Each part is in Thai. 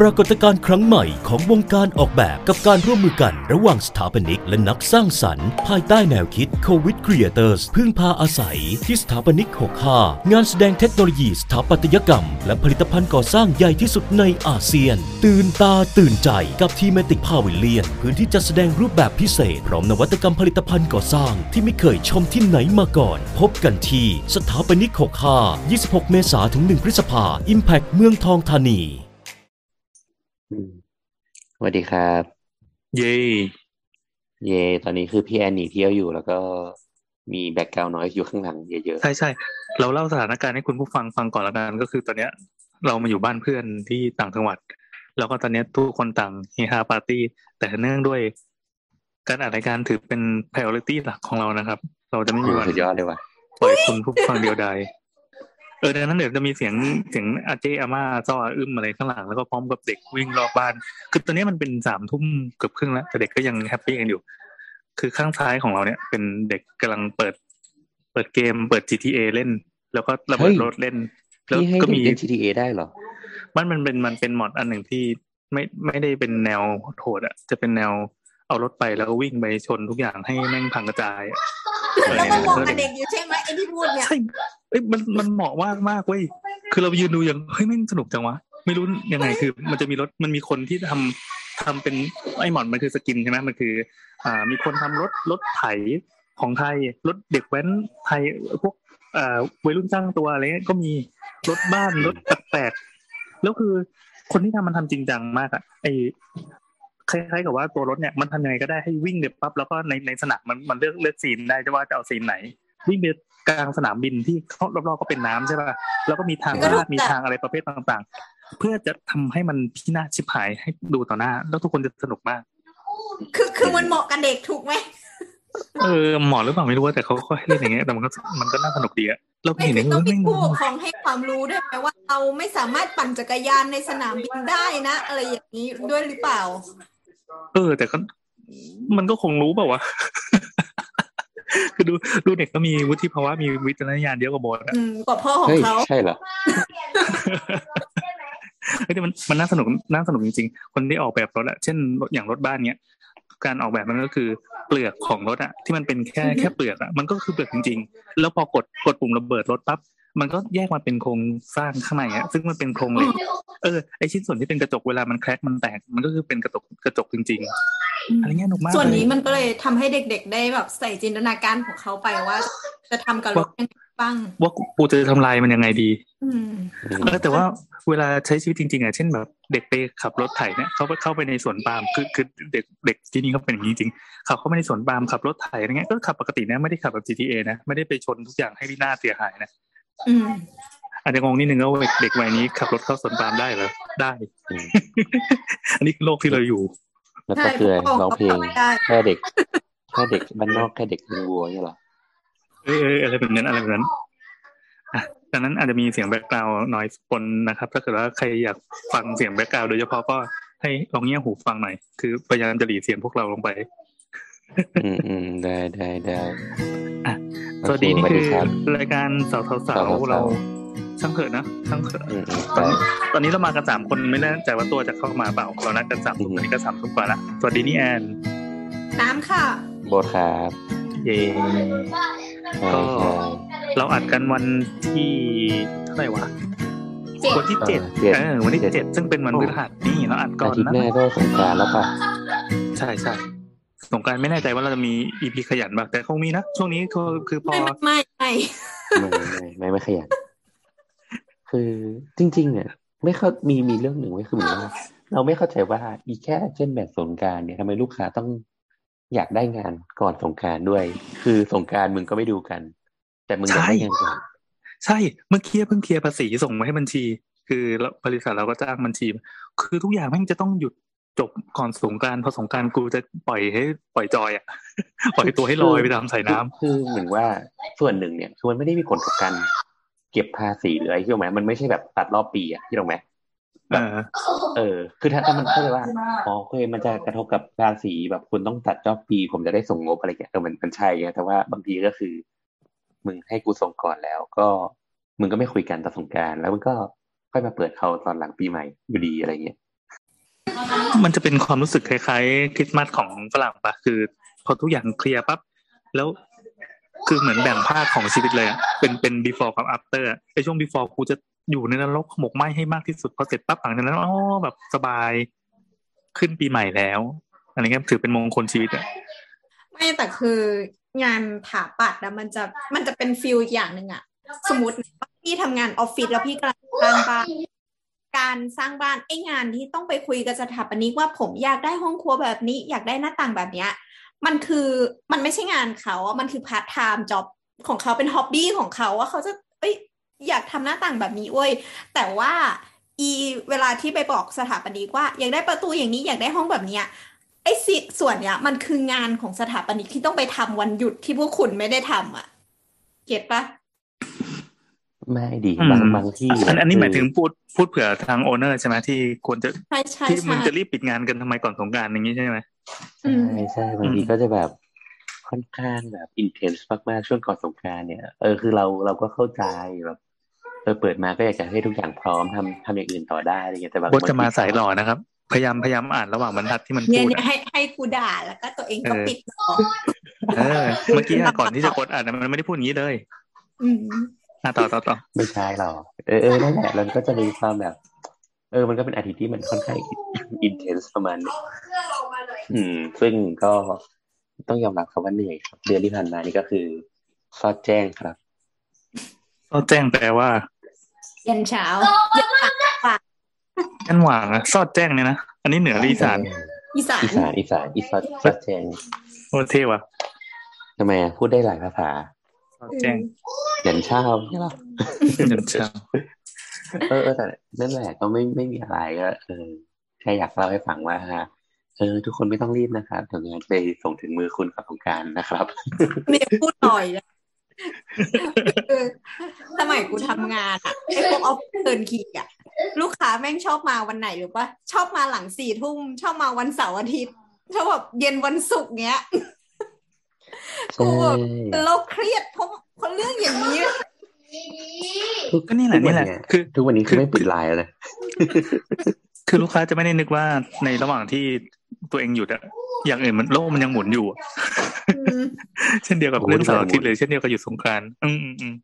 ปรากฏการณ์ครั้งใหม่ของวงการออกแบบกับการร่วมมือกันระหว่างสถาปนิกและนักสร้างสรรค์ ภายใต้แนวคิด Covid Creators พึ่งพาอาศัยที่สถาปนิก 65 งานแสดงเทคโนโลยีสถาปัตยกรรม และผลิตภัณฑ์ก่อสร้างใหญ่ที่สุดในอาเซียน ตื่นตาตื่นใจกับทีเมติกพาวิเลียน พื้นที่จัดแสดงรูปแบบพิเศษ พร้อมนวัตกรรมผลิตภัณฑ์ก่อสร้าง ที่ไม่เคยชมที่ไหนมาก่อน พบกันที่สถาปนิก 65 26 เมษายนถึง 1 พฤษภา Impact เมืองทองธานี สวัสดีครับ เย่เย่ตอนนี้คือพี่แอนหนีเที่ยวอยู่ แล้วก็มี background noise อยู่ข้างหลังเยอะใช่ใช่เราเล่าสถานการณ์ให้คุณผู้ฟังฟังก่อนละกันก็คือตอนเนี้ย เรามาอยู่บ้านเพื่อนที่ต่างจังหวัด แล้วก็ตอนเนี้ยทุกคนต่างเฮฮาปาร์ตี้ แต่เนื่องด้วย การอัดรายการถือเป็น priority หลักของเรานะครับ เราจะไม่ๆมีโอ้วันสุดยอดเลยว่ะปล่อยคุณผู้ฟังเดียวดายเออดังนั้นเดี๋ยวจะมีเสียงเสียงอาเจอาม่าซ้ออึ้มอะไรข้างหลังแล้วก็พร้อมกับเด็กวิ่งรอบบ้าน คือตอนนี้มันเป็นสามทุ่มเกือบครึ่งแล้วแต่เด็กก็ยังแฮปปี้กันอยู่ คือข้างซ้ายของเราเนี่ย เป็นเด็กกำลังเปิด เปิดเกมเปิด GTA เล่น แล้วก็ระเบิดรถเล่น แล้วพี่ให้ก็เด็กมีเล่น GTA ได้เหรอ มันมันเป็นมันเป็นมอดอันหนึ่งที่ไม่ไม่ได้เป็นแนวโหดอะจะเป็นแนวเอารถไปแล้วก็วิ่งไปชนทุกอย่างให้แม่งพังกระจายอะเออ แล้วเนี่มันยมองแล้วกับเด็เด็กกอยู่ใช่ไหมไอ้ที่พูดเนี่ยใช่เอ้ยมันมันเหมาะมากมากเว้ยคือเรายืนดูอย่างเฮ้ยแม่งสนุกจังวะไม่รู้ยังไงคือ มันจะมีรถมันมีคนที่ทำทำเป็นไอ้หมอนมันคือสกินใช่ไหมมันคือ อ่า มีคนทำรถรถไถของไทยรถเด็กแว้นไทยพวกอ่าวัยรุ่นสร้างตัวอะไรเงี้ยก็มีรถบ้านรถแปลกๆแล้วคือคนที่ทำมันทำจริงจังมากอะไอ คล้ายๆกับว่าตัวรถเนี่ยมันทำยังไงก็ได้ให้วิ่งเด็บปั๊บแล้วก็ในในสนามมันมันเลือกเลือกซีนได้จะว่าจะเอาซีนไหน วิ่งไปกลางสนามบินที่เขารอบๆก็เป็นน้ำใช่ป่ะแล้วก็มีทางลาดมีทางอะไรประเภทต่างๆ เพื่อจะทำให้มันพินาศชิบหายให้ดูต่อหน้า แล้วทุกคนจะสนุกมาก คือคือมันเหมาะกับเด็กถูกไหมเออหมอหรือเปล่าไม่รู้ว่าแต่เขาก็ให้เล่นอย่างเงี้ยแต่มันก็มันก็น่าสนุกดีอะเราไม่เห็นอคืย่าองต้องเงี้ยมีแม่งผู้ปกครองให้ความรู้ด้วยไหมว่าเราไม่สามารถปั่นจักรยานในสนามบินได้นะ อะไรอย่างนี้ด้วยหรือเปล่า เออ แต่ก็มันก็คงรู้เปล่าวะคือดูดูเด็กก็มีวุฒิภาวะมีวิจารณญาณเยอะกว่าโบสอะอืมกว่าพ่อของเฮ้ยเขาใช่เหรอเฮ้ยแต่มันมันน่าสนุกน่าสนุกจริงๆ คนที่ออกแบบรถอะเช่นรถอย่างรถบ้านเนี้ยการออกแบบมันก็คือเปลือกของรถอะที่มันเป็นแค่แค่เปลือกอะมันก็คือเปลือกจริงๆ แล้วพอกดกดปุ่มระเบิดรถปั๊บ มันก็แยกมาเป็นโครงสร้างข้างในอะซึ่งมันเป็นโครงเหล็กเออไอชิ้นส่วนที่เป็นกระจกเวลามันแครกมันแตก มันก็คือเป็นกระจกกระจกจริงๆอะไรเงี้ยหนุกมากส่วนเลยนี้มันก็เลยทำให้เด็กๆได้แบบใส่จินตนาการของเขาไปว่า จะทำกับรถยังไงบ้างว่ากูจะทำลายมันยังไงดี อืมเออแต่ว่าเวลาใช้ชีวิตจริงๆอะเช่นแบบเด็กไปขับรถไถเนี่ยเขาไปเข้าไปในสวนปาล์มคือคือเด็กเด็กที่นี่เขาเป็นอย่างนี้จริงขับเข้าไปในสวนปาล์มขับรถไถอะไรเงี้ยก็ขับปกตินะไม่ได้ขับแบบ GTA นะไม่ได้ไปชนทุกอย่างให้พินาศเสียหายนะ อืมอาจจะงงนิดนึงว่าเด็กวัยนี้ขับรถเข้าสวนปาล์มได้เหรอได้อืมอันนี้คือโลกที่เราอยู่ แล้วก็คือร้องเพลงได้แค่เด็กแค่เด็กบ้านนอกแค่เด็กเป็นวัวเนี่ยเหรอเออเอออะไรแบบนั้นอะไรแบบนั้นอะดังนั้นอาจจะมีเสียงแบ็กกราวน์น้อยปนนะครับ ถ้าเกิดว่าใครอยากฟังเสียงแบ็กกราวด์โดยเฉพาะก็ให้ลองเงี่ยหูฟังหน่อย คือพยายามจะหลีเสียงพวกเราลงไป อืมอืมได้ได้ได้อะโอ สวัสเคดีนี่สวัสคืดีอครับรายการสาวสาวสาสาววๆเราช่างเถอะนะช่างเถอะอืมอืมตอนได้นี้ตอนนี้เรามากันสามคนไม่แน่ใจว่าตัวจะเข้ามาเปล่า เรานัดกันสามทุ่มอืมตอนนี้ก็สามทุ่มกว่าละสวัสดีนี่แอนน้ำค่ะโบทครับเย่ใช่ก็ใช่เราอัดกันวันที่เท่าไหร่วะเจ็ดวันที่เจ็ดเจ็ดเออวันที่เจ็ดซึ่งเป็นวันพฤหัสนี่เราอัดก่ออานทิตย์นะหน้าก็สงกรารแล้วป่ะ ใช่ใช่ สงกรารไม่แน่ใจว่าเราจะมีอีพีขยันบ้างแต่คงมีนะ ช่วงนี้คือคือพอไม่ไม่ไม่ไม่ไม่ไม่ไม่ไม่ขยัน คือจริง ๆ เนี่ย ไม่เข้ามีมีเรื่องหนึ่งไว้คือเหมือนว่าเราไม่เข้าใจว่าอีแค่เช่นแบบสงกรารเนี่ยทำไมลูกค้าต้องอยากได้งานก่อนสงกรารด้วย คือสงกรารมึงก็ไม่ดูกัน แต่มึงอยากได้งานก่อนใช่เมื่อกี้เพิ่งเคลียร์ภาษีส่งมาให้บัญชี คือเราบริษัทเราก็จ้างบัญชี คือทุกอย่างแม่งจะต้องหยุด จบก่อนสงกรารพอสงกรารกูจะปล่อยให้ปล่อยจอยอะปล่อยตัวให้ลอยไปตามสายน้ำคือเหมือนว่าส่วนหนึ่งเนี่ยคือมันไม่ได้มีผลกับการเก็บภาษีหรืออะไรที่ถูกไหมมันไม่ใช่แบบตัดรอบปีอะที่ถูกไหมเออเออ คือถ้าถ้ามันเข้าใจว่าอ๋อโอเคมันจะกระทบกับภาษีแบบคุณต้องตัดรอบปี ผมจะได้ส่งงบอะไรเงี้ยเออมันมันใช่ไงแต่ว่าบางทีก็คือ มึงให้กูส่งก่อนแล้ว ก็มึงก็ไม่คุยกันตอนสงกรารแล้วมันก็ค่อยมาเปิดเขาตอนหลังปีใหม่อยู่ดีอะไรเงี้ย มันจะเป็นความรู้สึกคล้ายๆคริสต์มาสของฝรั่งปะคือ พอทุกอย่างเคลียร์ปั๊บแล้วคือเหมือนแบ่งภาคของชีวิตเลยอะเป็นเป็น before กับ after อะไอช่วง before กูจะอยู่ในนรกขมกไหมให้มากที่สุดพอเสร็จปั๊บหลังจากนั้นอ๋อแบบสบายขึ้นปีใหม่แล้วอะไรเงี้ยถือเป็นมงคลชีวิตอะไม่แต่คืองานถาปัดอะมันจะมันจะเป็น feel อีกอย่างหนึ่งอะสมมติว่าพี่ทำงานออฟฟิศแล้วพี่กำลังสร้างบ้าน การสร้างบ้านไอ้งานที่ต้องไปคุยกับสถาปนิกว่าผมอยากได้ห้องครัวแบบนี้ อยากได้หน้าต่างแบบเนี้ยมันคือมันไม่ใช่งานเขาอะมันคือ part-time jobของเขาเป็นฮ็อบบี้ของเขาว่าเขาจะเอ้ยอยากทำหน้าต่างแบบนี้เว้ยแต่ว่าอีเวลาที่ไปบอกสถาปนิกว่า อยากได้ประตูอย่างนี้อยากได้ห้องแบบเนี้ยไอ้สิส่วนเนี้ยมันคืองานของสถาปนิกที่ต้องไปทำวันหยุดที่พวกคุณไม่ได้ทำอะ เก็ตปะ ไม่ดีอืมบางบางที่อันอันนี้หมายถึงคือพูดพูดเผื่อทางโอเนอร์ใช่ไหมที่ควรจะใช่ใช่ที่มึใช่งจะรีบปิดงานกันทำไมก่อนสงกรารอย่างนี้ใช่ไหมอืมใช่ใช่บางทีอืมก็จะแบบค่อนข้างแบบอินเทนส์มากๆช่วงก่อนสงกรานต์เนี่ยเออคือเราเราก็เข้าใจแบบเออเปิดมาก็อยากจะให้ทุกอย่างพร้อมทำทำอย่างอื่นต่อได้อะไรเงี้ยแต่บางบทจะมาบงทีสายหล่อนะครับ พยายามพยายามอ่านระหว่างบรรทัดที่มันเนี่พูยดเนี่ยอะให้ให้กูด่าแล้วก็ตัวเองก็เออปิดออกเออเมื่อกี้อะก่อนที่จะกดอ่านอะมันไม่ได้พูดอย่างนี้เลย อืม อะต่อต่อต่อไม่ใช่หรอกเออเออนั่นแหละแล้วก็จะมีความแบบ เออ มันก็เป็นอาทิตย์ที่มันค่อนข้างอินเทนส์ประมาณนึงอืม ซึ่งก็ต้องยอมรับครับว่าเหนื่อยครับ เดือนที่ผ่านมานี่ก็คือซอดแจ้งครับซอดแจ้งแปลว่ายันเช้ายันปากกันหว่างอะซอดแจ้งเนี่ยนะอันนี้เหนือหรืออีสานอีสานอีสานอีสานอีสานซอดแจ้งโอเท่ว่ะทำไมอะพูดได้หลายภาษาซอดแจ้ง เหยันเช่าใช่หรอเดินเช้าเออเออแต่นั่นแหละก็ไม่ไม่มีอะไรก็เออแค่อยากเล่าให้ฟังว่าเออทุกคนไม่ต้องรีบนะครับเดี๋ยวงานไปส่งถึงมือคุณกับของกรารนะครับเมย์พูดหน่อยนะคือสมัยกูทำงานอะไอ้พวกออฟเทิร์นคีอะลูกค้าแม่งชอบมาวันไหนหรือปะชอบมาหลังสี่ทุ่มชอบมาวันเสาร์อาทิตย์ชอบแบบเย็นวันศุกร์เงี้ยใช่เราเครียดเพราะ เพราะเรื่องอย่างนี้ทุกก็นี่แหละนี่แหละทุกวัเยคือ ทุกวันนี้คืคืออไม่ปิดไลน์เลยคือลูกค้าจะไม่ได้นึกว่าในระหว่างที่ตัวเองหยุดอะอย่างอื่นมันโลกมันยังหมุนอยู่อะอืมเช่นเดียวกับโอ้โหเรื่องเสาร์อาทิตย์ที่เลยเช่นเดียวกับหยุดสงกรานต์อืมอืมอืม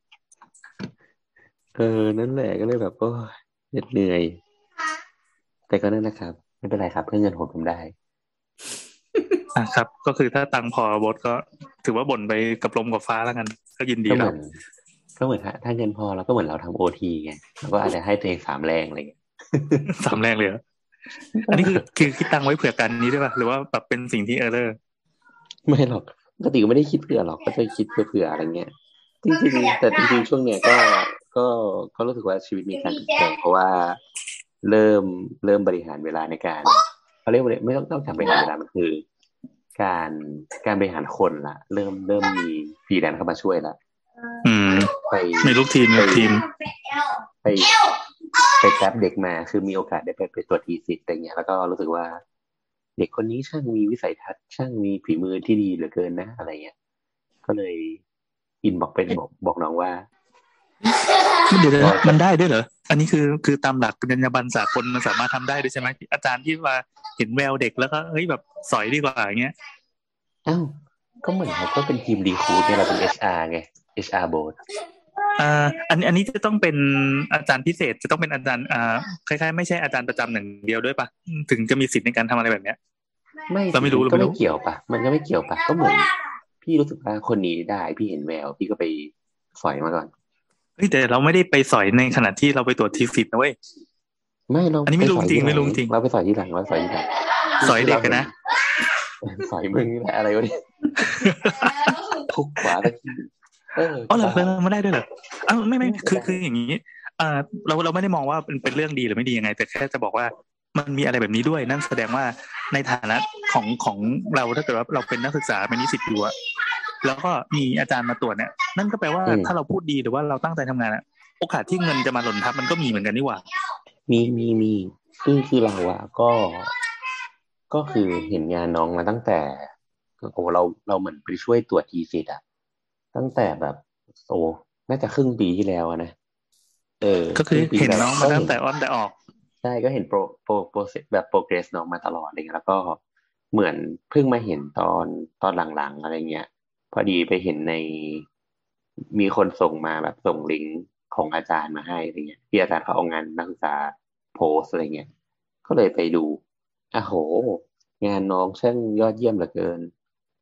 เออนั่นแหละก็เลยแบบโอ้ยเหน็ดเหนื่อยแต่ก็นั่นนะครับ ไม่เป็นไรครับเพื่อนเงินผมทำได้ อะครับ ก็คือถ้าตังค์พอบดก็ถือว่าบ่นไปกับลมกับฟ้าแล้วกัน ก็ยินดีก็เหแล้มืวอนก็เหมือนถ้าถ้าเงินพอเราก็เหมือนเราทำโอทีไงเราก็อาจจะให้ตัวเองสามแรงอะไรเงี้ยสามแรงเลยเหรออันนี้คือคือคิดตังค์ไว้เผื่อกันนี้ด้วยป่ะหรือว่าแบบเป็นสิ่งที่เออเลอร์ไม่หรอกปกติก็ไม่ได้คิดเผื่อหรอกก็จะคิดเผื่อๆอะไรเงี้ยจริงๆแต่จริงๆช่วงเนี้ยก็ก็ก็รู้สึกว่าชีวิตมีการเปลี่ยนแปลงเพราะว่าเริ่มเริ่มบริหารเวลาในการ เขาเรียกว่าไม่ต้องต้องการบริหารเวลามันคือ การการบริหารคนละเริ่มเริ่มมีฟรีแลนซ์เข้ามาช่วยละอืมไปมีลูกทีมมีลูกทีมไปไปแกร็บเด็กมาคือมีโอกาสได้ไปไปตรวจทีสิทธิ์อะไรเงี้ยแล้วก็รู้สึกว่า เด็กคนนี้ช่างมีวิสัยทัศน์ช่างมีฝีมือที่ดีเหลือเกินนะ อะไรเงี้ยก็เลยอินบอกไปบอกบอกน้องว่าเดี๋ยวนะมันได้ด้วยเหรอ อันนี้คือคือตามหลักจรรยาบรรณสากลมันสามารถทำได้ด้วยใช่ไหมอาจารย์ที่ว่า เห็นแววเด็กแล้วก็เฮ้ยแบบสอยดีกว่าอย่างเงี้ยอ้าวก็เหมือนเราก็เป็นทีมรีคูดเนี่ยเราเป็น HR ไง HR board อ่าอันอันนี้จะต้องเป็นอาจารย์พิเศษจะต้องเป็นอาจารย์อ่าคล้ายๆไม่ใช่อาจารย์ประจำหนึ่งเดียวด้วยปะถึงจะมีสิทธิ์ในการทำอะไรแบบเนี้ยไม่เราไม่รู้สิเราก็ไม่รู้ไม่เกี่ยวปะมันก็ไม่เกี่ยวปะก็เหมือน พี่รู้สึกว่าคนนี้ได้พี่เห็นแววพี่ก็ไปสอยมาก่อนเฮ้ยแต่เราไม่ได้ไปสอยในขณะที่เราไปตรวจทีสิทธิ์นะเว้ย ไม่เราอันนี้ไม่รู้ปสยจริงที่ไม่รู้หลัจริงเราไปสอยที่หลังเราสอยที่หลังสอยเด็กกันนะสอยมึงนี่แหละอะไรวะเนี่ยทุกขวาตะกี้เอออ๋อเหรอเหรอไม่ได้ด้วยเหรออ้าวไม่ไม่คือคืออย่างนี้อ่าเราเราไม่ได้มองว่าเป็นเป็นเรื่องดีหรือไม่ดียังไง แต่แค่จะบอกว่ามันมีอะไรแบบนี้ด้วย นั่นแสดงว่าในฐานะของของเราถ้าเกิดว่าเราเป็นนักศึกษาเป็นนิสิตอยู่อะแล้วก็มีอาจารย์มาตรวจเนี่ยนั่นก็แปลว่าถ้าเราพูดดีหรือว่าเราตั้งใจทำงานอะโอกาสที่เงินจะมาหล่นทับมันก็มีเหมือนกันนี่หว่า มีมีมีคือคือเราอะก็ ก็คือเห็นงานน้องมาตั้งแต่โอ้เราเราเหมือนไปช่วยตรวจทีสิทธ์อะตั้งแต่แบบโอ้น่าจะครึ่งปีที่แล้วอะนะเออ ก็คือจริงๆเห็นแบบน้องมาก็ตั้เห็งแต่อ้อนแต่ออกใช่ก็เห็นโปรโปร process แบบ progress น้องมาตลอดอะไรเงี้ยแล้วก็เหมือนเพิ่งมาเห็นตอนตอนหลังๆอะไรเงี้ย พอดีไปเห็นในมีคนส่งมาแบบส่งลิงก์ ของอาจารย์มาให้อะไรเงี้ยที่อาจารย์เขาเอางานนักศึกษาโพสต์อะไรเงี้ยก็เลยไปดูอะโห งานน้องช่างยอดเยี่ยมเหลือเกิน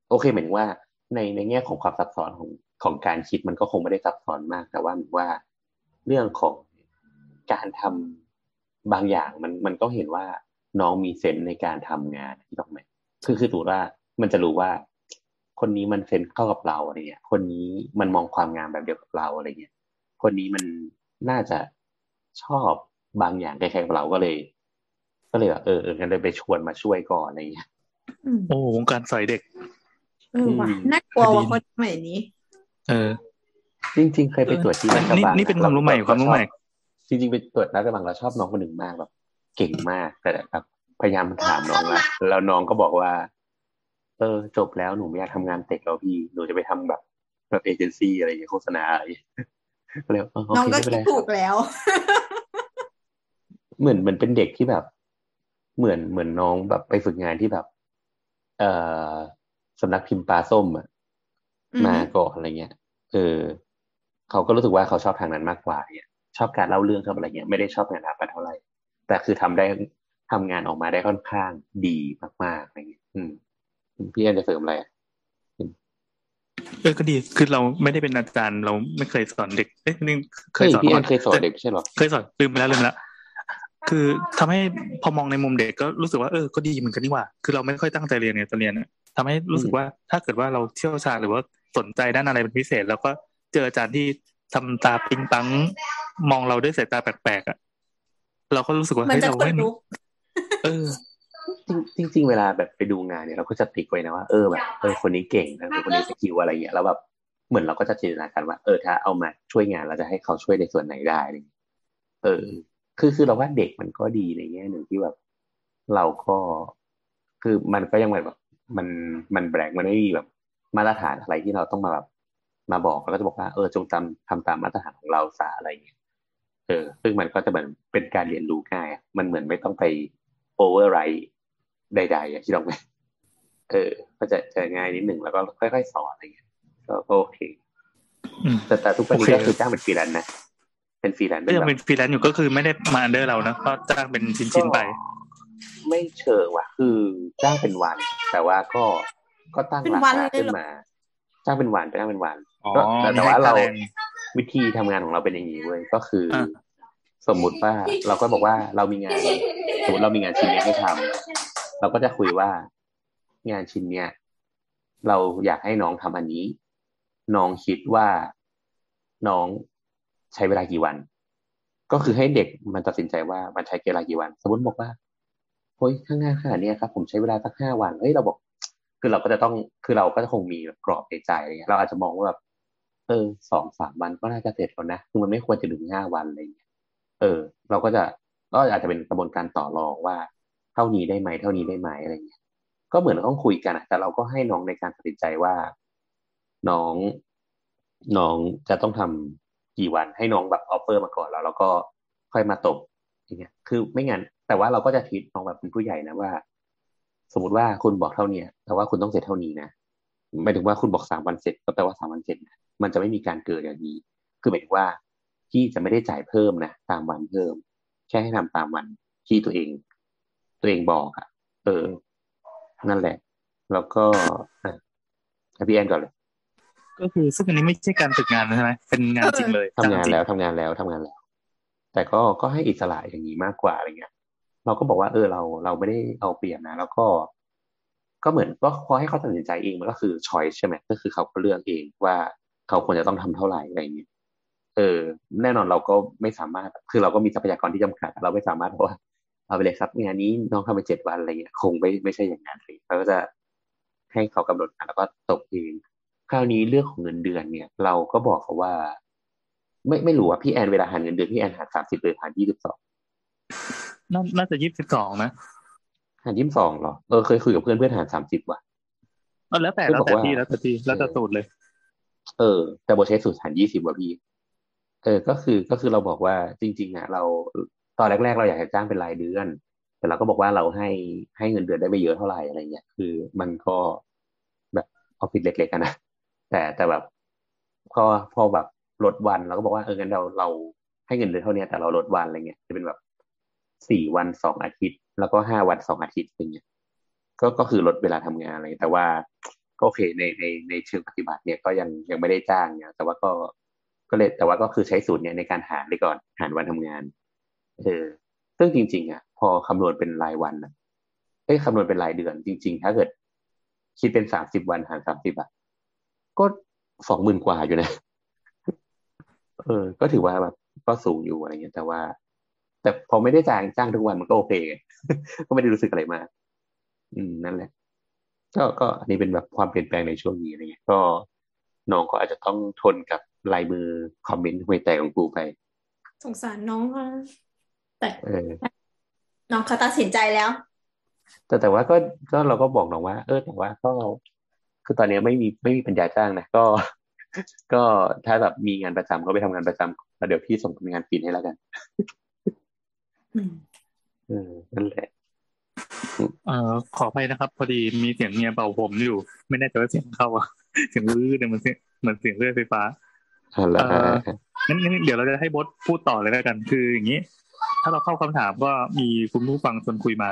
โอเคเหมือนว่าในในแง่ของความซับซ้อนของของการคิดมันก็คงไม่ได้ซับซ้อนมาก แต่ว่าเหมือนว่าเรื่องของการทำบางอย่างมันมันก็เห็นว่าน้องมีเซนส์ในการทำงานที่ต้องไหมคือคือถูกว่ามันจะรู้ว่า คนนี้มันเซนส์เข้ากับเราอะไรเงี้ย คนนี้มันมองความงามแบบเดียวกับเราอะไรเงี้ย คนนี้มันน่าจะชอบบางอย่างคล้ายๆกับเราก็เลย ก็เลยแบบเออเอองั้นเลยไปชวนมาช่วยก่อนอะไรเงี้ยอืมโอ้วงการสอยเด็กเออว่ะอืมน่ากลัวว่ะคนสมัยนี้ เออ จริง ๆ เคยไปตรวจที่เออราชนี่บังนี่เป็นความรู้ใหม่ความรู้ใหม่จริงๆไปตรวจราชบังเราชอบน้องคนหนึ่งมากแบบ เก่งมากแต่แบบพยายามถามน้องละแล้วน้องก็บอกว่า เออ จบแล้วหนูไม่อยากทำงานเต็กแล้วพี่หนูจะไปทำแบบแบบเอเจนซี่อะไรอย่างเงี้ยโฆษณาอะไรอย่าง เงี้ยก็เลยเออโอน้องเคก็ไม่เป็นคิดไรถูกแล้ว เหมือนเหมือนเป็นเด็กที่แบบ เหมือนเหมือนน้องแบบไปฝึกงานที่แบบ เอ่อสำนักพิมพ์ปลาส้มอะอือฮึมาก่อนอะไรเงี้ยเออเขาก็รู้สึกว่าเขาชอบทางนั้นมากกว่าเนี่ยชอบการเล่าเรื่องชอบอะไรเงี้ยไม่ได้ชอบงานอาปัดเท่าไหร่แต่คือทำได้ทำงานออกมาได้ค่อนข้างดีมากๆอะไรเงี้ยอืมพี่แอนจะเสริมอะไรอะ เออก็ดีคือเราไม่ได้เป็นอาจารย์เราไม่เคยสอนเด็กเอ๊ะนี่เคเฮ้ยยสอนพี่แอก่อนนเคยสอนเด็กไม่ใช่เหรอเคยสอนลืมไปแล้วลืมไปแล้วคือทำให้พอมองในมุมเด็กก็รู้สึกว่าเออก็ดีเหมือนกันนี่หว่า คือเราไม่ค่อยตั้งใจเรียนเนี่ยตอนเรียนอะทำให้รู้สึกว่าถ้าเกิดว่าเราเชี่ยวชาญหรือว่าสนใจด้านอะไรเป็นพิเศษ แล้วก็เจออาจารย์ที่ทำตาปิ๊งปังมองเราด้วยสายตาแปลกๆอะเราก็รู้สึกว่ามันเฮ้ยจะเราขนไม่ลุกเออ จริงจริงๆเวลาแบบไปดูงานเนี่ยเราก็จะติ๊กไว้นะว่าเออแบบเออคนนี้เก่งนะคนนี้ skill อะไรเงี้ยแล้วแบบเหมือนเราก็จะจินตนาการว่าเออถ้าเอามาช่วยงานเราจะให้เขาช่วยในส่วนไหนได้เออ คือคือเราว่าเด็กมันก็ดีในแง่หนึ่งที่แบบ เราก็คือมันก็ยังแบบมันมันแบกมันไม่มีแบบ มาตรฐานอะไรที่เราต้องมาแบบมาบอกแล้วก็จะบอกว่าเออจงจำทำตามมาตรฐานของเราซะอะไรเงี้ยเออ ซึ่งมันก็จะเหมือนเป็นการเรียนรู้ง่ายมันเหมือนไม่ต้องไปโอเวอร์ไร ใดๆอะที่เราไม่เออก็จะจะง่ายนิดหนึ่งแล้วก็ค่อยๆสอนอะไรอย่างเงี้ยก็ก็โอเคอืมแต่แต่ทุกวันนี้โอเคก็คือจ้างเป็นฟรีแลนซ์นะเป็นฟรีแลนซ์ก็ยังแบบเป็นฟรีแลนซ์อยู่ก็คือไม่ได้มาอันเดอร์เรานะก็จ้างเป็นชิ้นๆไป ไม่เชิงว่ะ คือจ้างเป็นวัน แต่ว่าก็ก็ตั้งเป็นราวันคาเลยขึ้นเหรอมา จ้างเป็นวันจ้างเป็นวันอ๋อก็แต่แต่ไม่ว่าให้เราค่แรงวิธีทำงานของเราเป็นอย่างนี้เว้ยก็คือออะสมมุติว่าเราก็บอกว่าเรามีงานสมมติเรามีงานชิ้นนี้ให้ทำ เราก็จะคุยว่างานชิ้นเนี้ยเราอยากให้น้องทำอันนี้ น้องคิดว่าน้องใช้เวลากี่วัน ก็คือให้เด็กมันตัดสินใจว่ามันใช้เวลากี่วัน สมมติบอกว่าเฮ้ยข้างหน้าขนาดนี้ครับผมใช้เวลาสักห้าวันเฮ้ยเราบอก คือเราก็จะต้องคือเราก็จะคงมีกรอบในใจอะไรเงี้ยเราอาจจะมองว่าแบบเออสองสามวันก็น่าจะเสร็จแล้วนะคือมันไม่ควรจะถึงห้าวันอะไรเงี้ยเออ เราก็จะก็อาจจะเป็นกระบวนการต่อรองว่า ท่านี้ได้ไหมเท่านี้ได้ไหมอะไรเงี้ยก็เหมือนต้องคุยกันอะแต่เราก็ให้น้องในการตัดสินใจว่า น้องน้องจะต้องทำกี่วันให้น้องแบบ offer มาก่อนแล้วแล้วก็ค่อยมาตบอย่างเงี้ย คือไม่งั้นแต่ว่าเราก็จะทิดน้องแบบเป็นผู้ใหญ่นะว่า สมมติว่าคุณบอกเท่าเนี้ยแต่ว่าคุณต้องเสร็จเท่านี้นะหมายถึงว่าคุณบอกสามวันเสร็จก็แปลว่าสามวันเสร็จนะมันจะไม่มีการเกิดอย่างนี้ คือหมายถึงว่าพี่จะไม่ได้จ่ายเพิ่มนะตามวันเพิ่ม แค่ให้ทำตามวันที่ตัวเอง ตัวเองบอกอะเออ นั่นแหละ แล้วก็อะให้พี่แอนก่อนเลย ก็คือซึ่งอันนี้ไม่ใช่การฝึกงานใช่ไหมเป็นงานจริงเลยทำงานจริแล้วทำงานแล้วทำงานแล้ว แต่ก็ก็ให้อิสระอย่างนี้มากกว่าอะไรเงี้ย เราก็บอกว่าเออเราเราไม่ได้เอาเปรียบนะแล้วก็ ก็เหมือนก็พอให้เขาตัดสินใจเองมันก็คือชอยใช่ไหมก็คือเขาก็เลือกเองว่าเขาควรจะต้องทำเท่าไหร่อะไรเงี้ยเออแน่นอนเราก็ไม่สามารถ คือเราก็มีทรัพยากรที่จำกัด เราไม่สามารถบอกว่า เอาไปเลยครับงานนี้น้องทำไปเจ็ดวันอะไรเงี้ยคงไม่ไม่ใช่อย่างนั้นเลยเราก็จะให้เขากำหนดมาแล้วก็ตกเองคราวนี้เรื่องของเงินเดือนเนี่ย เราก็บอกเขาว่า ไม่ไม่รู้ว่าพี่แอนเวลาหารเงินเดือนพี่แอนหารสามสิบหรือหารยี่สิบสองน่าน่าจะยี่สิบสองนะหารยี่สิบสองหรอเออเคยคุยกับเพื่อนเพื่อนหารสามสิบว่ะเออแล้วแต่คือแล้วบอกแต่ว่าที่แล้วแต่ที่แล้วแต่สูตรเลย เออ แต่โบใช้สูตรหารยี่สิบว่ะพี่เออ ก็คือก็คือเราบอกว่าจริง ๆอะเรา ตอนแรก ๆ เราอยากจะจ้างเป็นรายเดือน แต่เราก็บอกว่าเราให้ให้เงินเดือนได้ไม่เยอะเท่าไหร่อะไรเงี้ยคือมันก็แบบออฟฟิศเล็กๆกันนะแต่แต่แบบพอพอแบบลดวันเราก็บอกว่าเอองั้นเราเราให้เงินเดือนเท่านี้แต่เราลดวันอะไรเงี้ยจะเป็นแบบสี่วันสองอาทิตย์ แล้วก็ห้าวันสองอาทิตย์อย่างเงี้ยก็ก็คือลดเวลาทำงานอะไรแต่ว่าก็โอเคในในในเชิงปฏิบัติเนี่ยก็ยังยังไม่ได้จ้างเนี่ยแต่ว่าก็ก็เลยแต่ว่าก็คือใช้สูตรเนี่ยในการหารไปก่อนหารวันทำงาน เออซึ่งจริง ๆ อะ พอคำนวณเป็นรายวันอะเอ้ยคำนวณเป็นรายเดือน จริง ๆ ถ้าเกิด คิดเป็นสามสิบวันหารสามสิบอะก็สองหมื่นกว่าอยู่นะ เออ ก็ถือว่าแบบก็สูงอยู่อะไรเงี้ยแต่ว่า แต่พอไม่ได้จ้างจ้างทุกวันมันก็โอเค ก็ไม่ได้รู้สึกอะไรมาก อืมนั่นแหละ ก็ก็อันนี้เป็นแบบความเปลี่ยนแปลงในช่วงนี้อะไรเงี้ย ก็น้องก็อาจจะต้องทนกับลายมือคอมเมนต์ไม่แต่ของกูไป สงสารน้องค่ะ แต่เออน้องเขาตัดสินใจแล้ว แต่แต่ว่าก็ก็เราก็บอกน้องว่า เออแต่ว่าก็คือตอนนี้ไม่มีไม่มีปัญญาจ้างนะก็ ก็ถ้าแบบมีงานประจำก็ไปทำงานประจำแล้วเดี๋ยวพี่ส่งเป็นงานปีนให้แล้วกันอืมเออนั่นแหละเอ่อขออภัยนะครับ พอดีมีเสียงเมียเป่าผมอยู่ ไม่แน่ใจว่าเสียงเข้าอะเสียงลื้อเนี่ยมันเสียงเหมือนเสียงเลื่อยไฟฟ้าเอาละเอ่องั้นงั้นเดี๋ยวเราจะให้บดพูดต่อเลยแล้วกัน คืออย่างนี้ ถ้าเราเข้าคำถามก็มีคุณผู้ฟังชวนคุยมา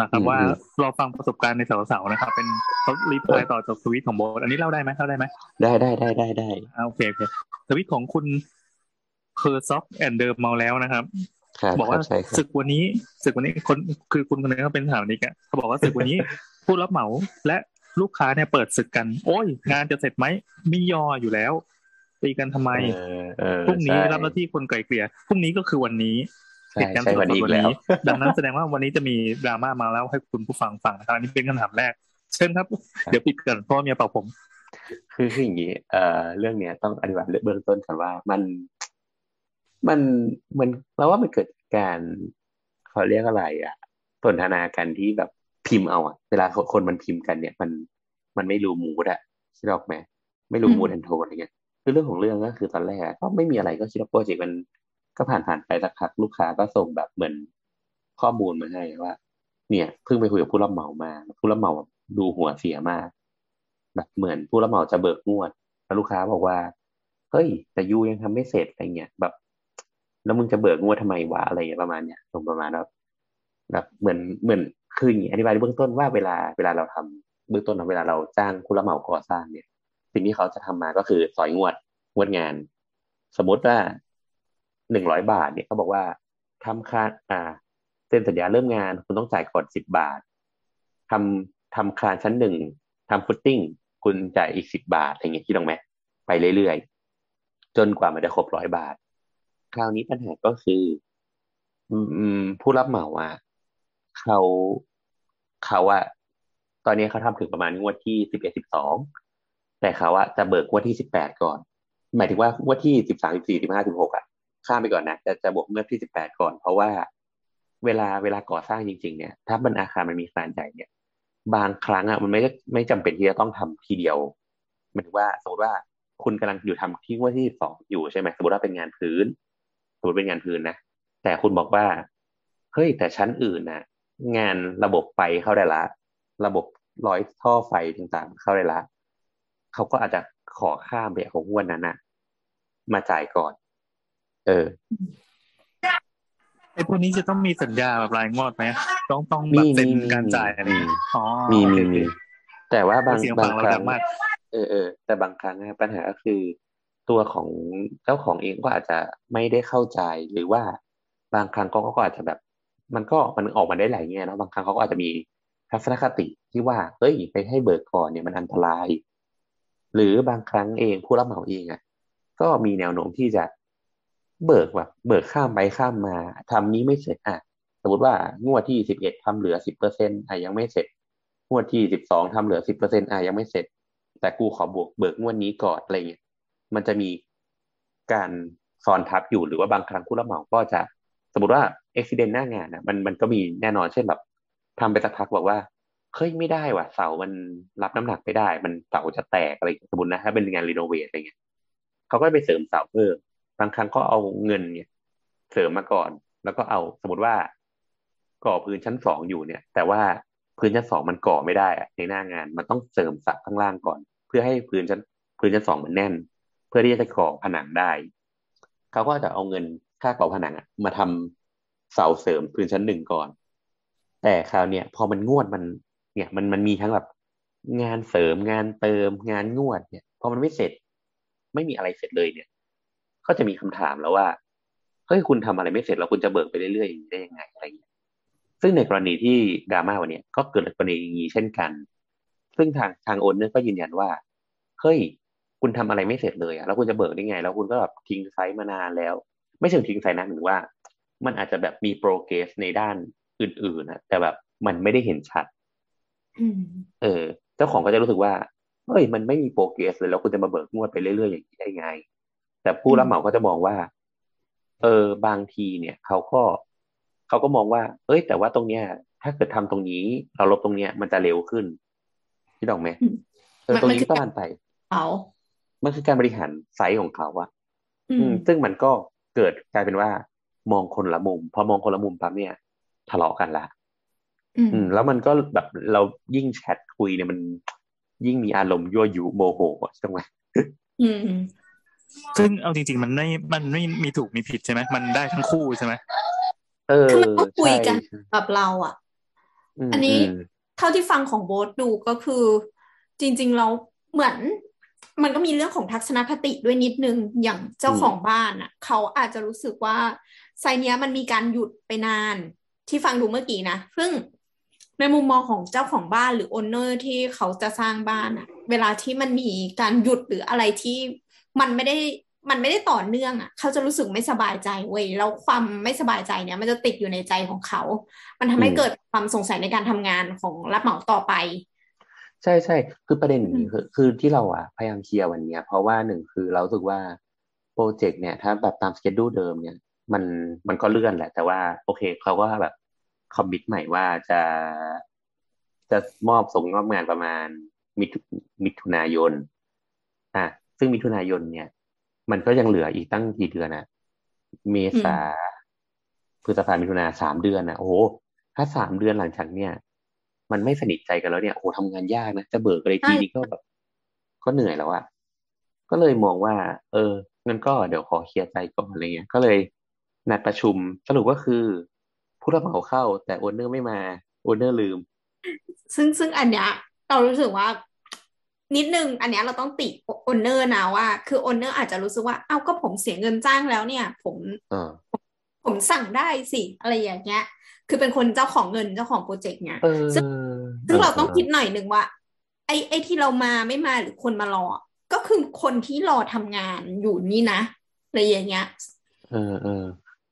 นะครับ ว่าเราฟังประสบการณ์ในสาวๆนะครับ เป็นเขารีพลายต่อจากสวิตของโบสอันนี้เล่าได้ไหมเล่าได้ไหมได้ได้ได้ได้ได้อ่าโอเคโอเคสวิตของคุณเพอร์ซ็อกแอนเดิมเมาแล้วนะครับครับบอกครัว่าบใช่ครัศึบกวันนี้ศึกวันนี้คนคือคุณคนนี้เขาเป็นสถาปนิกอะเขาบอกว่าศึกวันนี้ผู้รับเหมาและลูกค้าเนี่ยเปิดศึกกัน โอ้ย งานจะเสร็จไหมไม่ยออยู่แล้ว ตีกันทำไมเออเออพรุ่งนี้ใช่รับหน้าที่คนไกลเกลี่ยพรุ่งนี้ก็คือวันนี้ใช่เหตุการณ์ใช่สดวันนี้ๆอีวักนแล้วนี้ ดังนั้นแสดงว่าวันนี้จะมีดราม่ามาแล้วให้คุณผู้ฟังฟังนะครับอันนี้เป็นคำถามแรก เชิญครับ เดี๋ยวปิดก่อนเพราะว่าเมียเป่าผม คือคืออย่างนี้เอ่อเรื่องเนี้ยต้องอธิบายเบื้องต้นก่อนว่ามันมันมันเราว่ามันเกิดการเขาเรียกอะไร อะสนทนากันที่แบบพิมพ์เอาอะเวลาคนมันพิมพ์กันเนี่ย มันมันไม่รู้มูดอะคิดออกไหมไม่รู้อืมมูดแอนโทนอะไรเงี้ย คือเรื่องของเรื่องก็คือตอนแรกก็ไม่มีอะไรก็คิดว่าโปรเจกต์มันก็ผ่านผ่านไปสักพักลูกค้าก็ส่งแบบเหมือนข้อมูลมาให้ว่า เนี่ยเพิ่งไปคุยกับผู้รับเหมามา ผู้รับเหมาดูหัวเสียมากแบบเหมือนผู้รับเหมาจะเบิกงวดแล้วลูกค้าบอกว่าเฮ้ยแต่ยูยังทำไม่เสร็จอะไรเงี้ยแบบ แล้วมึงจะเบิกงวดทำไมวะอะไรเงี้ยประมาณเนี้ยตรงประมาณแบบแบบเหมือนเหมือนคืออย่างนี้อธิบายเบื้องต้นว่าเวลาเวลาเราทำเบื้องต้นเวลาเราจ้างผู้รับเหมาก่อสร้างเนี่ย สิ่งที่เขาจะทำมาก็คือสอยงวดงวดงาน สมมติว่าหนึ่งร้อยบาท เนี่ยเขาบอกว่าทำค่าอ่าเซ็นสัญญาเริ่มงาน คุณต้องจ่ายก่อนสิบบาททำทำคานชั้นหนึ่งทำฟุตติ้งคุณจ่ายอีกสิบบาทอะไรเงี้ยที่ตรงไหมไปเรื่อยๆ จนกว่ามันจะครบร้อยบาท คราวนี้ปัญหาก็คือผู้รับเหมาอะเขาเขาอะตอนนี้เขาทำถึงประมาณงวดที่สิบเอ็ดสิบสอง แต่เขาอะจะเบิกงวดที่สิบแปดก่อน หมายถึงว่างวดที่สิบสามสิบสี่สิบห้าสิบหกอะข้ามไปก่อนนะจะจะบวกงวดที่สิบแปดก่อน เพราะว่าเวลาเวลาก่อสร้างจริง ๆ เนี่ย ถ้ามันอาคารมันมีขนาดใหญ่เนี่ย บางครั้งอะมันไม่ไม่จำเป็นที่จะต้องทำทีเดียวหมายถึงว่าสมมติว่าคุณกำลังอยู่ทำที่งวดที่สองอยู่ใช่ไหมสมมติว่าเป็นงานพื้น สมมติเป็นงานพื้นนะแต่คุณบอกว่าเฮ้ยแต่ชั้นอื่นนะงานระบบไฟเข้าได้ละ ระบบร้อยท่อไฟต่างๆ เข้าได้ละ เขาก็อาจจะขอข้ามไปของงวดนั้นนะมาจ่ายก่อน เออไอ้พวกนี้จะต้องมีสัญญาแบบรายงวดไหมต้องต้องแบบเซ็นการจ่ายอะไรอย่างเงี้ยอ๋อมีโอเคมีโอเคมีแต่ว่าบางเสียงบาฟังงเราครั้ดังงมากเออเออแต่บางครั้งนะปัญหาก็คือ ตัวของเจ้าของเองก็อาจจะไม่ได้เข้าใจหรือว่าบางครั้งก็ก็อาจจะแบบ มันก็มันออกมาได้หลายแง่เนอะบางครั้งเขาก็อาจจะมีทัศนคติที่ว่าเฮ้ยไปให้เบิกก่อนเนี่ยมันอันตราย หรือบางครั้งเองผู้รับเหมาเองอะก็มีแนวโน้มที่จะเบิกแบบเบิกข้ามไปข้ามมาทำนี้ไม่เสร็จอะสมมติว่างวดที่สิบเอ็ดทำเหลือสิบเปอร์เซ็นต์อะยังไม่เสร็จ งวดที่สิบสองทำเหลือสิบเปอร์เซ็นต์อะยังไม่เสร็จ แต่กูขอบวกเบิกงวดนี้ก่อนอะไรเงี้ยมันจะมีการซ้อนทับอยู่หรือว่าบางครั้งผู้รับเหมาก็จะ สมมติว่าอุบิเหตุหน้างานนะมันมันก็มีแน่นอนเช่นแบบทำไปสักพักบอกว่า เฮ้ยไม่ได้ว่ะเสามันรับน้ำหนักไม่ได้ มันเสาจะแตกอะไรสมมตินะถ้าเป็นงานรีโนเวทอะไรเงี้ยเขาก็ไปเสริมเสาเพิ่มบางครั้งก็เอาเงินเนี่ย เสริมมาก่อน แล้วก็เอาสมมติว่า ก่อพื้นชั้นสองอยู่เนี่ย แต่ว่าพื้นชั้นสองมันก่อไม่ได้อะในหน้างานมันต้องเสริมสักข้างล่างก่อน เพื่อให้พื้นชั้นพื้นชั้นสองมันแน่น เพื่อที่จะก่อผนังได้เขาก็จะเอาเงินค่าก่อผนังมาทำเสาเสริมพื้นชั้นหนึ่งก่อน แต่คราวเนี้ยพอมันงวดมัน เนี่ยมันมันมีทั้งแบบงานเสริมงานเติมงานงวดเนี่ยพอมันไม่เสร็จ ไม่มีอะไรเสร็จเลยเนี่ย ก็จะมีคำถามแล้วว่าเฮ้ยคุณทำอะไรไม่เสร็จแล้วคุณจะเบิกไปเรื่อยๆอย่างนี้ได้ยังไงอะไรอย่างเงี้ยซึ่งในกรณีที่ดราม่าวันนี้ก็เกิดกรณีอย่างนี้เช่นกัน ซึ่งทางทาง owner ก็ยืนยันว่าเฮ้ยคุณทำอะไรไม่เสร็จเลยอะแล้วคุณจะเบิกได้ไง แล้วคุณก็แบบทิ้ง site มานานแล้ว ไม่ใช่ทิ้ง site นะหรือว่า มันอาจจะแบบมี progress ในด้านอื่นๆนะแต่แบบมันไม่ได้เห็นชัด เออ เจ้าของก็จะรู้สึกว่าเฮ้ยมันไม่มี progress เลยแล้วคุณจะมาเบิกงวดไปเรื่อยๆอย่างนี้ได้ไง แต่ผู้รับเหมาก็จะมองว่า เออบางทีเนี่ย เขาก็เขาก็มองว่า เอ้ย แต่ว่าตรงเนี้ย ถ้าเกิดทำตรงนี้ เราลบตรงเนี้ย มันจะเร็วขึ้นคิดออกไหมอืมเออมันตรงมันนี้คือก็มันไปเขามันคือการบริหารไซส์ของเขาอะอือืมมซึ่งมันก็เกิดกลายเป็นว่า มองคนละมุม พอมองคนละมุมปั๊บเนี่ย ทะเลาะกันละ อืมอืม แล้วมันก็แบบเรายิ่งแชทคุยเนี่ยมันยิ่งมีอารมณ์ยั่วยุโมโหใช่ไหมอืม ซึ่งเอาจริง ๆ มันไม่มันไม่มีถูกมีผิดใช่ไหมมันได้ทั้งคู่ใช่ไหมเออคือมันต้องคุยกันใช่กับเราอะมอันนี้อืมเท่าที่ฟังของโบ๊ทดูก็คือ จริงๆแล้วเหมือนมันก็มีเรื่องของทัศนคติด้วยนิดนึงอย่างเจ้าของบ้านอะ เขาอาจจะรู้สึกว่าไซต์เนี้ยมันมีการหยุดไปนานที่ฟังดูเมื่อกี้นะซึ่ง ในมุมมองของเจ้าของบ้านหรือโอนเนอร์ที่เขาจะสร้างบ้านอะเวลาที่มันมีการหยุดหรืออะไรที่มันไม่ได้มันไม่ได้ต่อเนื่องอะ เขาจะรู้สึกไม่สบายใจเว้ยแล้วความไม่สบายใจเนี่ย มันจะติดอยู่ในใจของเขา มันทำให้อืมเกิดความสงสัยในการทำงานของรับเหมาต่อไป ใช่ใช่คือประเด็นอย่างอืนี้มคือคือที่เราอะพยายามเคลียร์วันเนี้ย เพราะว่าหนึ่งคือเรารู้สึกว่าโปรเจกต์เนี่ย ถ้าแบบตามสเกจดูเดิมเนี่ย มันมันก็เลื่อนแหละ แต่ว่าโอเคเขาก็แบบ คอมมิตใหม่ว่าจะจะมอบส่งมอบงานประมาณมิถุมิถุนายน อะ ซึ่งมิถุนายนเนี่ย มันก็ยังเหลืออีกตั้งกี่เดือนอะเมษาพฤษภามิถุนาสามเดือนอะโอ้โห ถ้าสามเดือนหลังจากเนี่ย มันไม่สนิทใจกันแล้วเนี่ย โอ้โหทำงานยากนะ จะเบิกอะไรทีนี้ก็แบบ ก็เหนื่อยแล้วอะก็เลยมองว่า เอองั้นก็เดี๋ยวขอเคลียร์ใจก่อนอะไรเงี้ย ก็เลยนัดประชุม สรุปก็คือ ผู้รับเหมาเข้า แต่ owner ไม่มา owner ลืม ซึ่งซึ่งอันเนี้ยเรารู้สึกว่านิดนึงอันเนี้ยเราต้องติ owner นะว่า คือ owner อาจจะรู้สึกว่าเอ้าก็ผมเสียเงินจ้างแล้วเนี่ย ผมเออผมสั่งได้สิอะไรอย่างเงี้ย คือเป็นคนเจ้าของเงินเจ้าของ project เนี่ยเออซึ่งซึ่งเราต้องคิดหน่อยหนึ่งว่า ไอ้ไอ้ที่เรามาไม่มาหรือคนมารอ ก็คือคนที่รอทำงานอยู่นี่นะอะไรอย่างเงี้ยเออเออ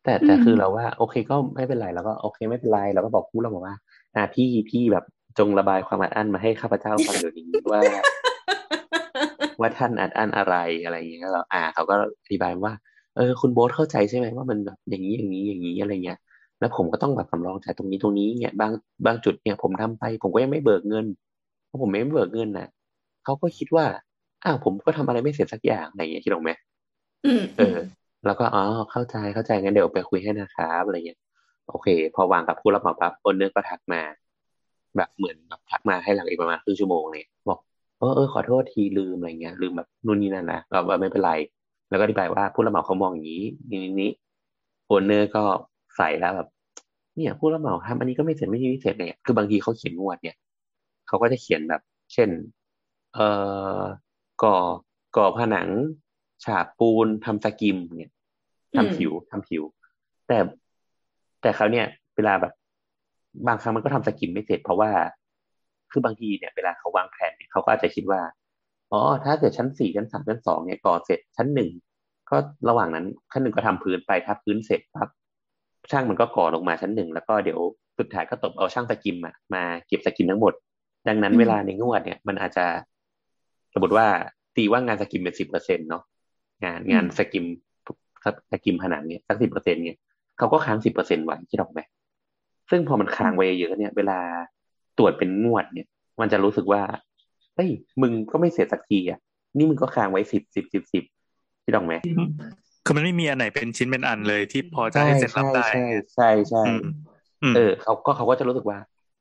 แต่แต่อืมคือเราว่า โอเคก็ไม่เป็นไรเราก็โอเคไม่เป็นไรเราก็บอกผู้เราบอกว่า อ่าพี่พี่แบบจงระบายความอัดอั้นมาให้ข้าพเจ้าฟังเดี๋ยวนี้ว่า ว่าท่านอัดอั้นอะไรอะไรอย่างเงี้ยเราอ่าเขาก็อธิบายว่า เออ คุณโบ๊ทเข้าใจใช่ไหมว่ามันแบบอย่างนี้อย่างนี้อย่างนี้อะไรเงี้ยแล้วผมก็ต้องแบบสำรองจ่ายตรงนี้ตรงนี้เนี่ยบางบางจุดเนี่ยผมทำไป ผมก็ยังไม่เบิกเงินเพราะผมไม่เบิกเงินน่ะเขาก็คิดว่าอ้าวผมก็ทำอะไรไม่เสร็จสักอย่างอะไรเงี้ยคิดออกไหมอืมเออ แล้วก็อ๋อเข้าใจเข้าใจงั้นเดี๋ยวไปคุยให้นะครับอะไรเงี้ยโอเค พอวางกับผู้รับเหมาปั๊บคนเนื้อก็ทักมา แบบเหมือนแบบทักมาให้หลังอีกประมาณครึ่งชั่วโมงเนี่ยบอกเออเออขอโทษทีลืมอะไรเงี้ยลืมแบบนู่นนี่นั่นนะเราว่าไม่เป็นไร แล้วก็อธิบายว่าผู้รับเหมาเขามองอย่างนี้นี้นี้โอนเนอร์ก็ใส่แล้วแบบเนี่ย ผู้รับเหมาทำอันนี้ก็ไม่เสร็จไม่ไม่เสร็จเนี่ยคือบางทีเขาเขียนงวดเนี่ยเขาก็จะเขียนแบบ เช่น เอ่อก่อก่อผนังฉาบปูนทำสกิมเนี่ย ทำผิวทำผิว แต่แต่เขาวเนี่ย เวลาแบบ บางครั้งมันก็ทำสกิมไม่เสร็จ เพราะว่า คือบางทีเนี่ย เวลาเขาวางแผนเนี่ยเขาก็อาจจะคิดว่าอ๋อถ้าเกิดชั้นสี่ชั้นสามชั้นสองเนี่ยก่อเสร็จชั้นหนึ่งก็ระหว่างนั้นชั้นหนึ่งก็ทำพื้นไปถ้าพื้นเสร็จปั๊บช่างมันก็ก่อลงมาชั้นหนึ่งแล้วก็เดี๋ยวสุดท้ายก็ตบเอาช่างสกิมอะมาเก็บสกิมทั้งหมด ดังนั้นอืมเวลาในงวดเนี่ยมันอาจจะสมมติว่าตีว่างานสกิมเป็นสิบเปอร์เซ็นเนาะงานงานสกิม สกิมผนังเนี่ยสักสิบเปอร์เซ็นเนี่ยเขาก็ค้างสิบเปอร์เซ็นไว้คิดออกไหมซึ่งพอมันค้างไว้เยอะเนี่ย เวลาตรวจเป็นงวดเนี่ย มันจะรู้สึกว่าเฮ้ยมึงก็ไม่เสร็จสักทีอะนี่มึงก็ค้างไว้สิบสิบสิบสิบคิดออกไหมคือมันไม่มีอันไหนเป็นชิ้นเป็นอันเลยที่พอจะใช่ให้เสร็จรับใช่ได้ใช่ใช่ใช่อืมอืมเออเขาก็เขาก็จะรู้สึกว่า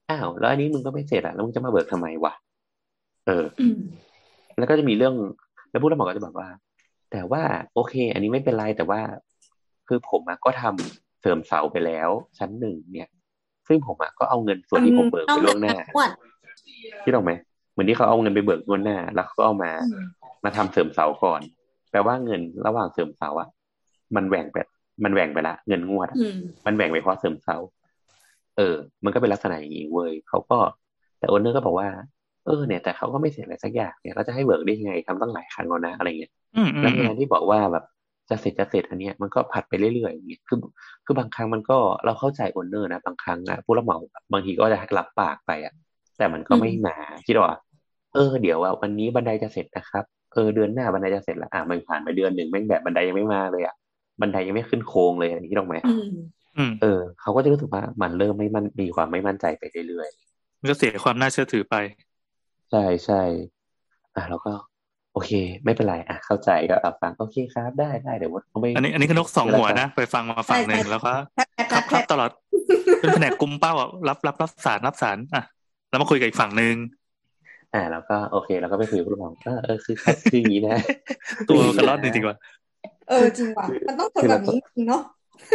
อ้าวแล้วอันนี้มึงก็ไม่เสร็จอะแล้วมึงจะมาเบิกทำไมวะเอออืมแล้วก็จะมีเรื่อง แล้วผู้รับเหมาก็จะบอกว่า แต่ว่าโอเค อันนี้ไม่เป็นไรแต่ว่า คือผมอะก็ทำเสริมเสาไปแล้ว ชั้นหนึ่งเนี่ย ซึ่งผมอะก็เอาเงินส่วนที่ผมเบิกไปล่วงหน้าวดคิดออกไหมเหมือนที่เขาเอาเงินไปเบิกล่วงหน้า แล้วเขาก็เอามาอืมมาทำเสริมเสาก่อน แปลว่าเงินระหว่างเสริมเสาอะมันแหว่งไปมันแหว่งไปละเงินงวดอะอืมมันแหว่งไปเพราะเสริมเสาเออ มันก็เป็นลักษณะอย่างนี้เว้ยเขาก็ แต่ owner ก็บอกว่า เออเนี่ย แต่เขาก็ไม่เสร็จอะไรสักอย่างเนี่ยเราจะให้เบิกได้ยังไงทำตั้งหลายครั้งแล้วนะอะไรเงี้ยอืมอื แล้วมอืมงานที่บอกว่าแบบจะเสร็จจะเสร็จอันเนี้ยมันก็ผัดไปเรื่อยๆอย่างเงี้ยคือ คือบางครั้งมันก็เราเข้าใจ owner นะบางครั้งอะผู้รับเหมาบางทีก็จะรับปากไปอะแต่มันก็ไม่มาคิดว่าเออเดี๋ยวว่าวันนี้บันไดจะเสร็จนะครับเออเดือนหน้าบันไดจะเสร็จแล้วอะมันผ่านไปเดือนหนึ่งแม่งแบบบันไดยังไม่มาเลยอะบันไดยังไม่ขึ้นโค้งเลยอย่างนี้คิดออกไหมอืมอืมเออเขาก็จะรู้สึกว่ามันเริ่มไม่มันมีความไม่มั่นใจไปเรื่อยมันก็เสียความน่าเชื่อถือไปๆใช่ใช่อะเราก็ โอเค ไม่เป็นไรอะเข้าใจก็รับฟังโอเคครับได้ได้เดี๋ยวว่าเขาไม่อันนี้อันนี้ก็นกสองหัวนะ ไปฟังมาฝั่งหนึ่งแล้วก็แป๊บแป๊บครัแป๊บบครับตลอดเป็นแผนกกุมเป้าอะรับรับรับสารรับสารอะแล้วมาคุยกับอีกฝั่งหนึ่งอ่าแล้วก็โอเคเราก็ไปคุยกับผู้รับเหมาเออเออคือครับคืออย่างนี้นะ ตัวกระรอดจริงๆว่ะเออจริงว่ะมันต้องคนแบบนี้จริงเนาะ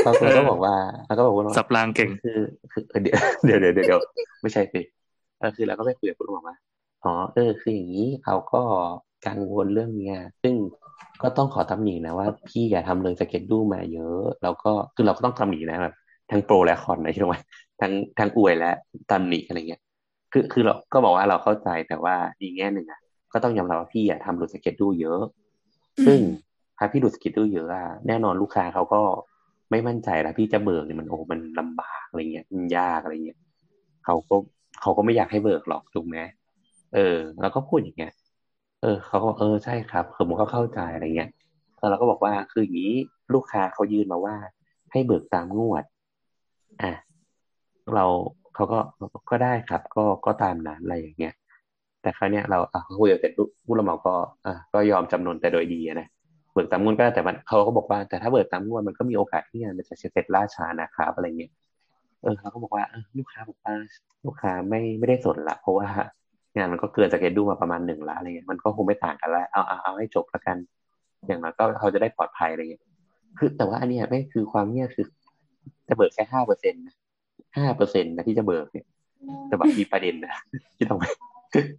เขาเขาก็บอกว่าเขาก็บอกว่าสับรางเก่งคือคือเออเดี๋ยวเดี๋ยวเดี๋ยวเดี๋ยวเดี๋ยวไม่ใช่สิเออคือเราก็ไปคุยกับผู้รับเหมาว่าอ๋อเออคืออย่างนี้เขาก็ กังวลเรื่องเนี้ยซึ่งก็ต้องขอตำหนินะว่าพี่อย่าทำเลยสเก็ตดูมาเยอะแล้วก็คือเราก็ต้องตำหนินะแบบทั้งโปรและคอนนะใช่ไหมทั้งทั้งอวยและตำหนิอะไรเงี้ยคือคือเราก็บอกว่าเราเข้าใจแต่ว่าอีกแง่หนึ่งอะก็ต้องยอมรับว่าพี่อะทำหลุดสเก็ตดูเยอะ ซึ่งถ้าพี่หลุดสเก็ตดูเยอะอะแน่นอนลูกค้าเขาก็ไม่มั่นใจแล้วพี่จะเบิกเนี่ยมันโอ้มันลำบากอะไรเงี้ยมันยากอะไรเงี้ยเขาก็เขาก็ไม่อยากให้เบิกหรอกถูกไหมเออ แล้วก็พูดอย่างเงี้ย เออเขาก็บอกเออใช่ครับคือผมก็เข้าใจอะไรเงี้ยแล้วเราก็บอกว่าคืออย่างนี้ลูกค้าเขายืนมาว่า ให้เบิกตามงวด อะเราเขาก็ก็ได้ครับ ก็ก็ตามนั้นอะไรอย่างเงี้ยแต่คราวเนี้ยเราอะเขาคุยกับเสร็จผู้รับเหมาก็อะก็ยอมจำนนแต่โดยดีนะเบิกตามงวดก็ได้แต่มันเขาก็บอกว่า แต่ถ้าเบิกตามงวดมันก็มีโอกาสที่งานมันจะเสร็จล่าช้านะครับอะไรเงี้ยเออเราก็บอกว่าลูกค้าบอกว่าลูกค้าไม่ไม่ได้สนละเพราะว่า งานมันก็เกินสเกจดูมาประมาณหนึ่งละอะไรเงี้ยมันก็คงไม่ต่างกันละเอาเอาเอาให้จบละกัน อย่างน้อยก็เขาจะได้ปลอดภัยอะไรเงี้ยคือแต่ว่าอันเนี้ยไม่คือความเนี่ยคือ จะเบิกแค่ห้าเปอร์เซ็นต์นะห้าเปอร์เซ็นต์นะที่จะเบิกเนี่ยแต่แบบมีประเด็นนะที่ต้องไหม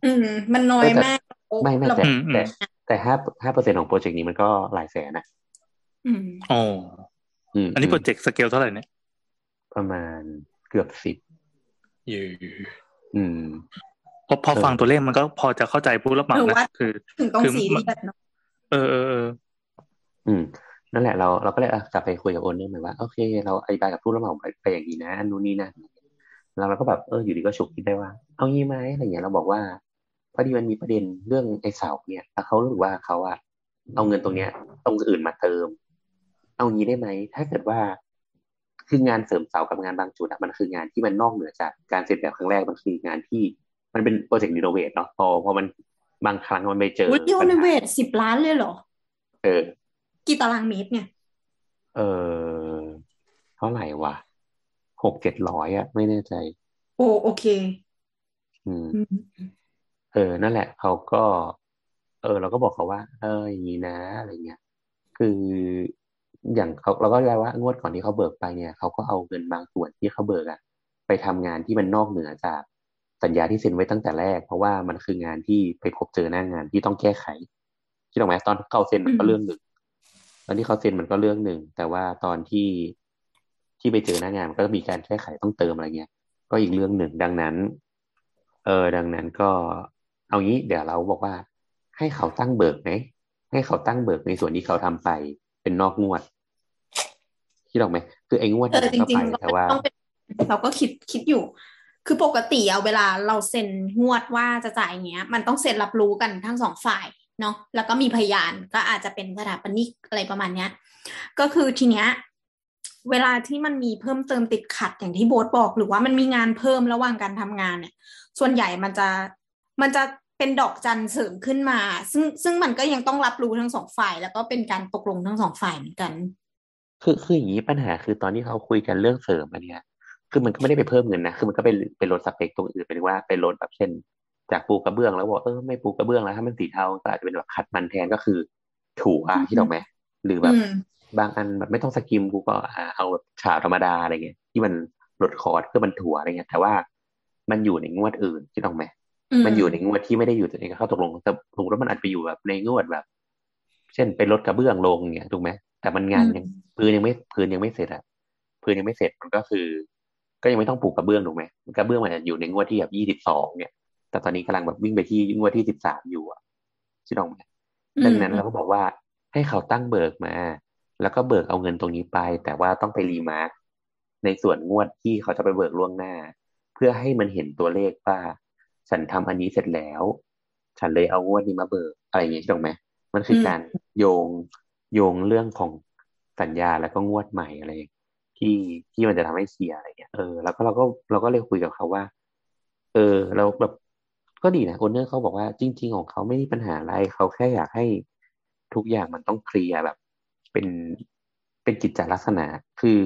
อืมมันน้อยมากไม่ไม่เราแต่อืมอืมแต่แต่ห้าห้าเปอร์เซ็นต์ของโปรเจกต์นี้มันก็หลายแสนนะอืมอ๋ออืมอันนี้โปรเจกต์ส เท่าไหร่เนี่ย ประมาณเกือบสิบยูอืม พอพอเออฟังตัวเลขมันก็พอจะเข้าใจผู้รับเหมาหรือนะว่าคือถึงต้องคือสีเรียสเนาะเออเออเอออืม นั่นแหละเราเราก็เลยอะกลับไปคุยกับโอนเนอร์ใหม่ว่าโอเค เราอธิบายกับผู้รับเหมาไปไปอย่างนี้นะอันนู้นนี่นะแล้วเราก็แบบเอออยู่ดีก็ฉุกคิดได้ว่า เอางี้ไหมอะไรเงี้ยเราบอกว่าพอดีมันมีประเด็นเรื่องไอ้เสาเนี่ยแล้วเขารู้สึกว่าเขาอะเอาเงินตรงเนี้ย ตรงอื่นมาเติม เอางี้ได้ไหมถ้าเกิดว่าคืองานเสริมเสากับงานบางจุดอะมันคืองานที่มันนอกเหนือจากการเสร็จแบบครั้งแรกมันคืองานที่ มันเป็นโปรเจกต์รีโนเวทเนาะพอพอมันบางครั้งมันไปเจออุ้ยรีปัญโนหาเวทสิบล้านเลยเหรอ เออ กี่ตารางเมตรเนี่ย เออ เท่าไหร่วะหกเจ็ดร้อยอะไม่แน่ใจ โอ้โอเคอืมอืม เออ นั่นแหละเขาก็ เออ เราก็บอกเขาว่า เอออย่างนี้นะอะไรเงี้ย คืออย่างเขาเราก็ได้ว่างวดก่อนที่เขาเบิกไปเนี่ยเขาก็เอาเงินบางส่วนที่เขาเบิกอะไปทำงานที่มันนอกเหนือจาก สัญญาที่เซ็นไว้ตั้งแต่แรก เพราะว่ามันคืองานที่ไปพบเจอหน้างานที่ต้องแก้ไขคิดออกไหมตอนเขาเซ็นมันก็เรื่องหนึ่งตอนที่เขาเซ็นมันก็เรื่องหนึ่งแต่ว่าตอนที่ที่ไปเจอหน้างานมันก็มีการแก้ไขต้องเติมอะไรเงี้ย ก็อีกเรื่องหนึ่งดังนั้น เออดังนั้นก็เอางี้เดี๋ยวเราบอกว่า ให้เขาตั้งเบิกไหมให้เขาตั้งเบิกในส่วนที่เขาทำไปเป็นนอกงวดคิดออกไหมคือไอ้งวดเออเนี่ยจก็ริไปงๆแต่ว่าต้องเป็นเราก็คิดคิดอยู่ คือปกติเอะเวลาเราเซ็นงวดว่าจะจ่ายเงี้ย มันต้องเซ็นรับรู้กันทั้งสองฝ่ายเนาะแล้วก็มีพยานก็อาจจะเป็นสถาปนิกอะไรประมาณเนี้ย ก็คือทีเนี้ยเวลาที่มันมีเพิ่มเติมติดขัดอย่างที่โบ๊ทบอก หรือว่ามันมีงานเพิ่มระหว่างการทำงานเนี่ย ส่วนใหญ่มันจะมันจะเป็นดอกจันเสริมขึ้นมา ซึ่งซึ่งมันก็ยังต้องรับรู้ทั้งสองฝ่าย แล้วก็เป็นการตกลงทั้งสองฝ่ายเหมือนกัน คือคืออย่างนี้ปัญหาคือตอนที่เขาคุยกันเรื่องเสริมอันเนี้ย คือมันก็ไม่ได้ไปเพิ่มเงินนะคือมันก็เป็นเป็นลดสเปคตรงอื่นเป็นว่าเป็นลดแบบเช่น จากปูกระเบื้องแล้วบอกเออไม่ปูกระเบื้องแล้วถ้ามันสีเทาก็อาจจะเป็นแบบขัดมันแทนก็คือถูอะที่ดอกไหมหรือแบบอืมบางอันแบบไม่ต้องสกิมกูก็อ่าเอาแบบฉาบธรรมดาอะไรเงี้ยที่มันลดคอร์สเพื่อมันถั่วอะไรเงี้ยแต่ว่ามันอยู่ในงวดอื่นที่ดอกไหมมันอยู่ในงวดที่ไม่ได้อยู่ในข้อตกลงแต่สมมติว่ามันอาจจะไปอยู่แบบในงวดแบบ เช่นเป็นงวดกระเบื้องลงเนี่ยถูกไหมแต่มันงานยังพื้นยังไม่พื้นยังไม่เสร็จอะพื้นยังไม่เสร็จมันก็คือ ก็ยังไม่ต้องปลูกกระเบื้องถูกไหมกระเบื้องมันจะอยู่ในงวดที่แบบยี่สิบสองเนี่ย แต่ตอนนี้กำลังแบบวิ่งไปที่งวดที่สิบสามอยู่อะคิดออกไหมดังนั้นเราก็บอกว่าให้เขาตั้งเบิกมา แล้วก็เบิกเอาเงินตรงนี้ไป แต่ว่าต้องไป remark ในส่วนงวดที่เขาจะไปเบิกล่วงหน้า เพื่อให้มันเห็นตัวเลขว่า ฉันทำอันนี้เสร็จแล้ว ฉันเลยเอางวดนี้มาเบิกอะไรอย่างนี้ถูกไหมมันคือการโยงโยงเรื่องของสัญญาแล้วก็งวดใหม่อะไร ที่ที่มันจะทำให้เสียอะไรเงี้ยเออแล้วก็เราก็เราก็เลยคุยกับเขาว่า เออ เราแบบก็ดีนะโอนเนอร์เขาบอกว่าจริง ๆ ของเขาไม่มีปัญหาอะไรเขาแค่อยากให้ทุกอย่างมันต้องเคลียร์แบบ เป็นเป็นกิจจลักษณะ คือ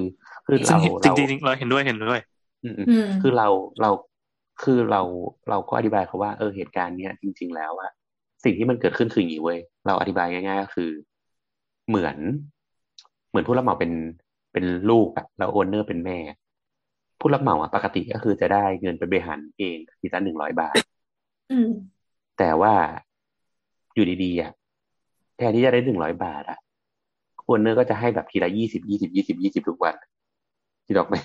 คือเราจริงจริงๆเราเห็นด้วยเห็นด้วยอืมอืมคือเราเราคือเราเราก็อธิบายเขาว่าเออเหตุการณ์เนี้ยจริง ๆ แล้วอะสิ่งที่มันเกิดขึ้นคืออย่างนี้เว้ยเราอธิบายง่าย ๆ ก็คือ เหมือน เหมือนผู้รับเหมาเป็น เป็นลูกอะแล้วโอนเนอร์เป็นแม่ ผู้รับเหมาอะปกติก็คือจะได้เงินไปบริหารเองทีละหนึ่งร้อยบาทอืมแต่ว่าอยู่ดีๆอะแทนที่จะได้หนึ่งร้อยบาทอะโอนเนอร์ก็จะให้แบบทีละยี่สิบยี่สิบยี่สิบยี่สิบทุกวันคิดออกไหม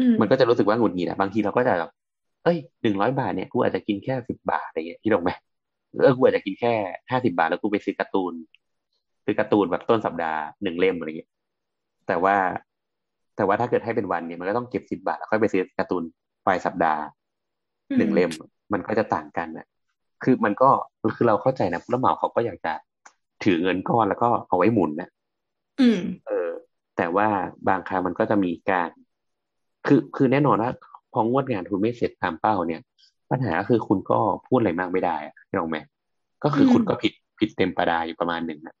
อืมมันก็จะรู้สึกว่าหงุดหงิดอะบางทีเราก็จะแบบเอ้ยหนึ่งร้อยบาทเนี่ยกูอาจจะกินแค่สิบบาทอะไรเงี้ยที่ตรงไหมเออกูอาจจะกินแค่ห้าสิบาทแล้วกูไปซื้อการ์ตูนซื้อการ์ตูนแบบต้นสัปดาห์หนึ่งเล่มอะไรเงี้ย แต่ว่า แต่ว่าถ้าเกิดให้เป็นวันเนี่ยมันก็ต้องเก็บสิบบาทแล้วค่อยไปซื้อการ์ตูนปลายสัปดาห์หนึ่งเล่มมันก็จะต่างกันนะคือมันก็คือเราเข้าใจนะผู้รับเหมาเขาก็อยากจะถือเงินก้อนแล้วก็เอาไว้หมุนนะอืม เออ แต่ว่าบางครั้งมันก็จะมีการ คือคือแน่นอนว่าพองวดงานคุณไม่เสร็จตามเป้าเนี่ย ปัญหาก็คือคุณก็พูดอะไรมากไม่ได้อะเข้าใจไหมก็คือคุณก็ผิดผิดเต็มประดาอยู่ประมาณหนึ่งนะ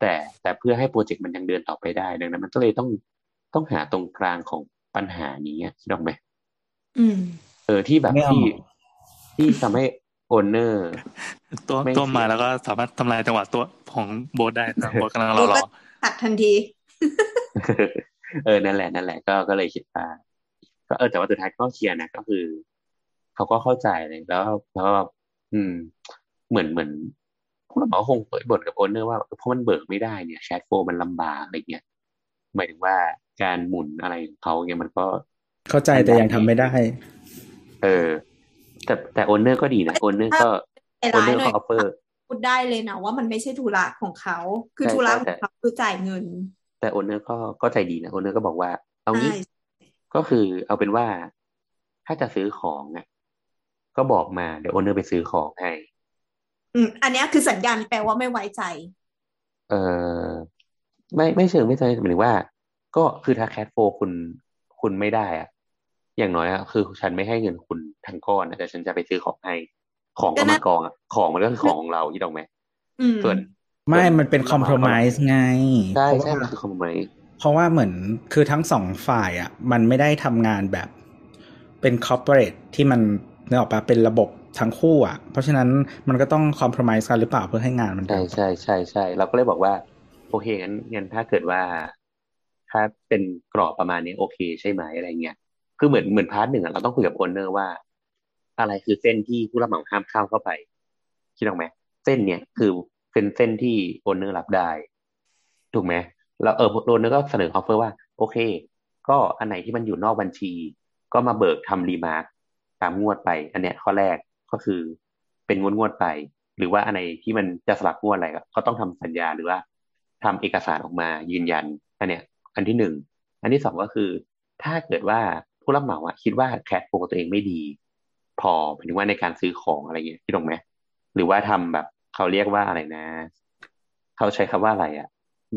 แต่แต่เพื่อให้โปรเจกต์มันยังเดินต่อไปได้ดังนั้น มันก็เลยต้องต้องหาตรงกลางของปัญหานี้คิดออกไหมอืมเออที่แบบไม่เอาที่ที่ทำให้โอนเนอร์ ตัวไม่ตัวมาเสียแล้วก็สามารถทำลายจังหวะตัวของโบทได้นะโบทกำลังรอรอตัดทันที เออนั่นแหละนั่นแหละ ก็ก็เลยคิดว่าก็เออแต่ว่าสุดท้ายก็เคลียร์นะก็คือ เขาก็เข้าใจเลยแล้วแล้วก็อืม เหมือนเหมือน ผู้รับเหมาคงเปิดบ่นกับโอนเนอร์ว่าเพราะมันเบิกไม่ได้เนี่ยแชทโฟมันลำบากอะไรเงี้ยหมายถึงว่าการหมุนอะไรของเขาเนี่ยมันก็เข้าใจแต่ยังทำไม่ได้ เออ แต่แต่ owner ก็ดีนะ owner ก็ไอ้โอนร้ายหน่อยก็ offer พูดได้เลยนะว่ามันไม่ใช่ธุระของเขา คือใช่ธุระใช่ของเขาคือจ่ายเงิน แต่ owner ก็ก็ใจดีนะ owner ก็บอกว่า เอางี้ใช่ก็คือเอาเป็นว่าถ้าจะซื้อของอะก็บอกมาเดี๋ยว owner ไปซื้อของให้ อืมอันเนี้ยคือสัญญาณแปลว่าไม่ไว้ใจ เออไม่ไม่เชิงไม่ใช่หมายถึงว่า ก็คือถ้าแคทโฟคุณคุณไม่ได้อะอย่างน้อยอะคือฉันไม่ให้เงินคุณทั้งก้อนนะแต่ฉันจะไปซื้อของให้ของก็มากองอะของมันก็คือของของเราที่ตรงไหมอืมส่วนไม่มันเป็นคอม p r o m i s e ไงใช่เพราะใช่ว่ามันคือคอมไมเพราะว่าเหมือนคือทั้งสองฝ่ายอะมันไม่ได้ทำงานแบบ เป็นคอร์ปอเรทที่มันนึกออกปะเป็นระบบ ทั้งคู่อะ เพราะฉะนั้นมันก็ต้องคอม p r o m i s e กันหรือเปล่าเพื่อให้งานมันใช่ใช่ใช่ใช่เราก็เลยบอกว่า โอเคงั้นงั้นถ้าเกิดว่า ถ้าเป็นกรอบประมาณนี้โอเคใช่ไหมอะไรเงี้ยคือเหมือนเหมือน part หนึ่งอะเราต้องคุยกับ owner ว่า อะไรคือเส้นที่ผู้รับเหมาห้ามข้ามเข้าไปคิดออกไหมเส้นเนี่ยคือเป็นเส้นที่ owner รับได้ ถูกไหมแล้วเออ owner ก็เสนอ offer ว่า โอเค ก็อันไหนที่มันอยู่นอกบัญชี ก็มาเบิกทำ remark ตามงวดไป อันเนี้ยข้อแรก ก็คือเป็นงวดงวดๆไป หรือว่าอันไหนที่มันจะสลับงวดอะไรก็ต้องทำสัญญาหรือว่าทำเอกสารออกมายืนยันอันเนี้ยอันที่หนึ่งอันที่สองก็คือ ถ้าเกิดว่าผู้รับเหมาอะคิดว่าแคดโฟตัวเองไม่ดี พอหมายถึงว่าในการซื้อของอะไรเงี้ยคิดตรงไหมหรือว่าทำแบบเขาเรียกว่าอะไรนะ เขาใช้คำว่าอะไรอะ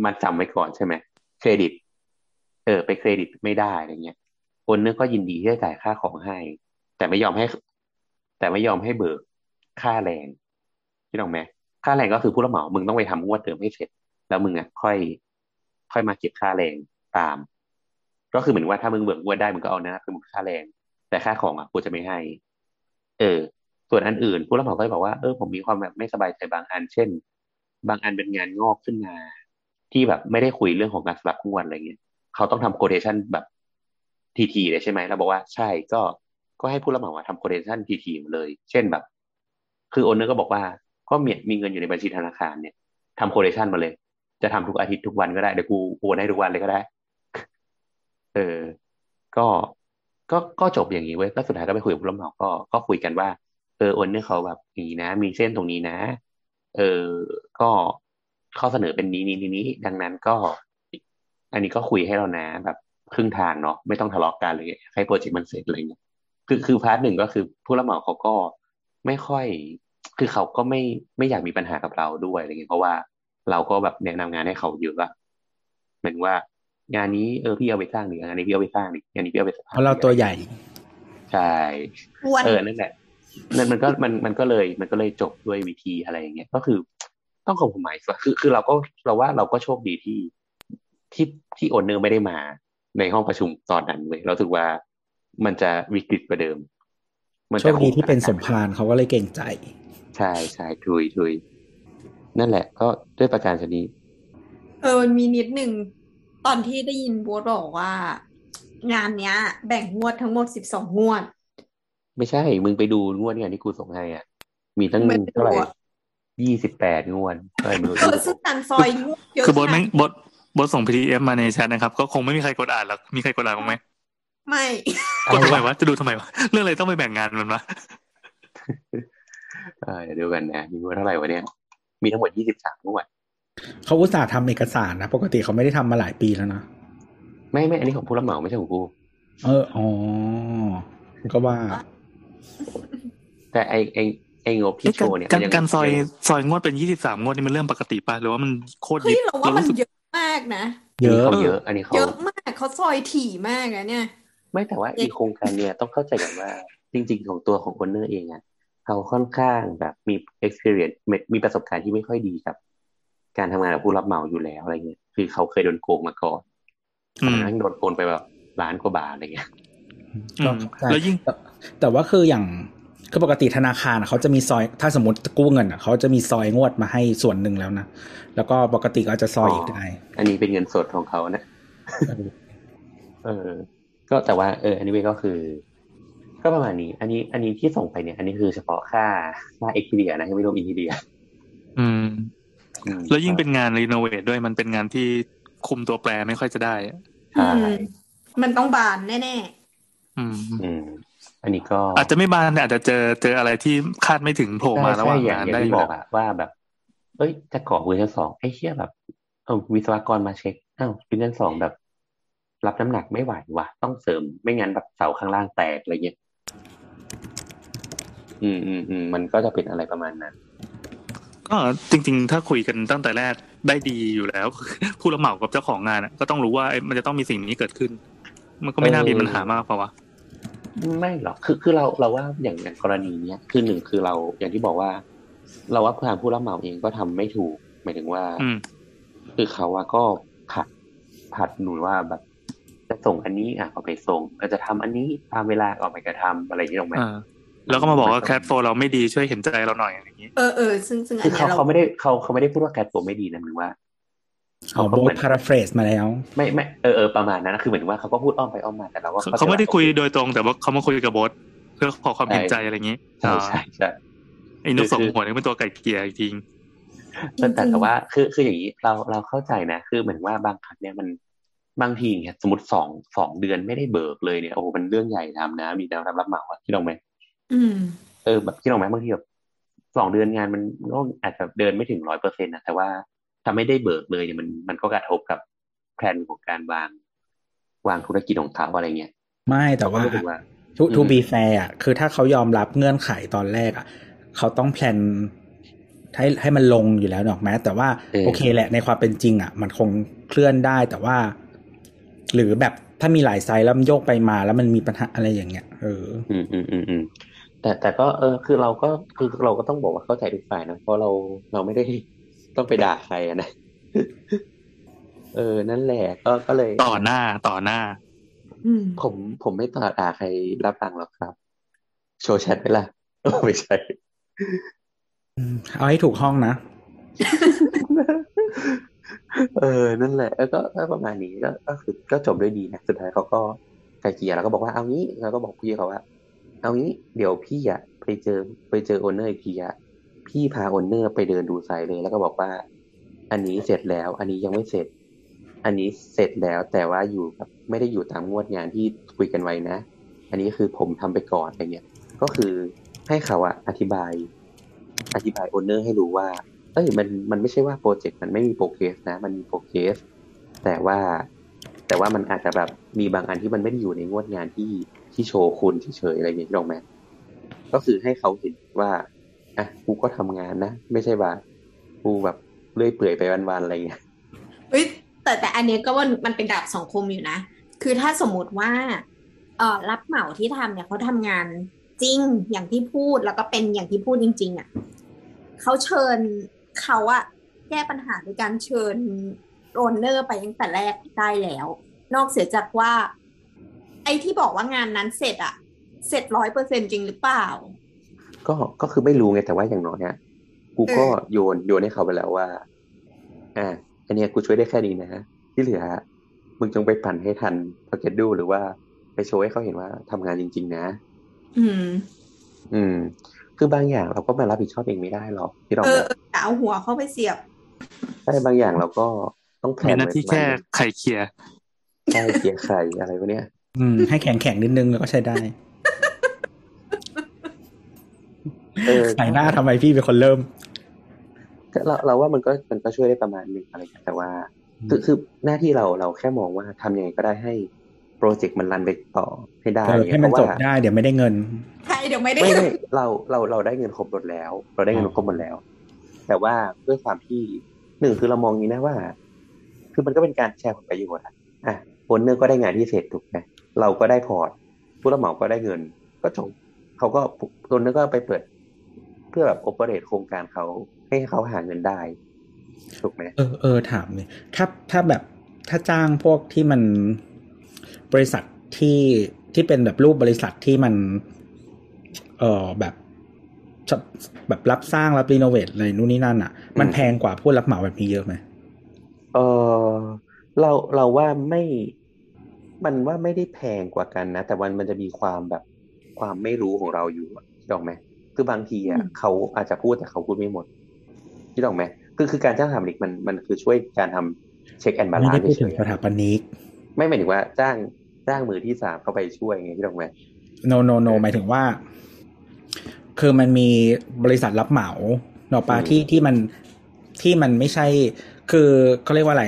มาจำไว้ก่อนใช่ไหมเครดิต เออ ไปเครดิตไม่ได้อะไรเงี้ยโอนนอร์ก็ยินดีที่จะจ่ายค่าของให้ แต่ไม่ยอมให้ แต่ไม่ยอมให้เบิกค่าแรงที่ตรงไหมค่าแรงก็คือผู้รับเหมา มึงต้องไปทำงวดเดิมให้เสร็จ แล้วมึงอะค่อย ค่อยมาเก็บค่าแรงตาม ก็คือเหมือนว่าถ้ามึงเบิกงวดได้มึงก็เอานะเป็นค่าแรง แต่ค่าของอะกูจะไม่ให้ เออ ส่วนอันอื่น ผู้รับเหมาก็จะบอกว่าเออผมมีความแบบไม่สบายใจบางอัน เช่น บางอันเป็นงานงอกขึ้นมาที่แบบไม่ได้คุยเรื่องของการสลับงวดอะไรเงี้ยเขาต้องทำโคเ t ชันแบบทีทีเลยใช่ไหมเราบอกว่าใช่ก็ ก็ให้ผู้รับเหมาทำโคเ t ชันทีทีเลย เช่นแบบ คือ owner ก็บอกว่าก็มีมีเงินอยู่ในบัญชีธนาคารเนี่ยทำโคเ t ชันมาเลย จะทำทุกอาทิตย์ทุกวันก็ได้เดี๋ยวกูโอนให้ทุกวันเลยก็ได้ เออ ก็ก็ก็จบอย่างนี้เว้ยก็สุดท้ายก็ไปคุยกับผู้รับเหมาก็ก็คุยกันว่าเออ owner เขาแบบนี้นะ มีเส้นตรงนี้นะ เออก็ข้อเสนอเป็นนี้นี้นี้ดังนั้นก็ อันนี้ก็คุยให้เรานะแบบครึ่งทางเนาะไม่ต้องทะเลาะกันเลยให้โปรเจกต์มันเสร็จอะไรเงี้ย คือคือพาร์ทหนึ่งก็คือผู้รับเหมาเขาก็ไม่ค่อย คือเขาก็ไม่ไม่อยากมีปัญหากับเราด้วยอะไรเงี้ยเพราะว่าเราก็แบบแนะนำงานให้เขาเยอะอะเหมือนว่า งานนี้เออพี่เอาไปสร้างดิงานนี้พี่เอาไปสร้างดิงานนี้พี่เอาไปเพราะเราตัวใหญ่ใช่เออนั่นแหละนั่นมันก็มันมันก็เลยมันก็เลยจบด้วยวิธีอะไรอย่างเงี้ยก็คือต้องขอบคุณหมายคือคือเราก็เราว่าเราก็โชคดีที่ที่ที่โอนเนอร์ไม่ได้มาในห้องประชุมตอนนั้นเลยเราถือว่า มันจะวิกฤตกว่าเดิมโชคดีที่เป็นสมพานเขาก็เลยเก่งใจ ใช่ใช่ทุยทุยนั่นแหละ ก็ด้วยประการชนี้ เออมันมีนิดหนึ่งตอนที่ได้ยินบัวบอกว่า งานเนี้ย แบ่งงวดทั้งหมดสิบสองงวด ไม่ใช่ มึงไปดูงวดเนี่ยที่กูส่งให้อะ มีตั้งเท่าไหร่ยี่สิบแปดงวดอะไรไม่รู้เออซึ่งการซอยงวดเยอะคือบทไม่บทบทส่ง PDF มาในแชทนะครับ ก็คงไม่มีใครกดอ่านหรอกมีใครกดอ่านบ้างไหม ไม่กดทำไมวะจะดูทำไมวะเรื่องอะไรต้องไปแบ่งงานมันวะเดี๋ยวดูกันนะมีว่าเท่าไหร่วะเนี่ยมีทั้งหมดยี่สิบสามงวดเขาอุตส่าห์ทำเอกสารนะ ปกติเขาไม่ได้ทำมาหลายปีแล้วนะ ไม่ไม่อันนี้ของผู้รับเหมาไม่ใช่ของกูเอออ๋อก็ว่า แต่ไอไอไองบที่โชว์เนี่ยการการซอยซอยงวดเป็นยี่สิบสามงวดนี่มันเรื่องปกติป่ะหรือว่ามันโคตรเยอะเราว่ามันเยอะมากนะ เยอะเยอะ อันนี้เขาเยอะมากเขาซอยถี่มากอะเนี่ย ไม่แต่ว่าอีโครงการเนี่ยต้องเข้าใจกันว่าจริง ๆ ของตัวของคนเนอร์เองอะเขาค่อนข้างแบบมี experience มีประสบการณ์ที่ไม่ค่อยดีกับ การทำงานกับผู้รับเหมาอยู่แล้วอะไรเงี้ยคือเขาเคยโดนโกงมาก่อนทั้งโดนโกงไปแบบล้านกว่าบาทอะไรเงี้ยแล้วยิ่งแต่ว่าคืออย่างคือปกติธนาคารเขาจะมีซอยถ้าสมมติกู้เงินอะเขาจะมีซอยงวดมาให้ส่วนหนึ่งแล้วนะแล้วก็ปกติก็จะซอยอีกได้อันนี้เป็นเงินสดของเขานะเออ ก็แต่ว่าเอออันนี้ก็คือ ก็ประมาณนี้ อันนี้ อันนี้ที่ส่งไปเนี่ย อันนี้คือเฉพาะค่าค่า exterior นะไม่รวม interior อืม แล้วยิ่งเป็นงาน renovate ด้วยมันเป็นงานที่คุมตัวแปรไม่ค่อยจะได้ใช่มันต้องบานแน่ๆอืมอืมอันนี้ก็ อาจจะไม่บานแต่อาจจะเจอเจออะไรที่คาดไม่ถึงโผล่มาระหว่างงานได้บอกอะว่าแบบเอ้ยจะก่อเวอร์ชั้นสองไอ้เชี่ยแบบเออวิศวกรมาเช็คอ้าวเวอร์ชั้นสองแบบ รับน้ำหนักไม่ไหวว่ะต้องเสริมไม่งั้นแบบเสาข้างล่างแตกอะไรเงี้ยอืมอืมอืมมันก็จะเป็นอะไรประมาณนั้น ก็จริง ๆ ถ้าคุยกันตั้งแต่แรกได้ดีอยู่แล้ว ผู้รับเหมากับเจ้าของงานก็ต้องรู้ว่ามันจะต้องมีสิ่งนี้เกิดขึ้น มันก็ไม่น่ามีปัญหามากเพราะว่าไม่หรอกคือคือเราเราว่าอย่างอย่างกรณีเนี้ยคือหนึ่งคือเราอย่างที่บอกว่า เราว่าทางผู้รับเหมาเองก็ทำไม่ถูกหมายถึงว่าคือเขาว่าก็ผัดผัดหนุนว่าแบบ จะส่งอันนี้อะก็ไปส่งอาจจะทำอันนี้ตามเวลาก็ไปกระทำอะไรอย่างนี้ตรงไหมแล้วก็มาบอกว่าแคทโฟเราไม่ดีช่วยเห็นใจเราหน่อยอย่างนี้ เออเออซึ่งซึ่งคือเขาเขาไม่ได้เขาเขาไม่ได้พูดว่าแคทโฟไม่ดีนะหรือว่าเขาโบทพาราเฟรสมาแล้ว ไม่ไม่เออเออประมาณนั้นนะคือเหมือนว่าเขาก็พูดอ้อมไปอ้อมมาแต่เราว่าเขาไม่ได้คุยโดยตรงแต่ว่าเขามาคุยกับโบทเพื่อขอความเห็นใจอะไรอย่างนี้ใช่ใช่ใช่ไอ้นุกสองหัวนี่เป็นตัวไก่เกียร์จริงแต่แต่ว่าคือคืออย่างนี้เราเราเข้าใจนะ คือเหมือนว่าบางครั้งเนี่ยมัน บางทีเนี่ยสมมติสองสองเดือนไม่ได้เบิกเลยเนี่ยโอ้โหมันเรื่องใหญ่ทำนะ มีแนวรับรับเหมาที่ลงไหมเออแบบที่ลงไหมบางทีแบบสองเดือนงานมันก็อาจจะเดินไม่ถึงร้อยเปอร์เซ็นต์นะแต่ว่าถ้าไม่ได้เบิกเลยเนี่ยมันมันก็กระทบกับแผนของการวาง วางธุรกิจของเขาอะไรเงี้ยไม่แต่ว่า to to be fair อะคือถ้าเขายอมรับเงื่อนไขตอนแรกอะเขาต้อง plan ให้ให้มันลงอยู่แล้วหรอกแม้แต่ว่าโอเคแหละในความเป็นจริง อะ มันคงเคลื่อนได้แต่ว่า หรือแบบถ้ามีหลายไซส์แล้วมันโยกไปมาแล้วมันมีปัญหาอะไรอย่างเงี้ยเออ อืมอืมอืมอืมแต่แต่ก็เออคือเราก็คือเราก็ต้องบอกว่าเข้าใจทุกฝ่ายนะเพราะเราเราไม่ได้ต้องไปด่าใครอะนะเออ นั่นแหละก็ก็เลยต่อหน้าต่อหน้าอืมผมผมไม่ต่อด่าใครรับฟังหรอกครับ โชว์แชทไหมล่ะโอ้ไม่ใช่อืมเอาให้ถูกห้องนะ เออ นั่นแหละเออก็ก็ประมาณนี้ก็ก็คือก็จบด้วยดีนะ สุดท้ายเขาก็ไกล่เกลี่ยแล้วก็บอกว่าเอางี้แล้วก็บอกพี่เขาว่า เอางี้ เดี๋ยวพี่อะไปเจอไปเจอ owner อีกทีอะพี่พา owner ไปเดินดู site เลย แล้วก็บอกว่า อันนี้เสร็จแล้ว อันนี้ยังไม่เสร็จ อันนี้เสร็จแล้วแต่ว่าอยู่แบบไม่ได้อยู่ตามงวดงานที่คุยกันไว้นะ อันนี้คือผมทำไปก่อนอะไรเงี้ย ก็คือให้เขาอะอธิบาย อธิบาย owner ให้รู้ว่า เอ้ยมันมันไม่ใช่ว่าโปรเจกต์มันไม่มี progress นะ มันมี progress แต่ว่าแต่ว่ามันอาจจะแบบมีบางอันที่มันไม่ได้อยู่ในงวดงานที่ที่โชว์คุณเฉยๆอะไรอย่างเงี้ยถูกไหมก็คือให้เขาเห็นว่าอะกูก็ทำงานนะ ไม่ใช่ว่ากูแบบเรื่อยเปื่อยไปวันๆอะไรอย่างเงี้ยเอ้ยแต่แต่อันเนี้ยก็ว่ามันเป็นดาบสองคมอยู่นะ คือถ้าสมมติว่าเอ่อรับเหมาที่ทำเนี่ยเขาทำงานจริงอย่างที่พูดแล้วก็เป็นอย่างที่พูดจริง ๆอะเขาเชิญ เขาอะแก้ปัญหาโดยการเชิญโรนเนอร์ไปตั้งแต่แรกได้แล้ว นอกเสียจากว่า ไอ้ที่บอกว่างานนั้นเสร็จอะเสร็จร้อยเปอร์เซ็นจริงหรือเปล่า ก็ก็คือไม่รู้ไงแต่ว่าอย่างน้อยอะกูก็เออโยนโยนให้เขาไปแล้วว่า อ่าอันเนี้ยกูช่วยได้แค่นี้นะที่เหลือมึงจงไปปั่นให้ทันพอเก็ตดูหรือว่าไปโชว์ให้เขาเห็นว่าทำงานจริง ๆ นะ อืม อืม คือบางอย่างเราก็มารับผิดชอบเองไม่ได้หรอกที่เราเออเออแต่เอาหัวเข้าไปเสียบใช่บางอย่างเราก็ต้องแพลมีนหน้าไว้ที่ประมาแค่ณนึงไข่เคลียร์ใช่เกียร์ไข่อะไรวะเนี่ยอืม ให้แข็งแข็งๆนิดนึงแล้วก็ใช้ได้เออใส่หน้าทำไมพี่เป็นคนเริ่มก็เราเราว่ามันก็มันก็ช่วยได้ประมาณหนึ่งอะไรอย่างเงี้ยแต่ว่าคือคือหน้าที่เราเราแค่มองว่าทำยังไงก็ได้ให้โป รเจกต์มัน run ไปต่อให้ได้เออให้มันจบเพจราะว่าได้เดี๋ยวไม่ได้เงินใช่เดี๋ยวไม่ได้ไม่ไม่เราเราเราได้เงินครบหมดแล้ว เราได้เงินครบหมดแล้ว แต่ว่าด้วยความที่หนึ่งคือเรามองอย่างนี้นะว่า คือมันก็เป็นการแชร์ผลประโยชน์อะอะ owner ก็ได้งานที่เสร็จถูกไหมเราก็ได้ portผู้รับเหมาก็ได้เงิน ก็จบเขาก็ owner ก็ไปเปิด เพื่อแบบ operate โครงการเขาให้เขาหาเงินได้ถูกไหมเออเออถามเลยถ้าถ้าแบบถ้าจ้างพวกที่มัน บริษัทที่ที่เป็นแบบรูปบริษัทที่มัน เออแบบชอบแบบรับสร้างรับ renovate อะไรนู่นนี่นั่นอะ มันแพงกว่าผู้รับเหมาแบบนี้เยอะไหมเออเราเราว่าไม่มันว่าไม่ได้แพงกว่ากันนะ แต่มันมันจะมีความแบบความไม่รู้ของเราอยู่อะคิดออกไหมคือบางทีอะอืมเขาอาจจะพูดแต่เขาพูดไม่หมดคิดออกไหมคือคือการจ้างสถาปนิกมันมันคือช่วยการทำเช็คแอนด์บาไม่ลานได้ซ์พูดเฉถึงยสถาปนิกๆไม่หมายถึงว่าจ้าง จ้างมือที่สามเข้าไปช่วยไงคิดออกไหม no no no หมายถึงว่า คือมันมีบริษัทรับเหมาเนอะปะที่ที่มันที่มันไม่ใช่ คือเขาเรียกว่าอะไร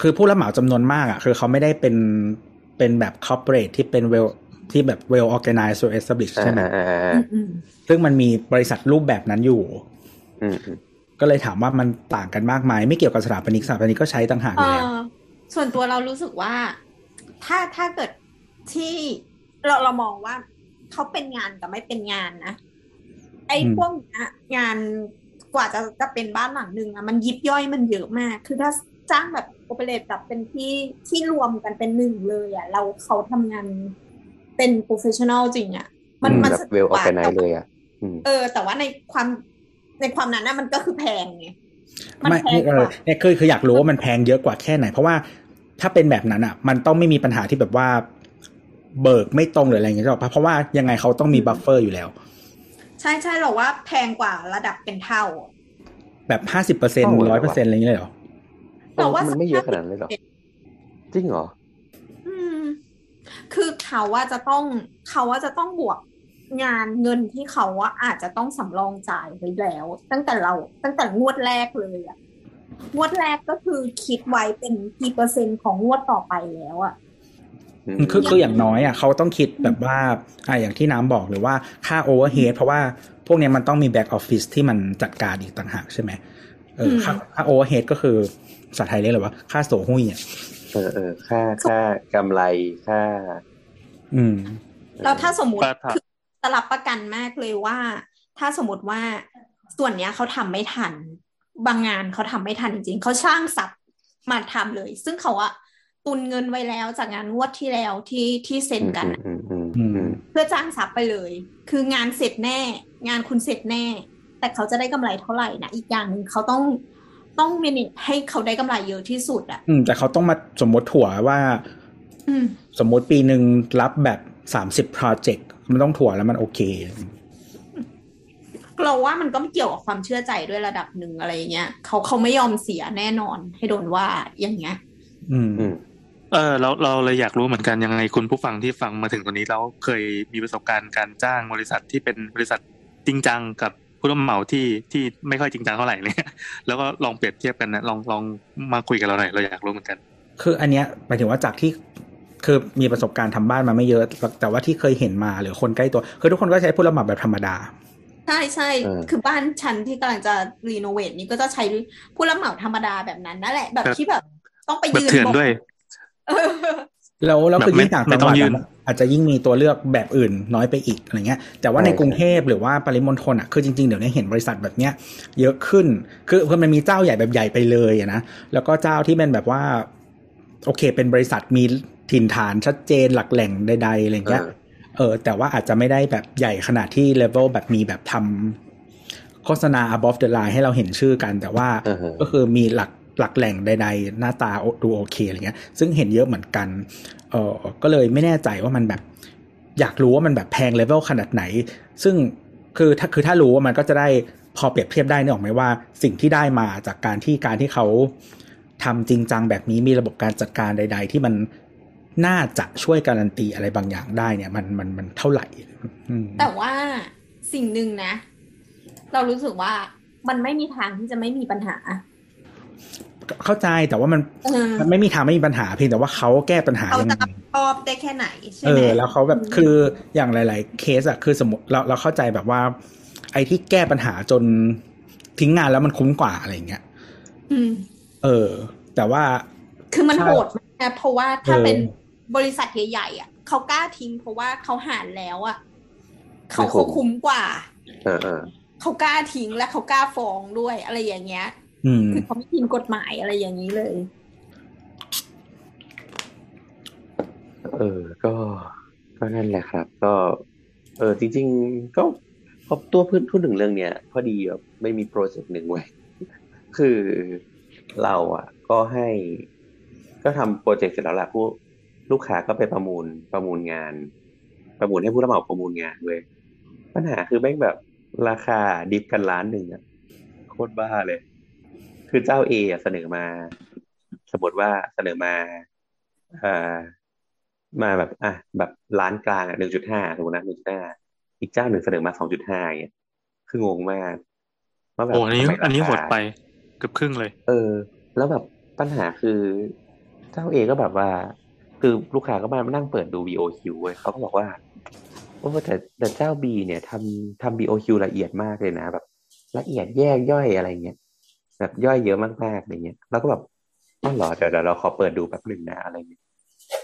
คือผู้รับเหมาจำนวนมากอะ คือเขาไม่ได้เป็นเป็นแบบ corporate ที่เป็น well ที่แบบ well organized or established อ่าใช่ไหมอ่าอ่าอือ่ามอืมซึ่งมันมีบริษัทรูปแบบนั้นอยู่อืมอืมก็เลยถามว่ามันต่างกันมากไหมไม่เกี่ยวกับสถาปนิกสถาปนิกก็ใช้ต่างหากอเอยู่แล้วอส่วนตัวเรารู้สึกว่า ถ้าถ้าเกิดที่เราเรามองว่าเขาเป็นงานกับไม่เป็นงานนะไอ้อืมพวกเนี้ยงานกว่าจะจะเป็นบ้านหลังหนึ่งอะมันยิบย่อยมันเยอะมาก คือถ้าจ้างแบบโอเปเรตแบบเป็นที่ที่รวมกันเป็นหนึ่งเลยอะเราเขาทำงานเป็นโปรเฟชชั่นอลจริงอะมันอืมมันแบบสนุเวลกออกว่าแกไนแต่เลยว่าอะอืมเออ แต่ว่าในความในความนั้นนะมันก็คือแพงไงมันไม่แพงเอกอว่าเนี่ยคือคืออยากรู้ว่ามันแพงเยอะกว่าแค่ไหน เพราะว่า ถ้าเป็นแบบนั้นอะ มันต้องไม่มีปัญหาที่แบบว่า เบิกไม่ตรงหรืออะไรอย่างเงี้ยหรอกปะเพราะว่ายังไงเขาต้องมี buffer อยู่แล้ว ใช่ใช่เราว่าแพงกว่าระดับเป็นเท่า แบบห้าสิบเปอร์เซ็นต์เท่าเลยร้อยเหรเปออร์เซ็นต์อะไรอย่างเงี้ยเลยเหรอแต่ว่ามันไม่เยอะขนาดนั้นเลยเหรอจริงเหรออืมคือเขาว่าจะต้องเขาว่าจะต้องบวกงานเงินที่เขาว่าอาจจะต้องสำรองจ่ายไว้แล้ว ตั้งแต่เราตั้งแต่งวดแรกเลยอะ งวดแรกก็คือคิดไว้เป็นกี่เปอร์เซ็นต์ของงวดต่อไปแล้วอะอืมคือคืออย่างน้อยอะเขาต้องคิดแบบว่าอ่าอย่างที่น้ำบอกหรือว่าค่า overhead เพราะว่าพวกเนี้ยมันต้องมี back office ที่มันจัดการอีกต่างหากใช่ไหมเออค่าค่า overhead ก็คือภาษาไทยเรียกอะไรวะค่าโสหุ้ยอะเออเออค่าค่ากำไรค่า อืมแล้วถ้าสมมุติถ้าถ้าจะรับประกันมากเลยว่า ถ้าสมมติว่าส่วนเนี้ยเขาทำไม่ทัน บางงานเขาทำไม่ทันจริง ๆเขาช่างสับมาทำเลย ซึ่งเขาอะตุนเงินไว้แล้วจากงานงวดที่แล้วที่ที่เซ็นกันอะอืมอืมอืมอืมเพื่อจ้างซับไปเลย คืองานเสร็จแน่ งานคุณเสร็จแน่ แต่เขาจะได้กำไรเท่าไหร่นะอีกอย่างหนึ่งเขาต้องต้องเมเนจให้เขาได้กำไรเยอะที่สุดอะอืมแต่เขาต้องมาสมมติถั่วว่า อืมสมมติปีหนึ่งรับแบบสามสิบโปรเจกต์มันต้องถั่วแล้วมันโอเค เราว่ามันก็เกี่ยวกับความเชื่อใจด้วยระดับหนึ่งอะไรเงี้ยเขาเขาไม่ยอมเสียแน่นอน ให้โดนว่าอย่างเงี้ยอืมอืมเออเราเราเลยอยากรู้เหมือนกันยังไงคุณผู้ฟังที่ฟังมาถึงตรงนี้แล้วเคยมีประสบการณ์การจ้างบริษัทที่เป็นบริษัทจริงจังกับผู้รับเหมาที่ที่ไม่ค่อยจริงจังเท่าไหร่เนี่ยแล้วก็ลองเปรียบเทียบกันนะลองลองมาคุยกับเราหน่อยเราอยากรู้เหมือนกัน คืออันเนี้ยหมายถึงว่าจากที่คือมีประสบการณ์ทำบ้านมาไม่เยอะ แต่ว่าที่เคยเห็นมาหรือคนใกล้ตัว คือทุกคนก็ใช้ผู้รับเหมาแบบธรรมดา ใช่ใช่เออคือบ้านฉันที่กำลังจะรีโนเวทนี่ก็จะใช้ผู้รับเหมาธรรมดาแบบนั้นนั่นแหละ แบบแบบที่แบบต้องไปแบบยืนเถื่อนบอกด้วยเออแล้วแล้วแบบคือไม่ยิ่งต่างไม่จังหต้อวังดยื่นอะอาจจะยิ่งมีตัวเลือกแบบอื่นน้อยไปอีกอะไรเงี้ย แต่ว่าในใช่กรุงเทพหรือว่าปริมณฑลอะคือจริงๆเดี๋ยวนี้เห็นบริษัทแบบเนี้ย เยอะขึ้น คือคือมันมีเจ้าใหญ่แบบใหญ่ไปเลยอะนะแล้วก็เจ้าที่เป็นแบบว่า โอเค เป็นบริษัทมีถิ่นฐานชัดเจนหลักแหล่งใดๆอะไรเงี้ย เออเออแต่ว่าอาจจะไม่ได้แบบใหญ่ขนาดที่เลเวลแบบมีแบบทำโฆษณา above the line ให้เราเห็นชื่อกัน แต่ว่าเออฮะก็คือมีหลักหลักแหล่งใด ๆ หน้าตาดูโอเคอะไรเงี้ย ซึ่งเห็นเยอะเหมือนกันเออก็เลยไม่แน่ใจว่ามันแบบ อยากรู้ว่ามันแบบแพงเลเวลขนาดไหน ซึ่งคือถ้าคือถ้ารู้ว่ามันก็จะได้พอเปรียบเทียบได้เนี่ยออกไหมว่าสิ่งที่ได้มาจากการที่การที่เขาทำจริงจังแบบนี้มีระบบการจัดการใด ๆ ที่มัน น่าจะช่วยการันตีอะไรบางอย่างได้เนี่ย มันมันมันเท่าไหร่อืมแต่ว่าสิ่งหนึ่งนะ เรารู้สึกว่ามันไม่มีทางที่จะไม่มีปัญหา เข้าใจแต่ว่ามันเออมันไม่มีทางไม่มีปัญหาเพียงแต่ว่าเขาแก้ปัญหาเขายังจะไงรับผิดชอบได้แค่ไหนใช่เอไหมอแล้วเขาแบบคืออย่างหลาย ๆ เคสอะคือสมมติเราเราเข้าใจแบบว่า ไอ้ที่แก้ปัญหาจนทิ้งงานแล้วมันคุ้มกว่าอะไรอย่างเงี้ยอืมเออ แต่ว่า คือมันใช่โหดมากนะเพราะว่าถ้าเออเป็น บริษัทใหญ่ๆอะเขากล้าทิ้งเพราะว่าเขาหารแล้วอะเขาไม่คุ้มเขาคุ้มกว่าเออเออเขากล้าทิ้งและเขากล้าฟ้องด้วยอะไรอย่างเงี้ยอืมคือเขาไม่ทินกฎหมายอะไรอย่างนี้เลย เออ ก็ก็นั่นแหละครับ ก็ เออจริง ๆ ก็พอตัวพูดพูดถึงเรื่องเนี้ยพอดีแบบไม่มีโปรเจกต์หนึ่งไว้ยคือเราอะ ก็ให้ ก็ทำโปรเจกต์เสร็จแล้วแหละผู้ ลูกค้าก็ไปประมูลประมูลงาน ประมูลให้ผู้รับเหมาประมูลงานเว้ยปัญหาคือแม่งแบบราคาดิฟกันล้านหนึ่งอะโคตรบ้าเลย คือเจ้าเอะเสนอมา สมมติว่าเสนอมาเอ่อมาแบบ อะแบบล้านกลางอะหนึ่งจุดห้าสมมตินะหนึ่งจุดห้าอีกเจ้าหนึ่งเสนอมาสองจุดห้าอย่างเงี้ยคืองงมากว่าแบบโอ้อันนี้ทำไมอันนี้ราโหคาดไปเกือบครึ่งเลย เออ แล้วแบบปัญหาคือ เจ้าเอก็แบบว่า คือลูกค้าก็มานั่งเปิดดู VOQ เว้ยเขาก็บอกว่าโอ้แต่แต่เจ้าบีเนี่ยทำทำ VOQ ละเอียดมากเลยนะแบบ ละเอียดแยกย่อยอะไรเงี้ยแบบย่อยเยอะมากๆอะไรเงี้ยแล้วก็แบบอ๋อเหรอเดี๋ยวเดี๋ยวเราขอเปิดดูแป๊บหนึ่งนะอะไรเงี้ย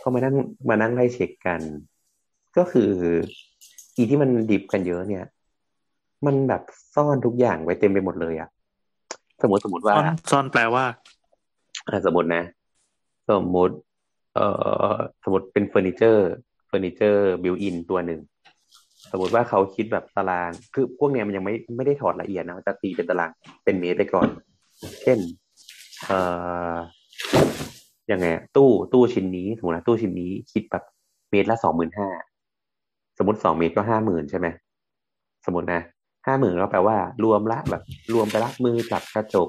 ก็มานั่งมานั่งไล่เช็คกัน ก็คืออีที่มัน diff กันเยอะเนี่ย มันแบบซ่อนทุกอย่างไว้เต็มไปหมดเลยอะสมมติสมมติว่าซ่อนซ่อนแปลว่าอะสมมตินะ สมมติ เอ่อสมมติเป็นเฟอร์นิเจอร์เฟอร์นิเจอร์ built-in ตัวหนึ่งสมมติว่าเขาคิดแบบตาราง คือพวกเนี้ยมันยังไม่ไม่ได้ถอดละเอียดนะจะตีเป็นตารางเป็นเมตรไปก่อน เช่นเอ่อยังไงตู้ตู้ชิ้นนี้สมมตินะตู้ชิ้นนี้คิดแบบเมตรละสองหมื่นห้าสมมติสองเมตรก็ห้าหมื่นใช่ไหมสมมตินะห้าหมื่นก็แปลว่า รวมละแบบ รวมไปละมือจับกระจก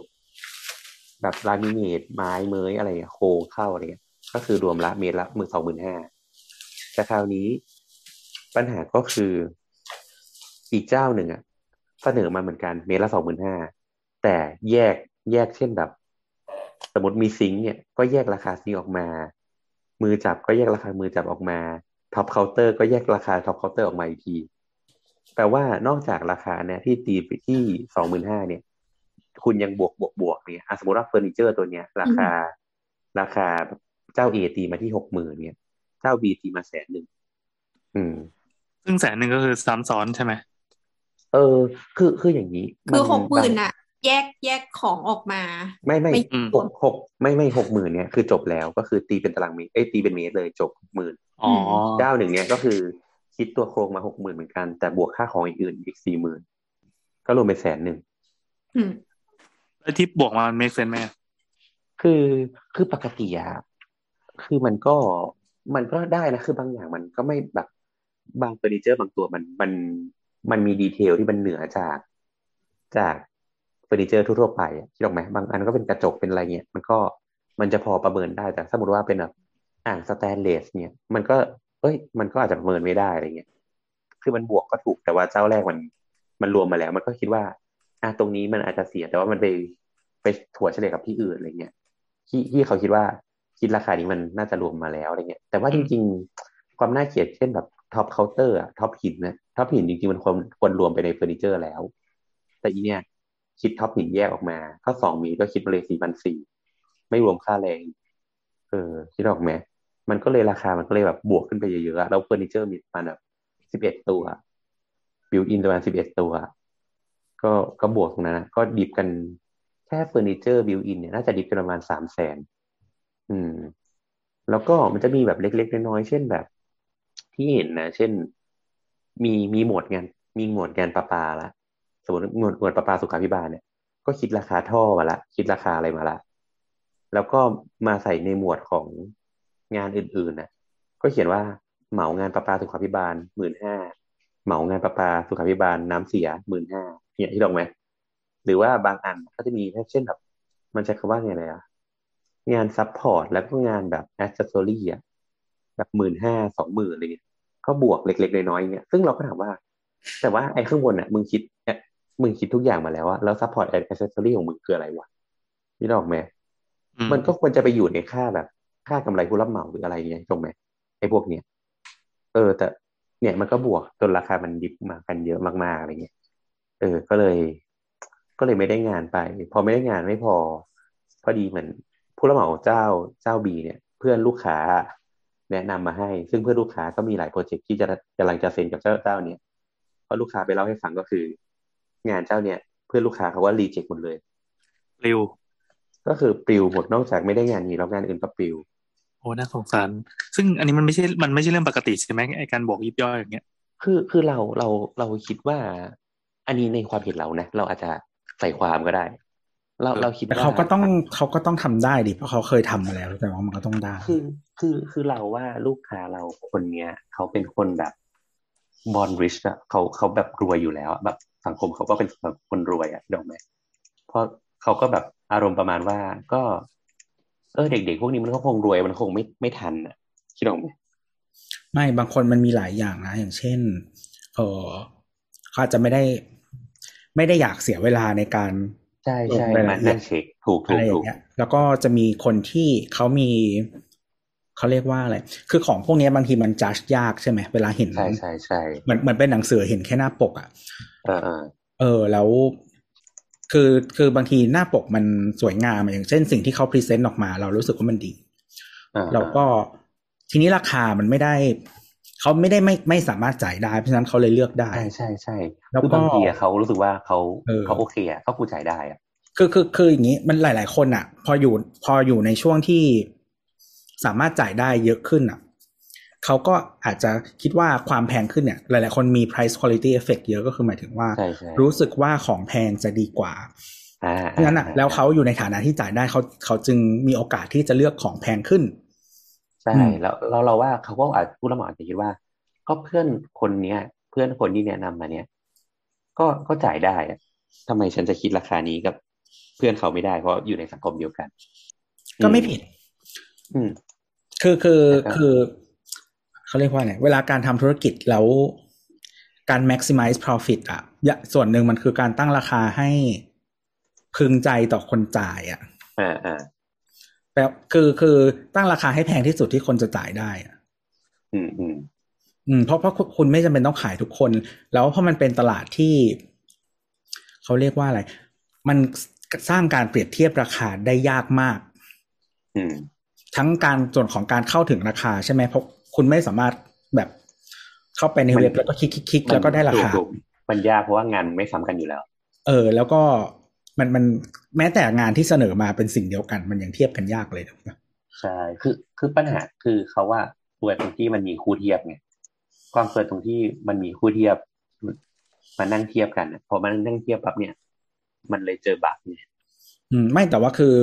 แบบลามิเนตไม้เมยอะไรโครงเข้าอะไรเงี้ย ก็คือรวมละเมตรละหมื่นสองหมื่นห้าแต่คราวนี้ปัญหาก็คืออีกเจ้าหนึ่งอะเสนอมาเหมือนกันเมตรละสองหมื่นห้าแต่แยกแยกเช่นแบบ สมมติมี sink เนี่ยก็แยกราคา sink ออกมา มือจับก็แยกราคามือจับออกมา top เคาน์เตอร์ก็แยกราคา top เคาน์เตอร์ออกมาอีกทีแปลว่านอกจากราคาเนี่ยที่ตีไปที่สองหมื่นห้าเนี่ย คุณยังบวกบวกบวกเนี่ยสมมติว่าเฟอร์นิเจอร์ตัวเนี้ย ราคาราคา จ้าเอตีมาที่หกหมื่นเนี่ย เจ้าบีตีมาแสนหนึ่งอืม ซึ่งแสนหนึ่งก็คือซ้ำซ้อนใช่ไหมเออ คือคืออย่างนี้ คือมัหกหมื่นบางอะแยกแยกของออกมาไม่ไม่ไม่หกหกไม่ไม่หกหมื่นเนี่ยคือจบแล้วก็คือตีเป็นตารางเมตรเอ้ยตีเป็นเมตรเลยจบหมื่นอ๋อเจ้าหนึ่งเนี่ยก็คือคิดตัวโครงมาหกหมื่นเหมือนกัน แต่บวกค่าของอื่นอีกสี่หมื่นก็รวมเป็นแสนหนึ่งอืมแล้วที่บวกมา make sense ไหมคือคือปกติอะ คือมันก็มันก็ได้นะ คือบางอย่างมันก็ไม่แบบบางเฟอร์นิเจอร์บางตัวมันมันมันมี detail ที่มันเหนือจากจากเฟอร์นิเจอร์ทั่วๆไปคิดออกไหมบางอันก็เป็นกระจกเป็นอะไรเงี้ยมันก็มันจะพอประเมินได้แต่สมมติว่าเป็นแบบอ่างสแตนเลสเนี่ยมันก็ เอ้ย มันก็อาจจะประเมินไม่ได้อะไรเงี้ยคือมันบวกก็ถูกแต่ว่าเจ้าแรกมันมันรวมมาแล้ว มันก็คิดว่า อะตรงนี้มันอาจจะเสียแต่ว่ามันไปไปถัวเฉลี่ยกับที่อื่นอะไรเงี้ยที่ที่เขาคิดว่า คิดราคานี้มันน่าจะรวมมาแล้วอะไรเงี้ยแต่ว่าจริง ๆ ความน่าเกลียดเช่นแบบ top เคาน์เตอร์อะ top หินนะ top หินจริงๆมันควรควรรวมไปในเฟอร์นิเจอร์แล้ว แต่อีเนี่ยคิด top หินแยกออกมาก็สองมีก็คิดมาเลยสี่พันสี่ไม่รวมค่าแรง เออ คิดออกไหมมันก็เลยราคามันก็เลยแบบบวกขึ้นไปเยอะๆอะแล้วเฟอร์นิเจอร์มีประมาณแบบสิบเอ็ดตัว built-in ประมาณสิบเอ็ดตัว ก็ก็บวกตรงนั้นนะก็ diff กันแค่เฟอร์นิเจอร์ built-in เนี่ยน่าจะ diff กันประมาณสามแสน อืม แล้วก็มันจะมีแบบเล็กๆน้อยๆเช่นแบบ ที่เห็นนะเช่น มีมีหมวดงานมีหมวดงานประปาละสมมติหมวดหมวดประปาสุขาภิบาลเนี่ยก็คิดราคาท่อมาละ คิดราคาอะไรมาละ แล้วก็มาใส่ในหมวดของงานอื่นๆนะก็เขียนว่าเหมางานประปาสุขาภิบาลหมื่นห้าเหมางานประปาสุขาภิบาลน้ำเสียหมื่นห้าเนี่ยคิดออกไหมหรือว่าบางอันก็จะมีเช่นแบบ มันใช้คำว่าไงเลยอะ งาน support แล้วก็งานแบบแอ c เซสซอรี่อะแบบหมื่นห้าสองหมื่นอะไรเงี้ยก็บวกเล็ก ๆ น้อยๆเงี้ยซึ่งเราก็ถามว่า แต่ว่าไอ้ข้างบนอะมึงคิดเอ๊ะมึงคิดทุกอย่างมาแล้วอะแล้วซัพพอร์ตแอ c เซสซอรี่ของมึงคืออะไรวะคิดออกไหมอืมมันก็ควรจะไปอยู่ในค่าแบบค่ากำไรผู้รับเหมาหรืออะไรเงี้ยถูกไหมไอ้พวกเนี้ยเออ แต่เนี่ยมันก็บวกจนราคามัน diff มากันเยอะมากๆอะไรเงี้ยเออ ก็เลย ก็เลยไม่ได้งานไป พอไม่ได้งานไม่พอ พอดีเหมือน ผู้รับเหมาเจ้าเจ้า B เนี่ย เพื่อนลูกค้าแนะนำมาให้ ซึ่งเพื่อนลูกค้าก็มีหลาย project ที่จะกำลังจะเซ็นกับเจ้าเจ้าเนี่ยเพราะลูกค้าไปเล่าให้ฟังก็คือ งานเจ้าเนี่ย เพื่อนลูกค้าเขาว่ารีเจ็คหมดเลยริว ก็คือปลิวหมดนอกจากไม่ได้งานนี้แล้วงานอื่นก็ปลิวโอ้น่าสงสาร ซึ่งอันนี้มันไม่ใช่ มันไม่ใช่เรื่องปกติใช่ไหมไอการบวกยิบย่อยอย่างเงี้ย คือคือเราเราเราคิดว่า อันนี้ในความเห็นเรานะเราอาจจะใส่ความก็ได้ เราเราคิดแต่ว่าเขาก็ต้องเขาก็ต้องทำได้ดิเพราะเขาเคยทำมาแล้วแต่ว่ามันก็ต้องได้ คือคือคือเราว่าลูกค้าเราคนเนี้ยเขาเป็นคนแบบบอลริชอะเขาเขาแบบรวยอยู่แล้วอะแบบสังคมเขาก็เป็นแบบคนรวยอะดอกไหมเพราะเขาก็แบบอารมณ์ประมาณว่าก็ เออเด็กๆพวกนี้มันก็คงรวยมันคงไม่ไม่ทันอะคิดออกไหมไม่บางคนมันมีหลายอย่างนะอย่างเช่น เออเขาอาจจะไม่ได้ ไม่ได้อยากเสียเวลาในการใช่ใช่ลงรายมาละเอียดนั่งเช็คถูกถูอะกไรอย่าถูกงเงี้ยแล้วก็จะมีคนที่เขามีเขาเรียกว่าอะไร คือของพวกเนี้ยบางทีมันจัดยากใช่ไหมเวลาเห็นใช่ใช่ใช่เหมือนเหมือนเป็นหนังสือเห็นแค่หน้าปกอะเออเออเออแล้ว คือคือบางทีหน้าปกมันสวยงามอย่างเช่นสิ่งที่เขา present ออกมา เรารู้สึกว่ามันดีอ่าแล้วก็ทีนี้ราคามันไม่ได้ เขาไม่ได้ไม่ไม่สามารถจ่ายได้ เพราะฉะนั้นเขาเลยเลือกได้ ใช่ใช่ใช่แล้วก็คือบางทีอะเขารู้สึกว่าเขาเออเขาโอเคอะเขากูจ่ายได้อะคือคือคืออย่างนี้มันหลาย ๆ คนอะ พออยู่พออยู่ในช่วงที่สามารถจ่ายได้เยอะขึ้นอะเขาก็อาจจะคิดว่าความแพงขึ้นเนี่ย หลาย ๆ คนมี price quality effect เยอะก็คือหมายถึงว่าใช่ใช่รู้สึกว่าของแพงจะดีกว่าอ่าเพราะฉะนั้นอะอ่าแล้วเขาอยู่ในฐานะที่จ่ายได้เขาเขาจึงมีโอกาสที่จะเลือกของแพงขึ้น ใช่อืมแล้วเราเราว่าเขาก็อาจผู้รับเหมาอาจจะคิดว่า ก็เพื่อนคนเนี้ย เพื่อนคนที่แนะนำมาเนี่ยก็ก็จ่ายได้อะทำไมฉันจะคิดราคานี้กับเพื่อนเขาไม่ได้เพราะอยู่ในสังคมเดียวกัน ก็ไม่ผิด อืม คือคือแล้วก็คือเขาเรียกว่าไงเวลาการทำธุรกิจแล้วการ maximize profit อะอย่าส่วนหนึ่งมันคือการตั้งราคาให้พึงใจต่อคนจ่ายอะอ่าอ่า แปลคือคือตั้งราคาให้แพงที่สุดที่คนจะจ่ายได้อะอืมอืมอืมเพราะเพราะคุณไม่จำเป็นต้องขายทุกคน แล้วเพราะมันเป็นตลาดที่ เขาเรียกว่าอะไร มันสร้างการเปรียบเทียบราคาได้ยากมาก อืม ทั้งการส่วนของการเข้าถึงราคาใช่ไหมเพราะคุณไม่สามารถแบบเข้าไปในเว็บแล้วก็คลิกคลิกคลิกแล้วก็ได้ราคาถูกๆมันยากเพราะว่างานไม่ซ้ำกันอยู่แล้ว เออ แล้วก็มันมัน แม้แต่งานที่เสนอมาเป็นสิ่งเดียวกัน มันยังเทียบกันยากเลยนะใช่คือคือปัญหาคือเขาว่าตัวตรงที่มันมีคู่เทียบไงความเกิดตรงที่มันมีคู่เทียบมานั่งเทียบกันอะพอมานั่งเทียบปั๊บเนี่ย มันเลยเจอบั๊กเนี่ยอืมไม่แต่ว่าคือ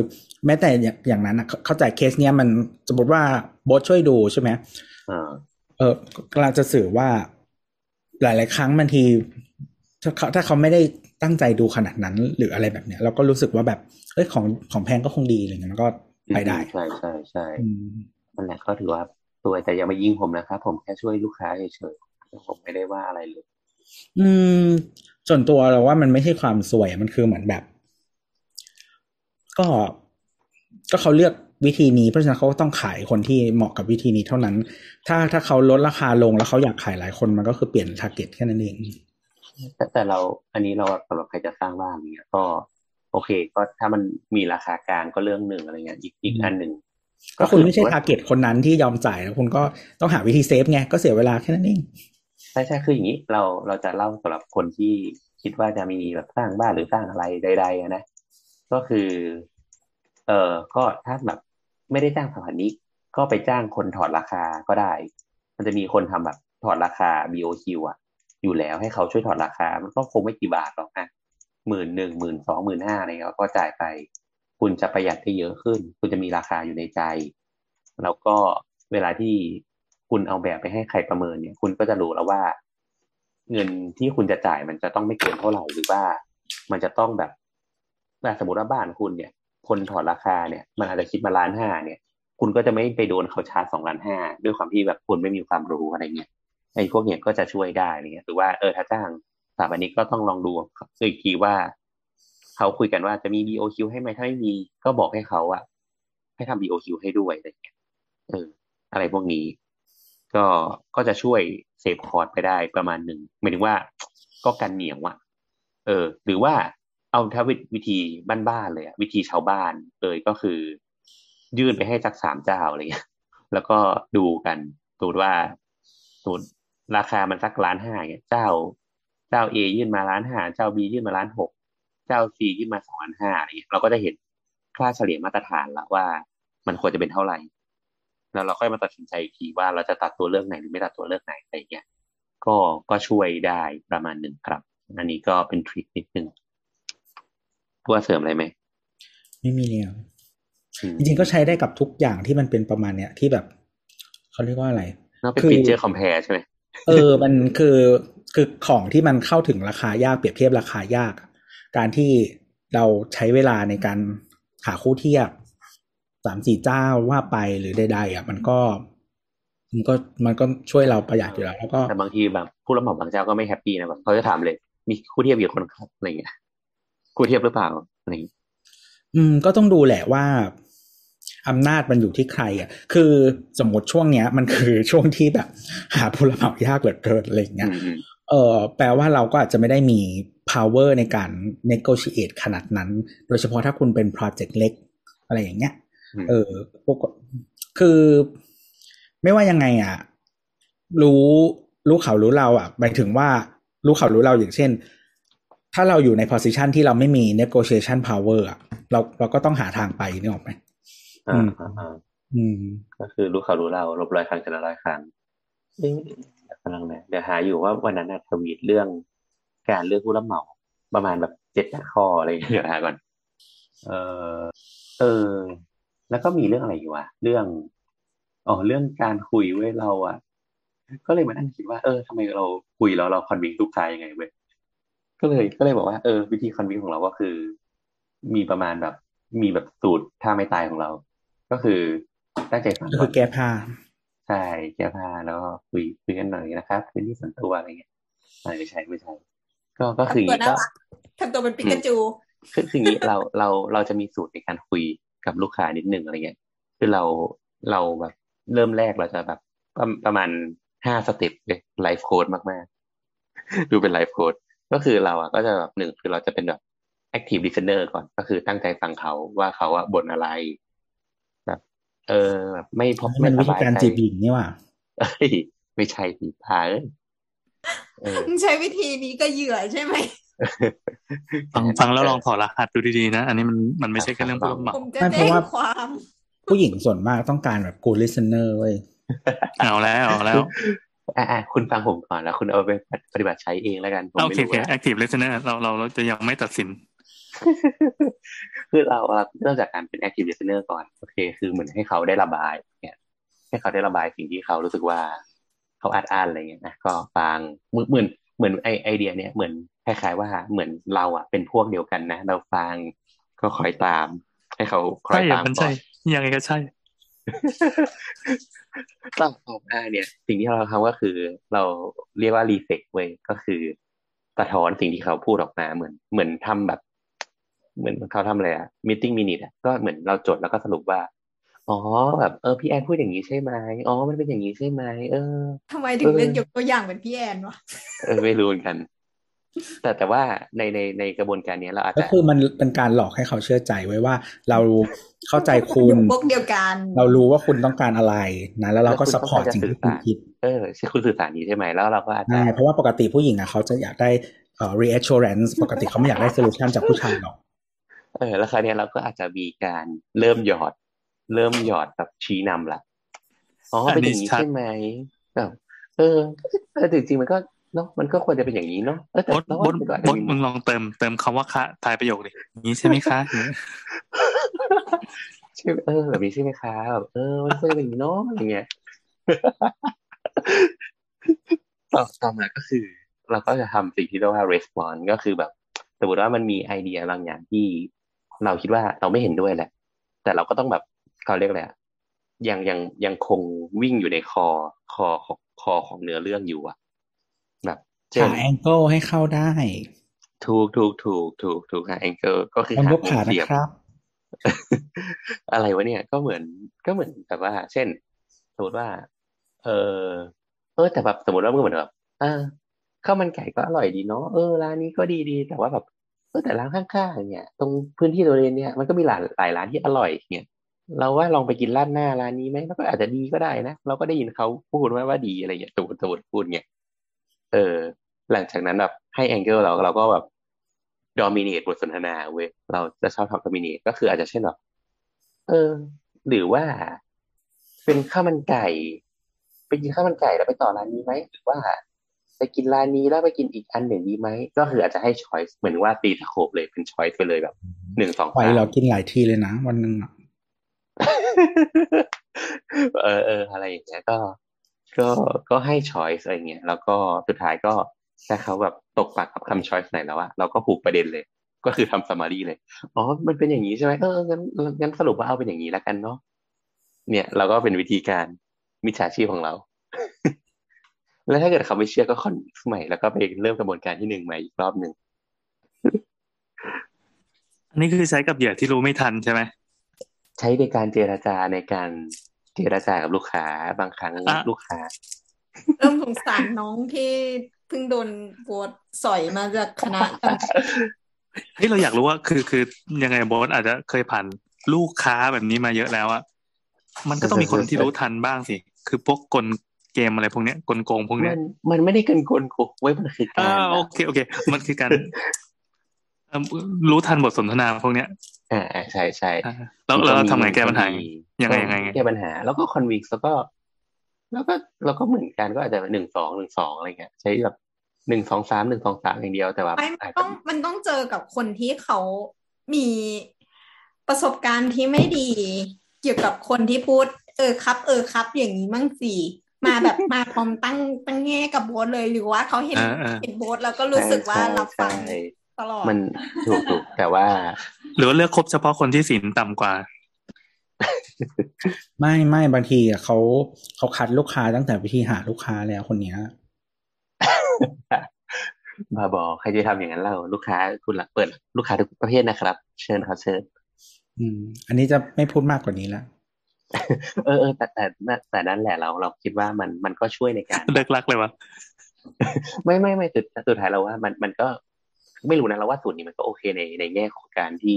แม้แต่อย่างอย่างนั้นนะเข้าเข้าใจเคสเนี้ยมันสมมติว่าโบทช่วยดูใช่ไหมอ่าเออกำลังจะสื่อว่า หลาย ๆ ครั้งบางทีถ้าเขาถ้าเขาไม่ได้ ตั้งใจดูขนาดนั้น หรืออะไรแบบเนี้ย เราก็รู้สึกว่าแบบเอ้ยของของแพงก็คงดีอะไรเงี้ยมันก็ไปได้ใช่ใช่ใช่อืมนั่นแหละก็ถือว่าตัวแต่อย่ามายิงผมนะครับผมแค่ช่วยลูกค้าเฉยๆผมไม่ได้ว่าอะไรเลย อืม ส่วนตัวเราว่ามันไม่ใช่ความสวยมันคือเหมือนแบบ ก็ก็เขาเลือกวิธีนี้เพราะฉะนั้นเขาก็ต้องขายคนที่เหมาะกับวิธีนี้เท่านั้น ถ้าถ้าเขาลดราคาลงแล้วเขาอยากขายหลายคนมันก็คือเปลี่ยน target แค่นั้นเอง แต่แต่เราอันนี้เราสำหรับใครจะสร้างบ้านเนี่ยก็ โอเค ก็ถ้ามันมีราคากลางก็เรื่องหนึ่งอะไรเงี้ยอีกอีกอันหนึ่งก็คุณไม่ใช่ target คนนั้นที่ยอมจ่ายแล้วคุณก็ต้องหาวิธี save ไงก็เสียเวลาแค่นั้นเองใช่ใช่คืออย่างนี้เราเราจะเล่าสำหรับคนที่คิดว่าจะมีแบบสร้างบ้านหรือสร้างอะไรใดๆอะนะ ก็คือ เออก็ถ้าแบบไม่ได้จ้างสถาปนิกก็ไปจ้างคนถอดราคาก็ได้ มันจะมีคนทำแบบถอดราคา BOQ อะ อยู่แล้วให้เขาช่วยถอดราคา มันก็คงไม่กี่บาทหรอกนะหมื่นหนึ่งหมื่นสองหมื่นห้าอะไรเงี้ยก็จ่ายไป คุณจะประหยัดได้เยอะขึ้น คุณจะมีราคาอยู่ในใจ แล้วก็เวลาที่คุณเอาแบบไปให้ใครประเมินเนี่ย คุณก็จะรู้แล้วว่า เงินที่คุณจะจ่ายมันจะต้องไม่เกินเท่าไหร่หรือว่า มันจะต้องแบบถ้าสมมติว่าบ้านคุณเนี่ย คนถอดราคาเนี่ย มันอาจจะคิดมาล้านห้าเนี่ย คุณก็จะไม่ไปโดนเขาชาร์จสองล้านห้าด้วยความที่แบบคุณไม่มีความรู้อะไรเงี้ย ไอ้พวกเนี้ยก็จะช่วยได้อะไรเงี้ยหรือว่าเออถ้าจ้างสถาปนิกก็ต้องลองดูอีกทีว่า เขาคุยกันว่าจะมี BOQ ให้ไหมถ้าไม่มีก็บอกให้เขาอะให้ทำ BOQ ให้ด้วยอะไรเงี้ยเออ อะไรพวกนี้ ก็ก็จะช่วยsave cost ไปได้ประมาณหนึ่งหมายถึงว่าก็กันเหนียวอะเออ หรือว่าเอาถ้าวิธีบ้านๆเลยอะวิธีชาวบ้านเลยก็คือ ยื่นไปให้สักสามเจ้าอะไรเงี้ยแล้วก็ดูกันสมมติว่าสมมติ ราคามันสักล้านห้าเนี่ยเจ้า เจ้า A ยื่นมาล้านห้าเจ้า B ยื่นมาล้านหกเจ้า C ยื่นมาสองล้านห้าอะไรเงี้ยเราก็จะเห็นค่าเฉลี่ยมาตรฐานแล้วว่ามันควรจะเป็นเท่าไหร่แล้วเราค่อยมาตัดสินใจอีกทีว่าเราจะตัดตัวเลือกไหนหรือไม่ตัดตัวเลือกไหนอะไรเงี้ยก็ก็ช่วยได้ประมาณหนึ่งครับ อันนี้ก็เป็นทริคนิดนึงว่าเสริมอะไรไหมไม่มีแล้วอืมจริงๆก็ใช้ได้กับทุกอย่างที่มันเป็นประมาณเนี้ยที่แบบเขาเรียกว่าอะไรแล้วเป็นคือฟีเจอร์คอมเพลใช่ไหม เออมันคือคือของที่มันเข้าถึงราคายากเปรียบเทียบราคายาก การที่เราใช้เวลาในการหาคู่เทียบสามสี่เจ้าว่าไปหรือใดๆอะ มันก็ มันก็มันก็ช่วยเราประหยัดอยู่แล้วแล้วก็แต่บางทีแบบผู้รับเหมาบางเจ้าก็ไม่แฮปปี้นะแบบเขาจะถามเลย มีคู่เทียบกี่คนครับอะไรเงี้ยคู่เทียบหรือเปล่าอะไรอย่างเงี้ยอืมก็ต้องดูแหละว่า อำนาจมันอยู่ที่ใครอะ คือสมมติช่วงเนี้ย มันคือช่วงที่แบบ หาผู้รับเหมายากเหลือเกินอะไรอย่างเงี้ยอืมอืมเออแปลว่าเราก็อาจจะไม่ได้มี power ในการ negotiate ขนาดนั้น โดยเฉพาะถ้าคุณเป็นโปรเจกต์เล็ก อะไรอย่างเงี้ย เออพวกคือ ไม่ว่ายังไงอะ รู้รู้เขารู้เราอะหมายถึงว่ารู้เขารู้เราอย่างเช่น ถ้าเราอยู่ใน position ที่เราไม่มี negotiation power อะเราเราก็ต้องหาทางไปนี่ออกไหม อ่าอืมอ่าอ่าอืม ก็คือรู้เขารู้เราลบร้อยครั้งชนะร้อยครั้งเอ๊ะเดี๋ยวกำลังเนี่ยเดี๋ยวหาอยู่ว่าวันนั้นน่ะทวีตเรื่องการเลือกผู้รับเหมา ประมาณแบบเจ็ดแปดข้ออะไรอย่างเงี้ยเดี๋ยวหาก่อน เออเออ แล้วก็มีเรื่องอะไรอยู่วะเรื่องอ๋อเรื่องการคุยเว้ยเราอะก็เลยมานั่งคิดว่าเออทำไมเราคุยแล้วเราคอนวินลูกค้ายังไงเว้ยก็เลยก็เลยบอกว่าเออวิธีคอนวินของเราก็คือ มีประมาณแบบ มีแบบสูตรท่าไม่ตายของเรา ก็คือตั้งใจฟังก็ก่คืออนแก้ผ้าใช่แก้ผ้าแล้วก็คุยคุยกันหน่อยนะครับพื้นที่ส่วนตัวอะไรเงี้ยอะไรไม่ใช่ไม่ใช่ก็ก็คืออย่างทำตัวนี้น่าก็รักทำตัวเป็นปิกาจูคือคืออย่างนี้เราเราเราจะมีสูตรในการคุยกับลูกค้านิดนึงอะไรเงี้ย คือเราเราแบบเริ่มแรกเราจะแบบประประมาณห้าสเต็ปเลยไลฟ์โค้ดมากๆ ดูเป็นไลฟ์โค้ดก็คือเราอะก็จะแบบหนึ่งคือเราจะเป็นแบบ active listener ก่อนก็คือตั้งใจฟังเขาว่าเขาอะบ่นอะไรแบบ เออแบบไม่พบมัไม่นสวิธีบายการใจจีบหญิงนี่หว่าเอ้ยไม่ใช่สิพาเอ้ยเออมึงใช้วิธีนี้ก็เหยื่อใช่ไหมฟังฟังแล้วลองถอดรหัสดูดีๆนะ อันนี้มันมันไม่ใช่แค่เรื่องผู้รับเหมาผมจะไม่เพแจ้ราะงว่าความผู้หญิงส่วนมากต้องการแบบ good listener เว้ยเอาแล้วเอาแล้วอะอะคุณฟังผมก่อนแล้ว คุณเอาไปปฏิบัติใช้เองแล้วกันผมโอไม่เคโอรู้เคนะ active listener เราเราเราจะยังไม่ตัดสิน คือเราอะเริ่มจากการเป็น active listener ก่อนโอเค คือเหมือนให้เขาได้ระบายเนี่ยให้เขาได้ระบายสิ่งที่เขารู้สึกว่าเขาอัดอั้นอะไรเงี้ยนะก็ฟังเหมือนเหมือนเหมือนไอไอเดีย เนี่ยเหมือนคล้ายๆว่าเหมือนเราอะเป็นพวกเดียวกันนะ เราฟังก็คอยตาม ให้เขาคอใช่ยอะตามมันก่อใช่นยังไงก็ใช่ต่อต่อมาเนี่ย สิ่งที่เราทำก็คือ เราเรียกว่ารีเฟกเว้ยก็คือสะท้อนสิ่งที่เขาพูดออกมาเหมือน เหมือนทำแบบ เหมือนเขาทำอะไรอะมิ e มินิอะก็เหมือนเราจดแล้วก็สรุปว่าอ๋อแบบเออพี่แอนพูดอย่างนี้ใช่ไหมอ๋อมันเป็นอย่างนี้ใช่ไหมเออทำไมถึงเลือกยกตัวอย่างเป็นพี่แอนวะเออไม่รู้เหมือนกัน แต่แต่ว่าในในในกระบวนการนี้เราอาจก็จะคือมันเป็นการหลอกให้เขาเชื่อใจไว้ว่า เราเข้าใจคุณพวกเดียวกัน เรารู้ว่าคุณต้องการอะไรนะแล้วเราก็ support สิ่งที่คุณคิดเออใช่คุณสื่อสารนี้ใช่ไหมแล้วเราก็อาจจะใช่เพราะว่าปกติผู้หญิงอะเขาจะอยากได้เอ่อ reassurance ปกติเขาไม่อยากได้ solution จากผู้ชายหรอก เออแล้วคราวเนี้ยเราก็อาจจะมีการเริ่มหยอด เริ่มหยอดแบบชี้นำละอ๋ออันเป็นนี้อย่างนี้ชัดใช่ไหมแบบเออเออจริงๆมันก็เนาะมันก็ควรจะเป็นอย่างนี้เนาะเออแต่บดเราบว่าดมันก็อาจบจะดมีมึงลองเติมเติมคำว่าคะทายประโยคดิอย่างนี้ใช่ไหมคะอย่างนี้ใช่เออแบบนี้ใช่ไหมคะแบบเออมันควรจะเป็นอย่างนี้เนาะอย่างเงี้ยต่อต่อมาก็คือ เราก็จะทำสิ่งที่เรียกว่า response ก็คือแบบสมมติว่ามันมีไอเดียบางอย่างที่ เราคิดว่าเราไม่เห็นด้วยแหละ แต่เราก็ต้องแบบเขาเรียกอะไรอะยังยังยังคงวิ่งอยู่ในคอคอของคอของเนื้อเรื่องอยู่อะแบบเช่นหา angle ให้เข้าได้ ถูกถูกถูกถูกถูกหาแองเกิลก็คือมันหายกมุขามเสียบนะครับ อะไรวะเนี่ย ก็เหมือนก็เหมือนแบบว่า เช่น สมมติว่า เออเออแต่แบบสมมติว่ามันเหมือนแบบอ่าข้าวมันไก่ก็อร่อยดีเนาะเออร้านนี้ก็ดีดีแต่ว่าแบบเออ แต่ร้านข้างๆเนี่ย ตรงพื้นที่โรงเรียนเนี่ยมันก็มีหลายหลายร้านที่อร่อยเนี่ยเราว่าลองไปกินร้านหน้าร้านนี้ไหมก็อาจจะดีก็ได้นะเราก็ได้ยินเขาพูดว่าว่าดีอะไรอย่างเงี้ยสมมติสมมติพูดเงี้ยเออ หลังจากนั้นแบบให้ angle เราเราก็แบบ dominate บทสนทนาเว้ยเราจะชอบทำ dominate ก็คืออาจจะเช่นแบบเออ หรือว่าเป็นข้าวมันไก่ไปกินข้าวมันไก่แล้วไปต่อร้านนี้ไหมหรือว่า ไปกินร้านนี้แล้วไปกินอีกอันหนึ่งดีไหม ก็คืออาจจะให้ choice เหมือนว่าตี scope เลยเป็น choice ไปเลยแบบหนึ่งสองไปสามเรากินหลายทีเลยนะ วันหนึ่งอะเออเอออะไรอย่างเงี้ยก็ก็ก็ให้ช้อยส์อะไรเงี้ยแล้วก็สุดท้ายก็ถ้าเขาแบบตกปากกับคำช้อยส์ไหนแล้วอะเราก็ผูกประเด็นเลย ก็คือทำ summary เลยอ๋อมันเป็นอย่างนี้ใช่ไหมเอองั้นงั้นสรุปว่าเอาเป็นอย่างนี้แล้วกันเนาะเนี่ย เราก็เป็นวิธีการมิจฉาชีพของเรา แล้วถ้าเกิดเขาไม่เชื่อก็คอนใหม่แล้วก็ไปเริ่มกระบวนการที่หนึ่งใหม่อีกรอบหนึ่งอันนี้คือใช้กับเหยื่อที่รู้ไม่ทันใช่ไหมใช้ในการเจรจาในการเจรจากับลูกค้าบางครั้งอะลูกค้าเริ่มสงสารน้องที่เพิ่งโดนบวชสอยมาจากคณะต่างเฮ้ยเราอยากรู้ว่าคือคือยังไงโบสอาจจะเคยผ่านลูกค้าแบบนี้มาเยอะแล้วอะมันก็ต้องมีคนที่รู้ทันบ้างสิ คือพวกกล เกมอะไรพวกเนี้ยกลโกงพวกเนี้มัยนมันไม่ได้กันกลโกงไว้ยมันคืออ่าการโอเคโอเค มันคือการเอิ่มรู้ทันบทสนทนาพวกเนี้ยอ่าอ่าใช่ใช่อ่าแล้วแล้วเราทำไงแก้ปัญหายังไงยังไงยังไงแก้ปัญหา แล้วก็คอนวิกแล้วก็ แล้วก็เราก็เหมือนกันก็อาจจะหนึ่งสองหนึ่งสองอะไรเงี้ยใช้แบบหนึ่งสองสามหนึ่งสองสามอย่างเดียวแต่ว่าไม่อาจต้จะองมันต้องเจอกับคนที่เขามีประสบการณ์ที่ไม่ดี เกี่ยวกับคนที่พูด เออครับ เออครับ อย่างนี้มั่งสิ มาแบบมาพร้อมตั้งตั้งแง่กับโบสเลยหรือว่าเขาเห็นอ่าอ่าเห็นโบสแล้วก็รู้สึกว่าใช่รับฟังใช่ตลอดมันถูกถูกแต่ว่า หรือว่าเลือกคบเฉพาะคนที่ศีลต่ำกว่า ไม่ไม่บางทีอะเขาเขาคัดลูกค้าตั้งแต่วิธีหาลูกค้าแล้วคนเนี้ยบาบอใครจะทำอย่างนั้นเราลูกค้าคุณหลักเปิด ลูกค้าทุกประเภทนะครับ เชิญครับเชิญอืม อันนี้จะไม่พูดมากกว่านี้ละ เออเออแต่แต่แต่แต่นั่นแหละเราเราคิดว่ามันมันก็ช่วยในการเลิกรักเลยวะไม่ไม่ไม่สุดสุดท้ายเราว่ามันมันก็ไม่รู้นะเราว่าสูตรนี้มันก็โอเคในในแง่ของการที่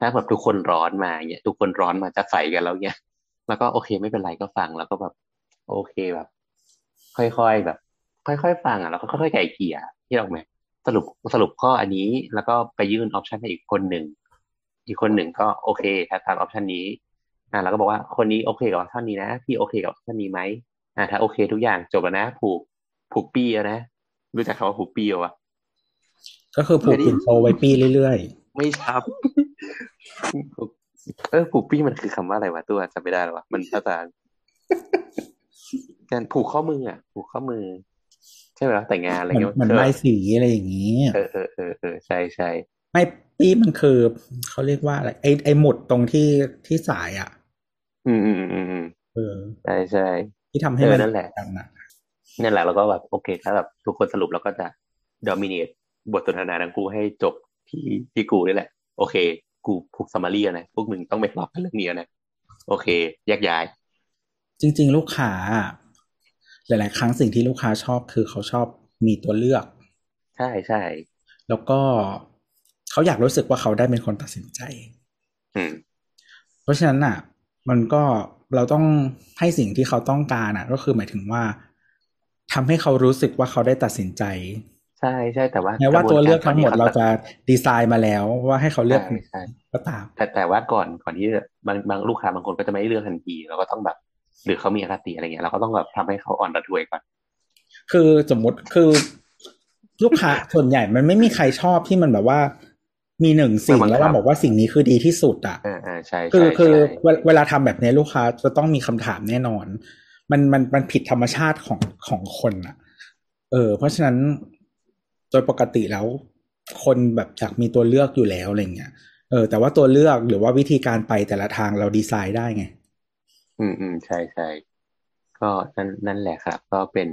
ถ้าแบบทุกคนร้อนมาเนี่ยทุกคนร้อนมาจะใส่กันแล้วเนี่ยแล้วก็โอเคไม่เป็นไรก็ฟังแล้วก็แบบ โอเคแบบ ค่อยๆแบบ ค่อยๆฟังอะแล้วก็ค่อยๆไกล่เกลี่ยที่เราไหมสรุปสรุปข้ออันนี้แล้วก็ไปยื่น option ให้อีกคนหนึ่งอีกคนหนึ่งก็โอเคถ้าตาม option นี้ อ่าเราก็บอกว่าคนนี้โอเคกับ option นี้นะ พี่โอเคกับ option นี้ไหมอ่าถ้าโอเคทุกอย่างจบแล้วนะ ผูกผูกปีแล้วนะรู้จักคำว่าผูกปีวะก็คือผูกปิ่นโตไว้ปี้เรื่อยไม่ชับเออผูกปี้มันคือคำว่าอะไรวะตัวจำไม่ได้หรอวะมันภาษาการผูกข้อมืออะ ผูกข้อมือ ใช่ไหมแต่งงานอะไรๆเหมือนเงี้ยเหมือนใบสีอะไรอย่างนี้เออเออเออเออใช่ใช่ไม่ปี้มันคือเขาเรียกว่าอะไรไอไอหมุดตรงที่ที่สายอะ อืมอืมอืมอืมอืมเออใช่ใช่ที่ทำให้เออมันนั่นแหละกันอะนั่นแหละเราก็แบบโอเคถ้าแบบทุกคนสรุปเราก็จะดอมิเนตบทสนทนาทั้งคู่ให้จบที่ที่กูนี่แหละ โอเค กูผูกซัมมารีนะพวกมึงต้องไปรอบกันเรื่องนี้นะโอเคแยกย้าย จริง ๆ ลูกค้าอะหลาย ๆ ครั้งสิ่งที่ลูกค้าชอบคือเขาชอบมีตัวเลือก ใช่ใช่แล้วก็เขาอยากรู้สึกว่าเขาได้เป็นคนตัดสินใจ อืม เพราะฉะนั้นอะ มันก็เราต้องให้สิ่งที่เขาต้องการอะ ก็คือหมายถึงว่าทำให้เขารู้สึกว่าเขาได้ตัดสินใจ ใช่ใช่แต่ว่าแม้ว่าตัวเลือกทั้งหมดกะบวนเรากจะดีไซน์มาแล้วว่าให้เขาเลือกใช่ใช่ก็ตามแต่แต่ว่าก่อนก่อนที่จะบางบางลูกค้าบางคนก็จะไม่เลือกทันทีเราก็ต้องแบบ หรือเขามีอคติอะไรเงี้ยเราก็ต้องแบบทำให้เขาอ่อนระทวยก่อนคือสมมติคือลูกค้าส่วนใหญ่มันไม่มีใครชอบที่มันแบบว่า มีหนึ่งสิ่งไม่บังคับแล้วเราบอกว่าสิ่งนี้คือดีที่สุดอะอ่าอ่าใช่คือใช่คือใช่เวลเวลาทำแบบนี้ลูกค้าจะต้องมีคำถามแน่นอน มันมันมันผิดธรรมชาติของของคนอะ เออ เพราะฉะนั้นโดยปกติแล้ว คนแบบอยากมีตัวเลือกอยู่แล้วอะไรเงี้ยเออแต่ว่าตัวเลือกหรือว่าวิธีการไปแต่ละทางเราดีไซน์ได้ไง อืมอืมใช่ใช่ก็นั่นนั่นแหละครับ ก็เป็น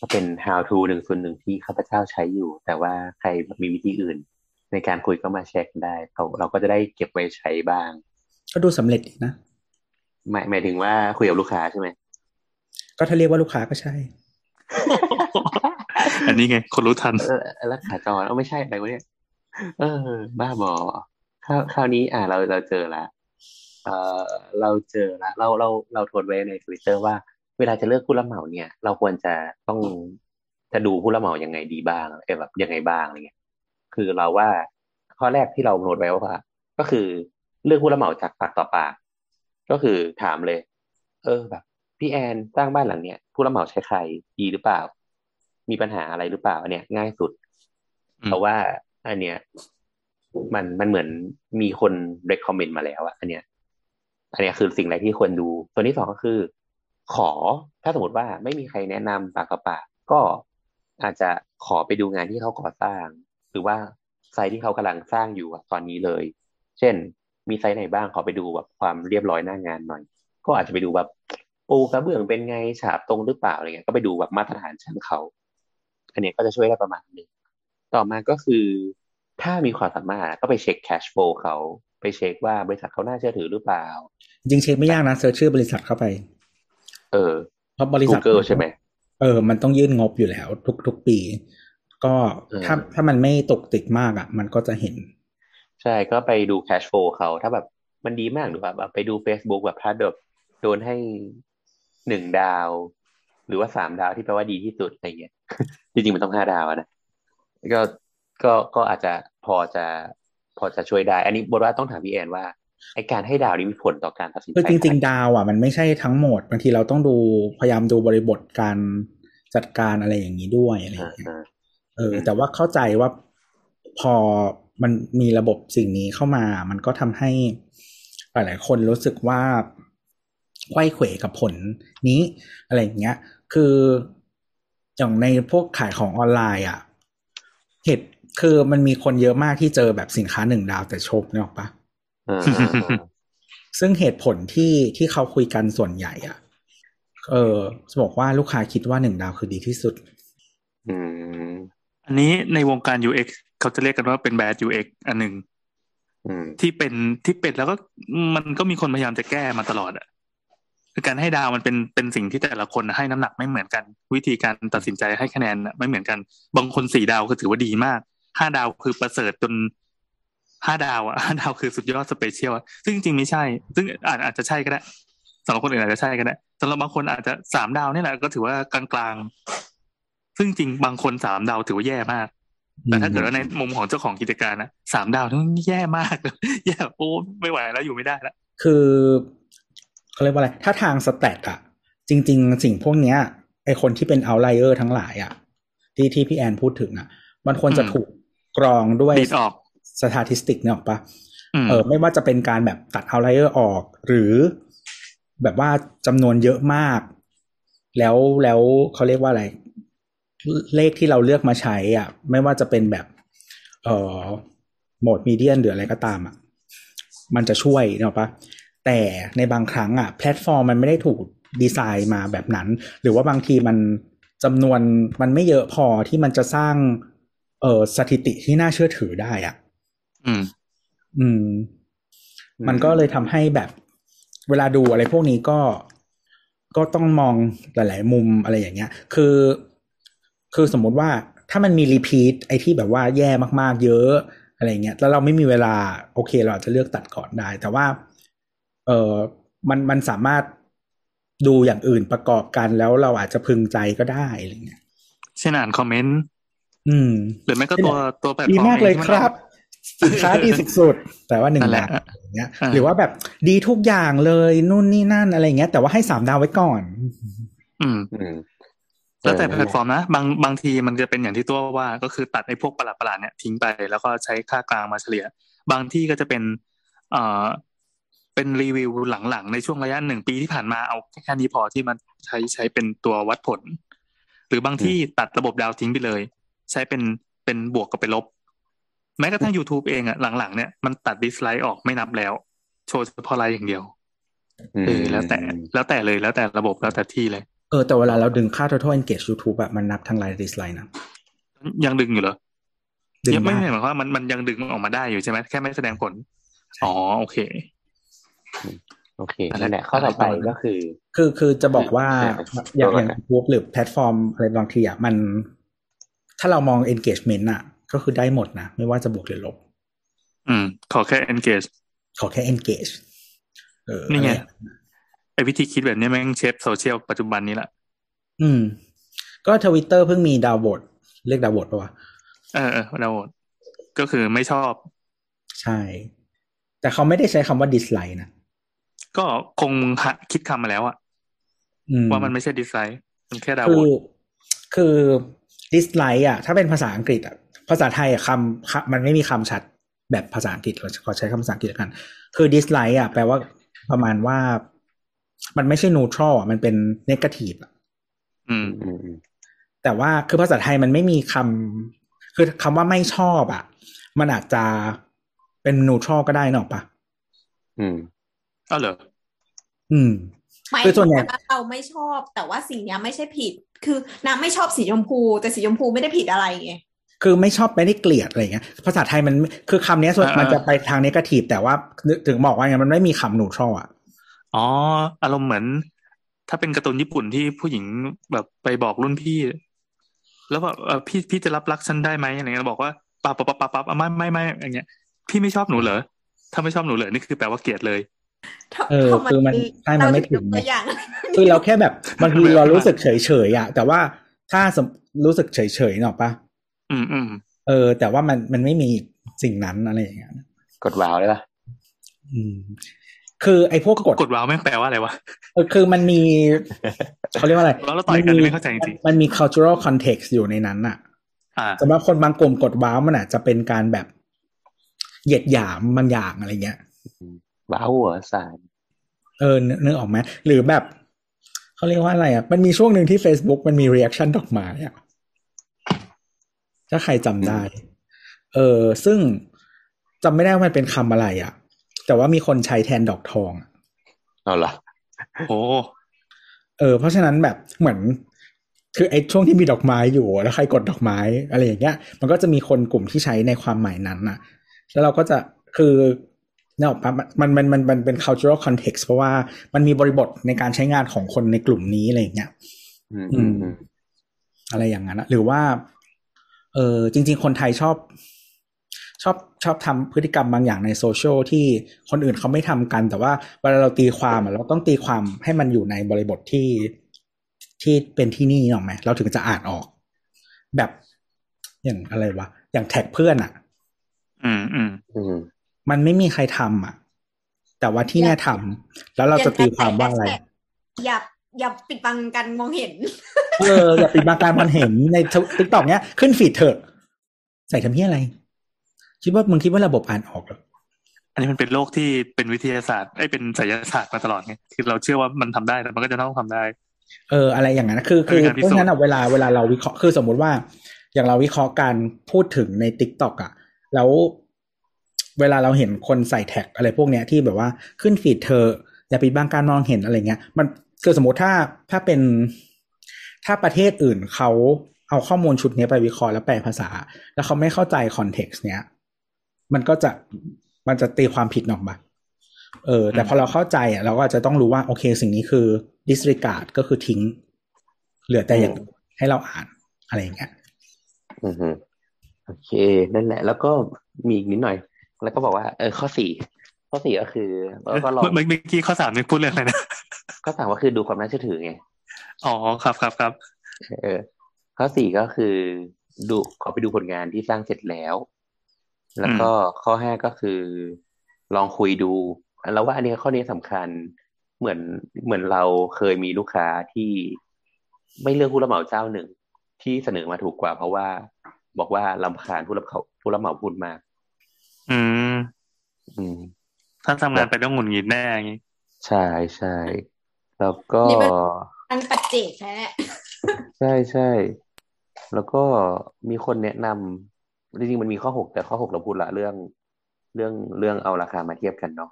ก็เป็น how to หนึ่งส่วนหนึ่งที่ข้าพเจ้าใช้อยู่ แต่ว่าใครมีวิธีอื่น ในการคุยก็มาแชร์กันได้เราเราก็จะได้เก็บไว้ใช้บ้าง ก็ดูสำเร็จดีนะหมายหมายถึงว่าคุยกับลูกค้าใช่ไหมก็ถ้าเรียกว่าลูกค้าก็ใช่ อันนี้ไง คนรู้ทันเออแล้วขาจรเอาไม่ใช่อะไรวะเนี่ยเออ บ้าบอคราวคราวนี้ อ่าเราเราเจอละเออเราเจอละเราเราเราโทษไว้ในทวิตเตอร์ว่าเวลาจะเลือกผู้รับเหมาเนี่ย เราควรจะต้องจะดูผู้รับเหมายังไงดีบ้างเออแบบยังไงบ้างอะไรเงี้ย คือเราว่าข้อแรกที่เราโน้ตไว้ว่า ก็คือเลือกผู้รับเหมาจากปากต่อปาก ก็คือถามเลย เออแบบพี่แอนสร้างบ้านหลังเนี้ยผู้รับเหมาใช้ใครดีหรือเปล่า มีปัญหาอะไรหรือเปล่าอันเนี้ยง่ายสุดอืมเพราะว่าอันเนี้ยมันมันเหมือนมีคน recommend มาแล้วอะอันเนี้ย อันเนี้ยคือสิ่งแรกที่ควรดู ตัวที่สองก็คือ ขอถ้าสมมติว่าไม่มีใครแนะนำปากต่อปากก็อาจจะขอไปดูงานที่เขาก่อสร้าง หรือว่าไซต์ที่เขากำลังสร้างอยู่อะตอนนี้เลย เช่น มีไซต์ไหนบ้างขอไปดูแบบความเรียบร้อยหน้างานหน่อย ก็อาจจะไปดูแบบปูกระเบื้องเป็นไงฉาบตรงหรือเปล่าอะไรเงี้ยก็ไปดูแบบมาตรฐานช่างเขา อันเนี้ยก็จะช่วยได้ประมาณหนึ่งต่อมาก็คือ ถ้ามีความสามารถก็ไปเช็ค cash flow เขา ไปเช็คว่าบริษัทเขาน่าเชื่อถือหรือเปล่า จริงๆเช็คไม่ยากนะ search ชื่อบริษัทเข้าไป เออเพราะบริษัท Google ใช่ไหมเออ มันต้องยื่นงบอยู่แล้ว ทุกทุกปี ก็เออถ้าถ้ามันไม่ตกติดมากอะ มันก็จะเห็น ใช่ก็ไปดู cash flow เขา ถ้าแบบมันดีมากหรือว่าแบบไปดู Facebook แบบถ้าแบบโดนให้หนึ่งดาว หรือว่าสามดาวที่แปลว่าดีที่สุดอะไรเงี้ยจริงๆมันต้องห้าดาวอะนะก็ก็ก็อาจจะพอจะพอจะช่วยได้ อันนี้บทว่าต้องถามพี่แอนว่าไอการให้ดาวนี้มีผลต่อการตัดสินใจคือจริงขนาดๆดาวอะมันไม่ใช่ทั้งหมดบางทีเราต้องดูพยายามดูบริบทการจัดการอะไรอย่างนี้ด้วยอะไรอย่างเงี้ยอ่า เออ แต่ว่าเข้าใจว่าพอมันมีระบบสิ่งนี้เข้ามา มันก็ทำให้หลายๆคนรู้สึกว่าไขว้เขวกับผลนี้อะไรอย่างเงี้ย คืออย่างในพวกขายของออนไลน์อะเหตุคือมันมีคนเยอะมากที่เจอแบบสินค้าหนึ่งดาวแต่ชมเนี่ยหรอปะอ่าอ่าอ่าซึ่งเหตุผลที่ที่เขาคุยกันส่วนใหญ่อะ เออจะบอกว่าลูกค้าคิดว่าหนึ่งดาวคือดีที่สุด อืมอันนี้ในวงการ UX เขาจะเรียกกันว่าเป็น bad UX อันหนึ่งอืมที่เป็นที่เป็นแล้วก็มันก็มีคนพยายามจะแก้มาตลอดอะคือการให้ดาวมันเป็นเป็นสิ่งที่แต่ละคนให้น้ำหนักไม่เหมือนกัน วิธีการตัดสินใจให้คะแนนน่ะไม่เหมือนกัน บางคนสี่ดาวคือถือว่าดีมากห้าดาวคือประเสริฐจนห้าดาวอะห้าดาวคือสุดยอด special อะซึ่งจริงๆไม่ใช่ ซึ่งอาจอาจจะใช่ก็ได้สำหรับคนอื่นอาจจะใช่ก็ได้สำหรับบางคนอาจจะสามดาวนี่แหละก็ถือว่ากลาง ซึ่งจริงบางคนสามดาวถือว่าแย่มาก แต่ถ้าเกิดว่าในมุมของเจ้าของกิจการนะสามดาวนี่แย่มากแย่โอ้ไม่ไหวแล้วอยู่ไม่ได้แล้วคือเขาเรียกว่าอะไร ถ้าทาง stat อะจริง ๆ สิ่งพวกเนี้ยไอคนที่เป็น outlier ทั้งหลายอะที่ที่พี่แอนพูดถึงอะมันควรจะอืมถูกกรองด้วยดีดออก statistic เนี่ยหรอกปะอืมเออไม่ว่าจะเป็นการแบบตัด outlier ออก หรือแบบว่าจำนวนเยอะมาก แล้วแล้วเขาเรียกว่าอะไร เลขที่เราเลือกมาใช้อะ ไม่ว่าจะเป็นแบบเอ่อโหมดมีเดียนหรืออะไรก็ตามอะ มันจะช่วยเนกอะปะแต่ในบางครั้งอะแพลตฟอร์มมันไม่ได้ถูกดีไซน์มาแบบนั้น หรือว่าบางทีมันจำนวนมันไม่เยอะพอที่มันจะสร้าง เอ่อสถิติที่น่าเชื่อถือได้อะ อืม อืม มันก็เลยทำให้แบบเวลาดูอะไรพวกนี้ก็ก็ต้องมองหลาย ๆ มุมอะไรอย่างเงี้ย คือ คือสมมุติว่าถ้ามันมีรีพีทไอ้ที่แบบว่าแย่มากๆ เยอะอะไรเงี้ยแล้วเราไม่มีเวลาโอเค เราอาจจะเลือกตัดก่อนได้ แต่ว่า เออมันมันสามารถดูอย่างอื่นประกอบกันแล้วเราอาจจะพึงใจก็ได้อะไรเงี้ยเช่นอ่านคอมเมนต์อืม หรือไม่ก็ตัวตัวแพลตฟอร์มดีมากเลยองที่นครับสินค้าดีสุดๆแต่ว่าหนึ่งนั่นแหดาละวอย่างเงี้ยอ่าหรือว่าแบบดีทุกอย่างเลยนู่นนี่นั่นอะไรเงี้ย แต่ว่าให้สามดาวไว้ก่อน อืมอืม แล้วแต่เออแพลตฟอร์มนะบางบางทีมันจะเป็นอย่างที่ตัวว่าก็คือตัดไอ้พวกประหลาดประหลาดๆเนี่ยทิ้งไปแล้วก็ใช้ค่ากลางมาเฉลี่ย บางที่ก็จะเป็นเอ่อเป็นรีวิวหลังๆ ในช่วงระยะหนึ่งปีที่ผ่านมาเอาแค่นี้พอที่มันใช้ใช้เป็นตัววัดผล หรือบางที่ตัดระบบดาวทิ้งไปเลย ใช้เป็นเป็นบวกกับไปลบ แม้กระทั่ง YouTube เองอะหลังๆ เนี่ยมันตัด dislike ออกไม่นับแล้ว โชว์เฉพาะไลค์อย่างเดียวเออแล้วแต่แล้วแต่เลยแล้วแต่ระบบแล้วแต่ที่เลย เออแต่เวลาเราดึงค่า total engage YouTube แบบมันนับทั้ง like dislike นะยังดึงอยู่เหรอดึงยังไม่ได้ไม่หมายความว่ามันมันยังดึงออกมาได้อยู่ใช่ไหมแค่ไม่แสดงผล อ๋อโอเค โอเคอะไรนั่นแหละข้อต่อไปอะไรต่อนะก็คือ คือคือจะบอกว่าเอออย่างตัวอย่างก่อนนะ YouTube หรือแพลตฟอร์มอะไรบางทีอะมัน ถ้าเรามอง engagement อะ ก็คือได้หมดนะ ไม่ว่าจะบวกหรือลบ อืม ขอแค่ engage ขอแค่ engage เออนี่ไงอะร ไอ้วิธีคิดแบบนี้แม่ง shape social ปัจจุบันนี้แหละอืม ก็ทวิตเตอร์เพิ่งมี downvote เรียก downvote ปะวะเออเออเราก็คือไม่ชอบ ใช่ แต่เขาไม่ได้ใช้คำว่า dislike นะ ก็คงหาคิดคำมาแล้วอะอืมว่ามันไม่ใช่ dislike มันแค่ดาวคืน์อคือ dislike อะถ้าเป็นภาษาอังกฤษอะภาษาไทยอะคำคำมันไม่มีคำชัดแบบภาษาอังกฤษเราขอใช้คำภาษาอังกฤษแล้วกัน คือ dislike อะแปลว่าประมาณว่า มันไม่ใช่ neutral อะมันเป็น negative อะอืมอืมอืมแต่ว่าคือภาษาไทยมันไม่มีคำคือคำว่าไม่ชอบอะ มันอาจจะเป็น neutral ก็ได้เนอะปะอืมเอ้าเหรออืมหมายคือส่วนใหญ่ถึงว่าเราไม่ชอบ แต่ว่าสิ่งเนี้ยไม่ใช่ผิด คือน้ำไม่ชอบสีชมพู แต่สีชมพูไม่ได้ผิดอะไรไงคือไม่ชอบไม่ได้เกลียดอะไรอย่างเงี้ยภาษาไทยมันคือคำเนี้ยส่วนอ่ามัมันจะไปทางนกาทีฟแต่ว่าถึงบอกว่าไงมันไม่มีคำ neutral อะ อ๋อ อารมณ์เหมือน ถ้าเป็นการ์ตูนญี่ปุ่นที่ผู้หญิงแบบไปบอกรุ่นพี่ แล้วแบบเออพี่พี่จะรับรักฉันได้ไหมอะไรเงี้ยบอกว่าปับปับปับปับปับไม่ไม่ไม่อย่างเงี้ย พี่ไม่ชอบหนูเหรอถ้าไม่ชอบหนูเหรอนี่คือแปลว่าเกลียดเลยเออทำไคือมันใช่มันไม่ถึงเราตัวอย่างคือเราแค่แบบบางทีแบบเรารู้สึกเฉยเฉยๆอะแต่ว่าถ้าสมรู้สึกเฉยเฉยๆเนอะปะอืมอืมเออ แต่ว่ามันมันไม่มีสิ่งนั้นอะไรอย่างเงี้ยกดว้าวได้ปะอืม คือไอ้พวกกฎกดว้าวแม่งแปลว่าอะไรวะเออคือมันมีเขาเรียกว่าอะไรแล้วเราต่อยกันไม่เข้าใจจริงมันมี cultural context อยู่ในนั้นอะอ่าสำหรับคนบางกลุ่มกดว้าวมันอาจจะเป็นการแบบเหยียดหยามบางอย่างอะไรเงี้ยว้าวหัวสารเออนึกนึกออกไหมหรือแบบเขาเรียกว่าอะไรอะ มันมีช่วงหนึ่งที่ Facebook มันมี reaction ดอกไม้อะถ้าใครจำได้ เออซึ่งจำไม่ได้ว่ามันเป็นคำอะไรอะ แต่ว่ามีคนใช้แทนดอกทองอะเอาเหรอโอ้เออเพราะฉะนั้นแบบเหมือน คือไอ้ช่วงที่มีดอกไม้อยู่แล้วใครกดดอกไม้อะไรอย่างเงี้ย มันก็จะมีคนกลุ่มที่ใช้ในความหมายนั้นน่ะ แล้วเราก็จะคือเนกอะปะมันมันมันมันเป็น cultural context เพราะว่ามันมีบริบทในการใช้งานของคนในกลุ่มนี้อะไรอย่างเงี้ยอืมอืมอืมอะไรอย่างนั้นนะหรือว่า เออจริง ๆ คนไทยชอบ ชอบ ชอบทำพฤติกรรมบางอย่างในโซเชียลที่คนอื่นเขาไม่ทำกัน แต่ว่าเวลาเราตีความอะเราต้องตีความให้มันอยู่ในบริบทที่ที่เป็นที่นี่หรอกไหมเราถึงจะอ่านออก แบบอย่างอะไรวะอย่างแท็กเพื่อนอะอืมอืมอืมมันไม่มีใครทำอะแต่ว่าที่เนี่ยทำแล้วเราจะตีความว่าอะไรอย่าอย่าปิดบังกันมองเห็น เอออย่าปิดบังการมันเห็นในติ๊กต็อกเนี้ยขึ้นฟีดเถอะ ใส่ทำเพี้ยอะไร คิดว่ามึงคิดว่าระบบอ่านออกเหรออันนี้มันเป็นโลกที่เป็นวิทยาศาสตร์ไอ้ยเป็นไสยศาสตร์มาตลอดไงคือเราเชื่อว่ามันทำได้แต่มันก็จะต้องทำได้ เออ อะไรอย่างนั้นนะคือคือเป็นการพิเพสูจน์ราะฉะนั้นอะเวลาเวลาเราวิเคราะห์คือสมมุติว่า อย่างเราวิเคราะห์การพูดถึงในติ๊กต็อกอะแล้วเวลาเราเห็นคนใส่แท็กอะไรพวกเนี้ยที่แบบว่าขึ้นฟีดเธออย่าปิดบังการมองเห็นอะไรเงี้ย มันคือสมมติถ้าถ้าเป็นถ้าประเทศอื่นเขาเอาข้อมูลชุดนี้ไปวิเคราะห์แล้วแปลภาษา แล้วเขาไม่เข้าใจคอนเท็กซ์เนี้ย มันก็จะมันจะตีความผิดออกมาเออ แต่พอเราเข้าใจอะเราก็อาจจะต้องรู้ว่า โอเค สิ่งนี้คือ disregard ก็คือทิ้ง เหลือแต่อย่างอื่นให้เราอ่านอะไรอย่างเงี้ยอือฮึโอเค นั่นแหละ แล้วก็มีอีกนิดหน่อย แล้วก็บอกว่า เออ ข้อสี่ข้อสี่ก็คือแล้วก็ลองเมื่อเมื่อกี้ข้อสามนี่พูดเรื่องอะไรนะข้อสามก็คือดูความน่าเชื่อถือไงอ๋อครับครับครับเออข้อสี่ก็คือ ดูขอไปดูผลงานที่สร้างเสร็จแล้ว แล้วก็ข้อห้าก็คือ ลองคุยดูแล้วว่าอันนี้ข้อนี้สำคัญเหมือนเหมือนเราเคยมีลูกค้าที่ไม่เลือกผู้รับเหมาเจ้าหนึ่ง ที่เสนอมาถูกกว่า เพราะว่าบอกว่าลำคาญผู้รับเขาผู้รับเหมาพูดมาก อืม อืม ถ้าทำงานไปต้องหงุดหงิดแน่อย่างงี้ใช่ใช่แล้วก็นี่มันอันปัจเจกแท้ใช่ใช่แล้วก็มีคนแนะนำ จริงๆมันมีข้อหกแต่ข้อหกเราพูดละเรื่อง เรื่องเรื่องเอาราคามาเทียบกันเนาะ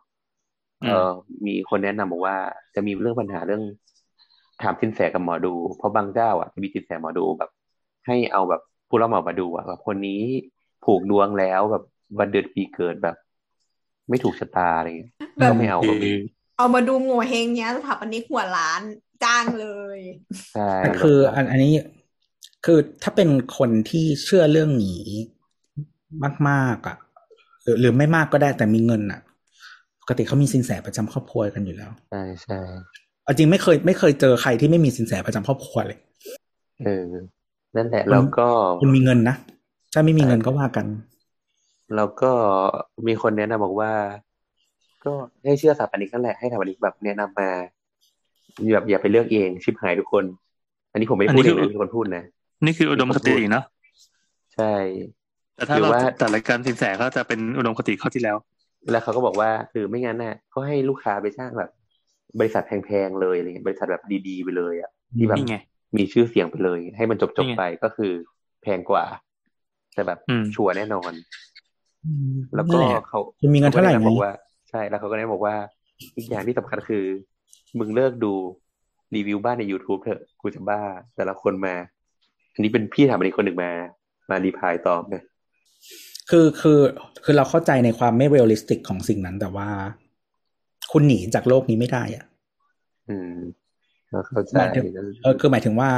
อืมเออมีคนแนะนำบอกว่าจะมีเรื่องปัญหาเรื่องถามสินแสกับหมอดู เพราะบางเจ้าอะจะมีสินแสหมอดูแบบ ให้เอาแบบผู้รับเหมามาดูอะแบบคนนี้ผูกดวงแล้วแบบวันเดือนปีเกิดแบบ ไม่ถูกชะตาอะไรเงี้ยแบบก็ไม่เอาก็มีเอามาดูโง่เฮงเนี้ยสถาปนิกหัวล้านจ้างเลยใช่แต่คืออันอันนี้คือถ้าเป็นคนที่เชื่อเรื่องนี้ มากๆอะหรือหรือไม่มากก็ได้แต่มีเงินอะ ปกติเขามีสินแสประจำครอบครัวกันอยู่แล้วใช่ใช่เอาจริงไม่เคยไม่เคยเจอใครที่ไม่มีสินแสประจำครอบครัวเลยเออนั่นแหละแล้วก็คุณมีเงินนะถ้าไม่มีเงินก็ว่ากันแล้วก็มีคนแนะนำบอกว่า ก็ให้เชื่อสถาปนิกนั่นแหละให้สถาปนิกแบบแนะนำมาแบบอย่าไปเลือกเองชิบหายทุกคน อันนี้ผมไม่ได้พูดเองนะมีคนพูดนะนี่คืออุดมคติเนาะใช่ แต่ถ้าหรือเราว่าจัดรายการสินแสก็จะเป็นอุดมคติเข้าที่แล้ว แล้วเขาก็บอกว่าคือไม่งั้นน่ะก็ให้ลูกค้าไปสร้างแบบ บริษัทแพงๆเลยอะไรเงี้ยบริษัทแบบดีๆไปเลยอะที่แบบนี่ไงมีชื่อเสียงไปเลย ให้มันจนี่บไงๆไปก็คือแพงกว่า แต่แบบอืมชัวร์แน่นอน แล้วก็นั่นแหละเขาคุณมีเงินเท่าไหร่ขก็แนะไหมนำบอกว่าใช่แล้วเขาก็แนะนำบอกว่า อีกอย่างที่สำคัญคือ มึงเลิกดูรีวิวบ้านใน YouTube เถอะกูจะบ้า แต่ละคนมา อันนี้เป็นพี่ถามอันนี้คนหนึ่งมา มา reply ตอบนะ คือคือคือเราเข้าใจในความไม่ realistic ของสิ่งนั้น แต่ว่า คุณหนีจากโลกนี้ไม่ได้อะ อืมเราเข้าใจหมายถึงเออคือหมายถึงว่า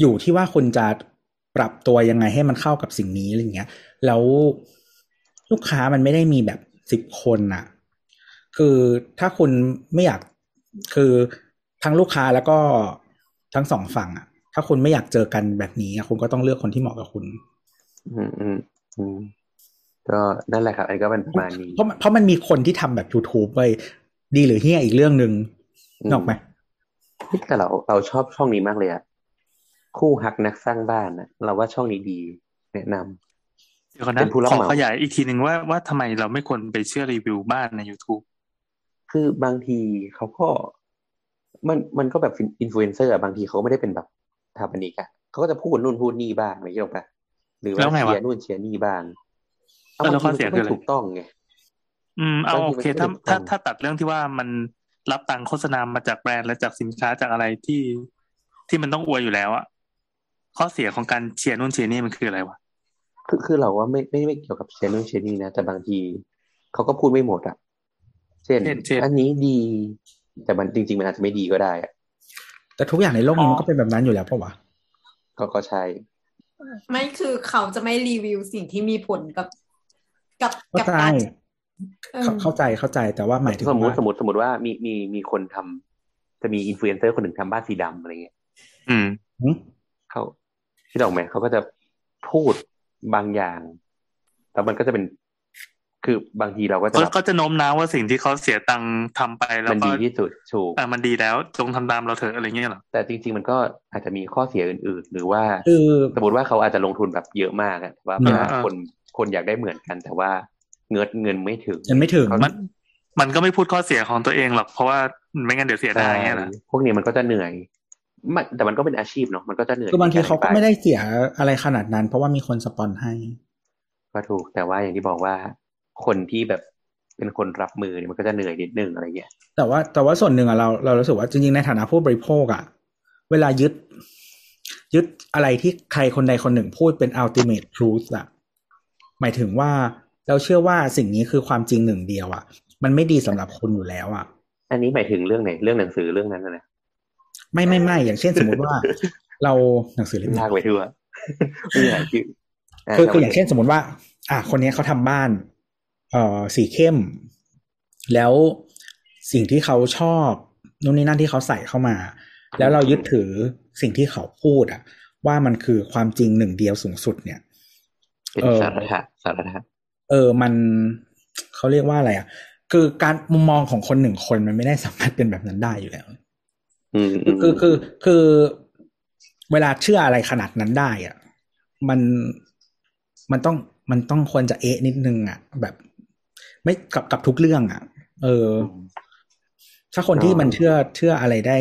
อยู่ที่ว่าคุณจะปรับตัวยังไงให้มันเข้ากับสิ่งนี้อะไรเงี้ย แล้วลูกค้ามันไม่ได้มีแบบสิบคนน่ะ คือถ้าคุณไม่อยากคือทั้งลูกค้าแล้วก็ทั้งสองฝั่งอะ ถ้าคุณไม่อยากเจอกันแบบนี้อะคุณก็ต้องเลือกคนที่เหมาะกับคุณ อืม อืมอืมก็นั่นแหละครับอันนี้ก็เป็นประมาณนี้เพราะมันเพราะมันมีคนที่ทำแบบ YouTube ไปดีหรือเฮี้ยอีกเรื่องหนึ่งอืมนกออกไหมแต่เราเราชอบช่องนี้มากเลยอะคู่ฮักนักสร้างบ้านอะเราว่าช่องนี้ดี แนะนำเดี๋ยวก่อนนะเป็นผู้รับขอเหมาขยายอีกทีหนึ่งว่าว่าทำไมเราไม่ควรไปเชื่อรีวิวบ้านใน YouTube คือบางทีเขาก็มันมันก็แบบอินฟลูเอนเซอร์อะบางทีเขาไม่ได้เป็นแบบสถาปนิกอะเขาก็จะพูดนู่นพูดนี่บ้างอะไรอย่างเงี้ย หรอกปะหรือว่าแล้วไงวะเชียร์นู่นเชียร์นี่บ้างเออแล้วข้อเสียบางทีมันก็คืออะไรไม่ถูกต้องไงอืมเอาบางทีโอเคมันก็ถ้าไม่ถูกต้องถ้าถ้าตัดเรื่องที่ว่ามันรับตังค์โฆษณามาจากแบรนด์และจากสินค้าจากอะไรที่ที่มันต้องอวยอยู่แล้วอะข้อเสียของการเชียร์นู่นเชียร์นี่มันคืออะไรวะคือคือเราว่าไม่ไม่ไม่เกี่ยวกับเชียร์นู่นเชียร์นี่นะแต่บางทีเขาก็พูดไม่หมดอะเช่นเช่นเช่นอันนี้ดี แต่มันจริง ๆ มันอาจจะไม่ดีก็ได้อะแต่ทุกอย่างในโลกนี้อ๋อมันก็เป็นแบบนั้นอยู่แล้วปะวะก็ก็ใช่ ไม่คือเขาจะไม่รีวิวสิ่งที่มีผลกับ กับเข้ากับใจการเออเข้าเข้าใจเข้าใจแต่ว่าหมายถึงสมมติว่าสมมติสมมติว่ามีมีมีคนทำจะมีอินฟลูเอนเซอร์คนหนึ่งทำบ้านสีดำอะไรเงี้ยอืมหึเขาที่ดอกไหมเขาก็จะพูดบางอย่างแล้วมันก็จะเป็น คือบางทีเราก็จะก็แบบก็จะโน้มน้าวว่าสิ่งที่เขาเสียตังค์ทำไปแล้วมันก็ดีที่สุดถูกอะมันดีแล้วจงทำตามเราเถอะอะไรเงี้ยเหรอแต่จริง ๆ มันก็อาจจะมีข้อเสียอื่น ๆ หรือว่าคือสมมติว่าเขาอาจจะลงทุนแบบเยอะมากอะแต่ว่าอืมเวลาคนคนอยากได้เหมือนกัน แต่ว่าเงินเงินไม่ถึงยังไม่ถึงเขามันมันก็ไม่พูดข้อเสียของตัวเองหรอกเพราะว่าไม่งั้นเดี๋ยวเสียดายเงี้ยเหรอพวกนี้มันก็จะเหนื่อยมันแต่มันก็เป็นอาชีพเนาะมันก็จะเหนื่อยคือบางทีเขาก็ในรอธิบยไม่ได้เสียอะไรขนาดนั้น เพราะว่ามีคนสปอนให้ก็ถูกแต่ว่าอย่างที่บอกว่า คนที่แบบเป็นคนรับมือเนี่ยมันก็จะเหนื่อยนิดนึงอะไรเงี้ยแต่ว่าแต่ว่าส่วนหนึ่งอะเราเรารู้สึกว่าจริงๆ ในฐานะผู้บริโภคอะเวลายึด ยึดอะไรที่ใครคนใดคนหนึ่งพูดเป็น ultimate truth อะหมายถึงว่าเราเชื่อว่าสิ่งนี้คือความจริงหนึ่งเดียวอะมันไม่ดีสำหรับคุณอยู่แล้วอะอันนี้หมายถึงเรื่องไหนเรื่องหนังสือเรื่องนั้นนะนะไม่ไม่ไม่อย่างเช่นสมมติว่า เราหนังสือเล่มไหนลากไปทั่วไม่อยากชื่ออะคือแต่คืออย่างเช่นสมมติว่า อะคนนี้เขาทำบ้าน เอ่อสีเข้ม แล้วสิ่งที่เขาชอบนู่นนี่นั่นที่เขาใส่เข้ามา แล้วเรายึดถือสิ่งที่เขาพูดอะว่ามันคือความจริงหนึ่งเดียวสูงสุดเนี่ยเป็นเออสาระสาระเออมันเขาเรียกว่าอะไรอะคือการมุมมองของคนหนึ่งคนมันไม่ได้สามารถเป็นแบบนั้นได้อยู่แล้วอืมอืมคือคือคือเวลาเชื่ออะไรขนาดนั้นได้อะมันมันต้องมันต้องควรจะเอะนิดนึงอะแบบ ไม่กับกับทุกเรื่องอะ เออ ถ้าคนที่มันเชื่อเชื่ออะไรได้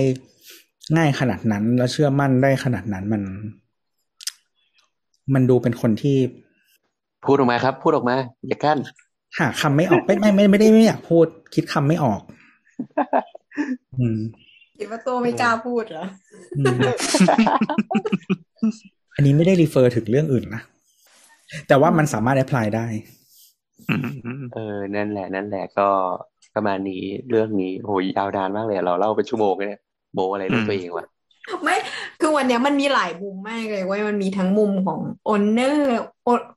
ง่ายขนาดนั้น แล้วเชื่อมั่นได้ขนาดนั้นมัน มันดูเป็นคนที่ พูดออกมาครับ พูดออกมา อย่ากั้นหาคำไม่ออกไม่ไม่ไม่ไม่ได้ไม่อยากพูด คิดคำไม่ออก อืมคิดว่าตัวไม่กล้าพูดเหรออืมอันนี้ไม่ได้รีเฟอร์ถึงเรื่องอื่นนะ แต่ว่ามันสามารถแอพพลายได้อืมอืม เออ นั่นแหละ นั่นแหละก็ประมาณนี้เรื่องนี้โหยยาวนานมากเลยอะเราเล่าเป็นชั่วโมงเลยเนี่ยโบอะไรเรื่องตัวเองวะไม่คือวันเนี้ยมันมีหลายมุมมากเลยเว้ยมันมีทั้งมุมของโอนเนอร์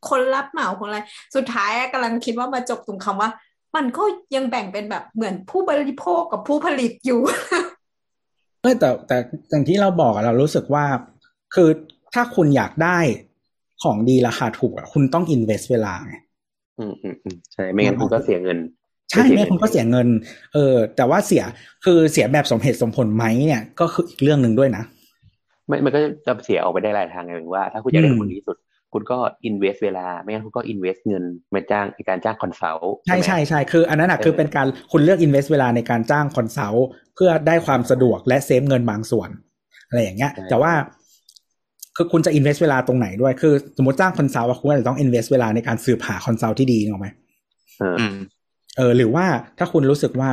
คนรับเหมาคนอะไร สุดท้ายอะกำลังคิดว่ามาจบตรงคำว่า มันก็ยังแบ่งเป็นแบบเหมือนผู้บริโภคกับผู้ผลิตอยู่เออแต่แต่อย่างที่เราบอกอะเรารู้สึกว่า คือถ้าคุณอยากได้ของดีราคาถูกอะคุณต้อง invest เวลาไง อืมอืมอืมใช่ ไม่งั้นคุณก็เสียเงิน ใช่ไม่คุณก็เสียเงิน เออ แต่ว่าเสียคือเสียแบบสมเหตุสมผลไหมเนี่ย ก็คืออีกเรื่องหนึ่งด้วยนะไม่มันก็จะเสียออกไปได้หลายทางไงหมายถึงว่า ถ้าคุณอยากได้อืมผลดีที่สุด คุณก็ invest เวลา ไม่งั้นคุณก็ invest เงินมาจ้างในการจ้าง consult ใช่ไหมใช่ใช่คืออันนั้นอะเออคือเป็นการคุณเลือก invest เวลาในการจ้าง consultเพื่อได้ความสะดวกและเซฟเงินบางส่วนอะไรอย่างเงี้ย แต่ว่า คือคุณจะอินเวสเวลาตรงไหนด้วย คือ สมมติจ้างคอนซัลท์อะคุณอาจจะต้องอินเวสเวลาในการสืบหาคอนซัลท์ที่ดีถูกไหมเอออืมเออหรือว่าถ้าคุณรู้สึกว่า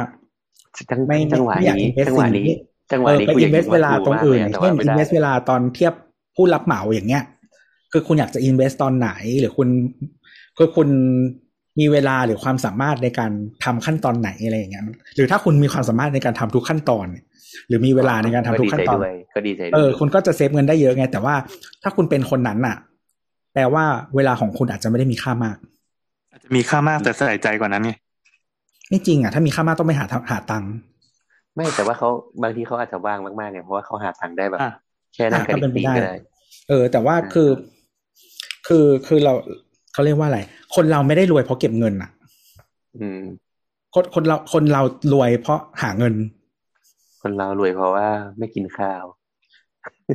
จังไม่ไม่จังหวะไม่อยากนี้ invest จังหวะนี้สิ่งนี้จังหวะเออนี้ไปกูออิยากนเวสเวลาตรงอื่นมากเลยเช่นแต่อินว่าเวไม่สได้เวลาตอนเทียบผู้รับเหมาอย่างเงี้ย คือคุณอยากจะอินเวสตอนไหน หรือคุณคือคุณมีเวลาหรือความสามารถในการทำขั้นตอนไหนอะไรอย่างเงี้ย หรือถ้าคุณมีความสามารถในการทำทุกขั้นตอนเนี่ย หรือมีเวลาในการทำทุกขั้นตอนก็ดีใจด้วยก็ดีใจด้วยเออคุณก็จะเซฟเงินได้เยอะไง แต่ว่าถ้าคุณเป็นคนนั้นน่ะ แปลว่าเวลาของคุณอาจจะไม่ได้มีค่ามาก อาจจะมีค่ามากแต่ใส่ใจกว่านั้นไงไม่จริงอะถ้ามีค่ามากต้องไปหาทางหาตังค์ไม่แต่ว่าเขาบางทีเขาอาจจะว่างมากๆไงเพราะว่าเขาหาทางได้แบบอะแค่นั่งกันอะก็อีเป็นกไปทีได้ก็ได้ เออ แต่ว่าคือ คือคือเราเขาเรียกว่าอะไร คนเราไม่ได้รวยเพราะเก็บเงินอะ อืมคนคนเราคนเรารวยเพราะหาเงิน คนเรารวยเพราะว่าไม่กินข้าว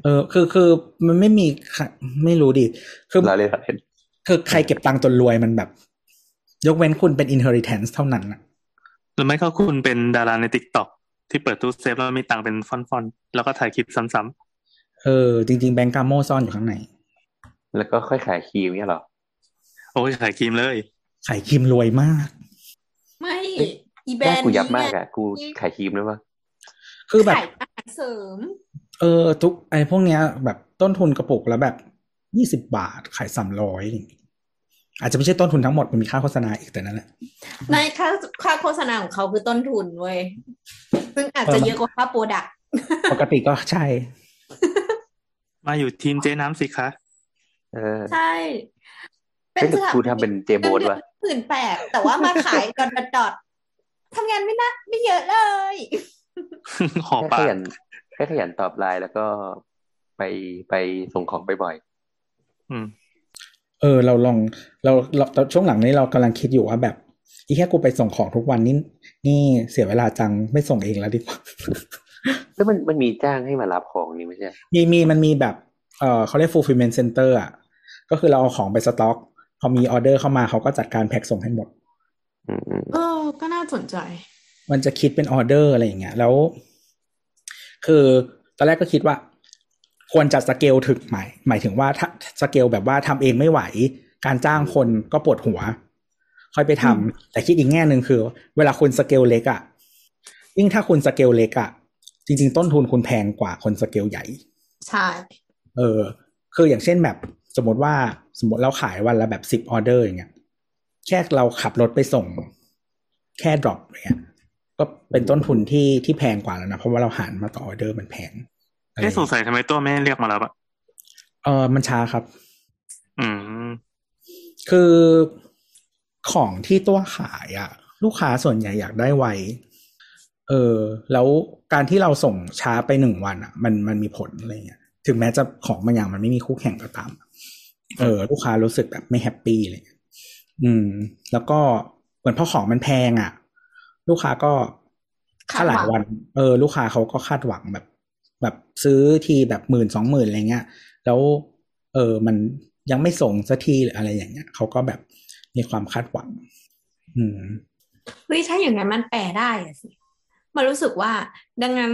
เออ คือคือมันไม่มีใครไม่รู้ดิคือเราเลยเราเล่นคือใครเก็บตังค์จนรวยมันแบบ ยกเว้นคุณเป็น inheritance เท่านั้นอะหรือไม่ก็คุณเป็นดาราในติ๊กต็อกที่เปิดตู้เซฟแล้วมีตังค์เป็นฟอนๆแล้วก็ถ่ายคลิปซ้ำเออ จริง ๆ แบงก์กาโมซ่อนอยู่ข้างใน แล้วก็ค่อยขายครีมเนี่ยเหรอๆโอ้ยขายครีมเลย ขายครีมรวยมาก ไม่เอ๊ะอีแบรแม่นด์กูยับนี้มากเนี่ยอะกูขายครีมด้วยวะ คือแบบขายอาหารเสริม เออ ทุกไอ้พวกเนี้ย แบบต้นทุนกระปุกแล้วแบบยี่สิบาทขายสามร้อยอาจจะไม่ใช่ต้นทุนทั้งหมดมันมีค่าโฆษณาอีกแต่นั่นแหละในค่าค่าโฆษณาของเขาคือต้นทุนเว้ยซึ่งอาจจะเยอะกว่าค่าโปรดักต์ปกติก็ใช่ มาอยู่ทีมเจ๊น้ำสิคะเออใช่เฮ้ยแต่กูทำเป็นเจโบนวะหมื่นแปดแต่ว่ามาขายดอทดอทดอททำงานไม่นะไม่เยอะเลย ห่อแค่ปาขกยันแค่ขยันตอบไลน์แล้วก็ไปไปส่งของบ่อยอืม เออ เราลองเราเราช่วงหลังนี้เรากำลังคิดอยู่ว่าแบบ อีแค่กูไปส่งของทุกวันนี่นี่เสียเวลาจังไม่ส่งเองแล้วดีกว่าแล้วมันมันมีจ้างให้มารับของนี่ไม่ใช่ มีมีมันมีแบบ เออเขาเรียก fulfillment center อะ ก็คือเราเอาของไปสต็อก พอมีออเดอร์เข้ามาเขาก็จัดการแพ็คส่งให้หมดอืมอืมเออ ก็น่าสนใจ มันจะคิดเป็นออเดอร์อะไรอย่างเงี้ยแล้ว คือตอนแรกก็คิดว่า ควรจะสเกลถึงหมายหมายถึงว่าถ้าสเกลแบบว่าทำเองไม่ไหว การจ้างคนก็ปวดหัว ค่อยไปทำอืมแต่คิดอีกแง่หนึ่งคือ เวลาคุณสเกลเล็กอะยิ่งถ้าคุณสเกลเล็กอะจริง ๆ ต้นทุนคุณแพงกว่าคนสเกลใหญ่ ใช่ เออ คืออย่างเช่นแบบสมมติว่าสมมติเราขายวันละแบบสิบออเดอร์อย่างเงี้ย แค่เราขับรถไปส่ง แค่ drop เงี้ย ก็เป็นต้นทุนที่ที่แพงกว่าแล้วนะ เพราะว่าเราหารมาต่อออเดอร์มันแพงอะไรแค่สงสัยทำไมตัวไม่เรียกมารับอะเออมันช้าครับ อืม คือของที่ตัวขายอะลูกค้าส่วนใหญ่อยากได้ไวเออ แล้วการที่เราส่งช้าไปหนึ่งวันอะมันมันมีผลอะไรเงี้ยถึงแม้จะของบางอย่างมันไม่มีคู่แข่งก็ตาม เออ ลูกค้ารู้สึกแบบไม่แฮปปี้เลย อืม แล้วก็เหมือนพอของมันแพงอะ ลูกค้าก็คาดหวังถ้าหลายวัน เออ ลูกค้าเขาก็คาดหวังแบบ แบบซื้อทีแบบหมื่นสองหมื่นอะไรเงี้ย แล้ว เออมันยังไม่ส่งสักทีหรืออะไรอย่างเงี้ยเขาก็แบบมีความคาดหวัง อืมเฮ้ยถ้าอย่างนั้นมันแปลได้อะสิมันรู้สึกว่า ดังนั้น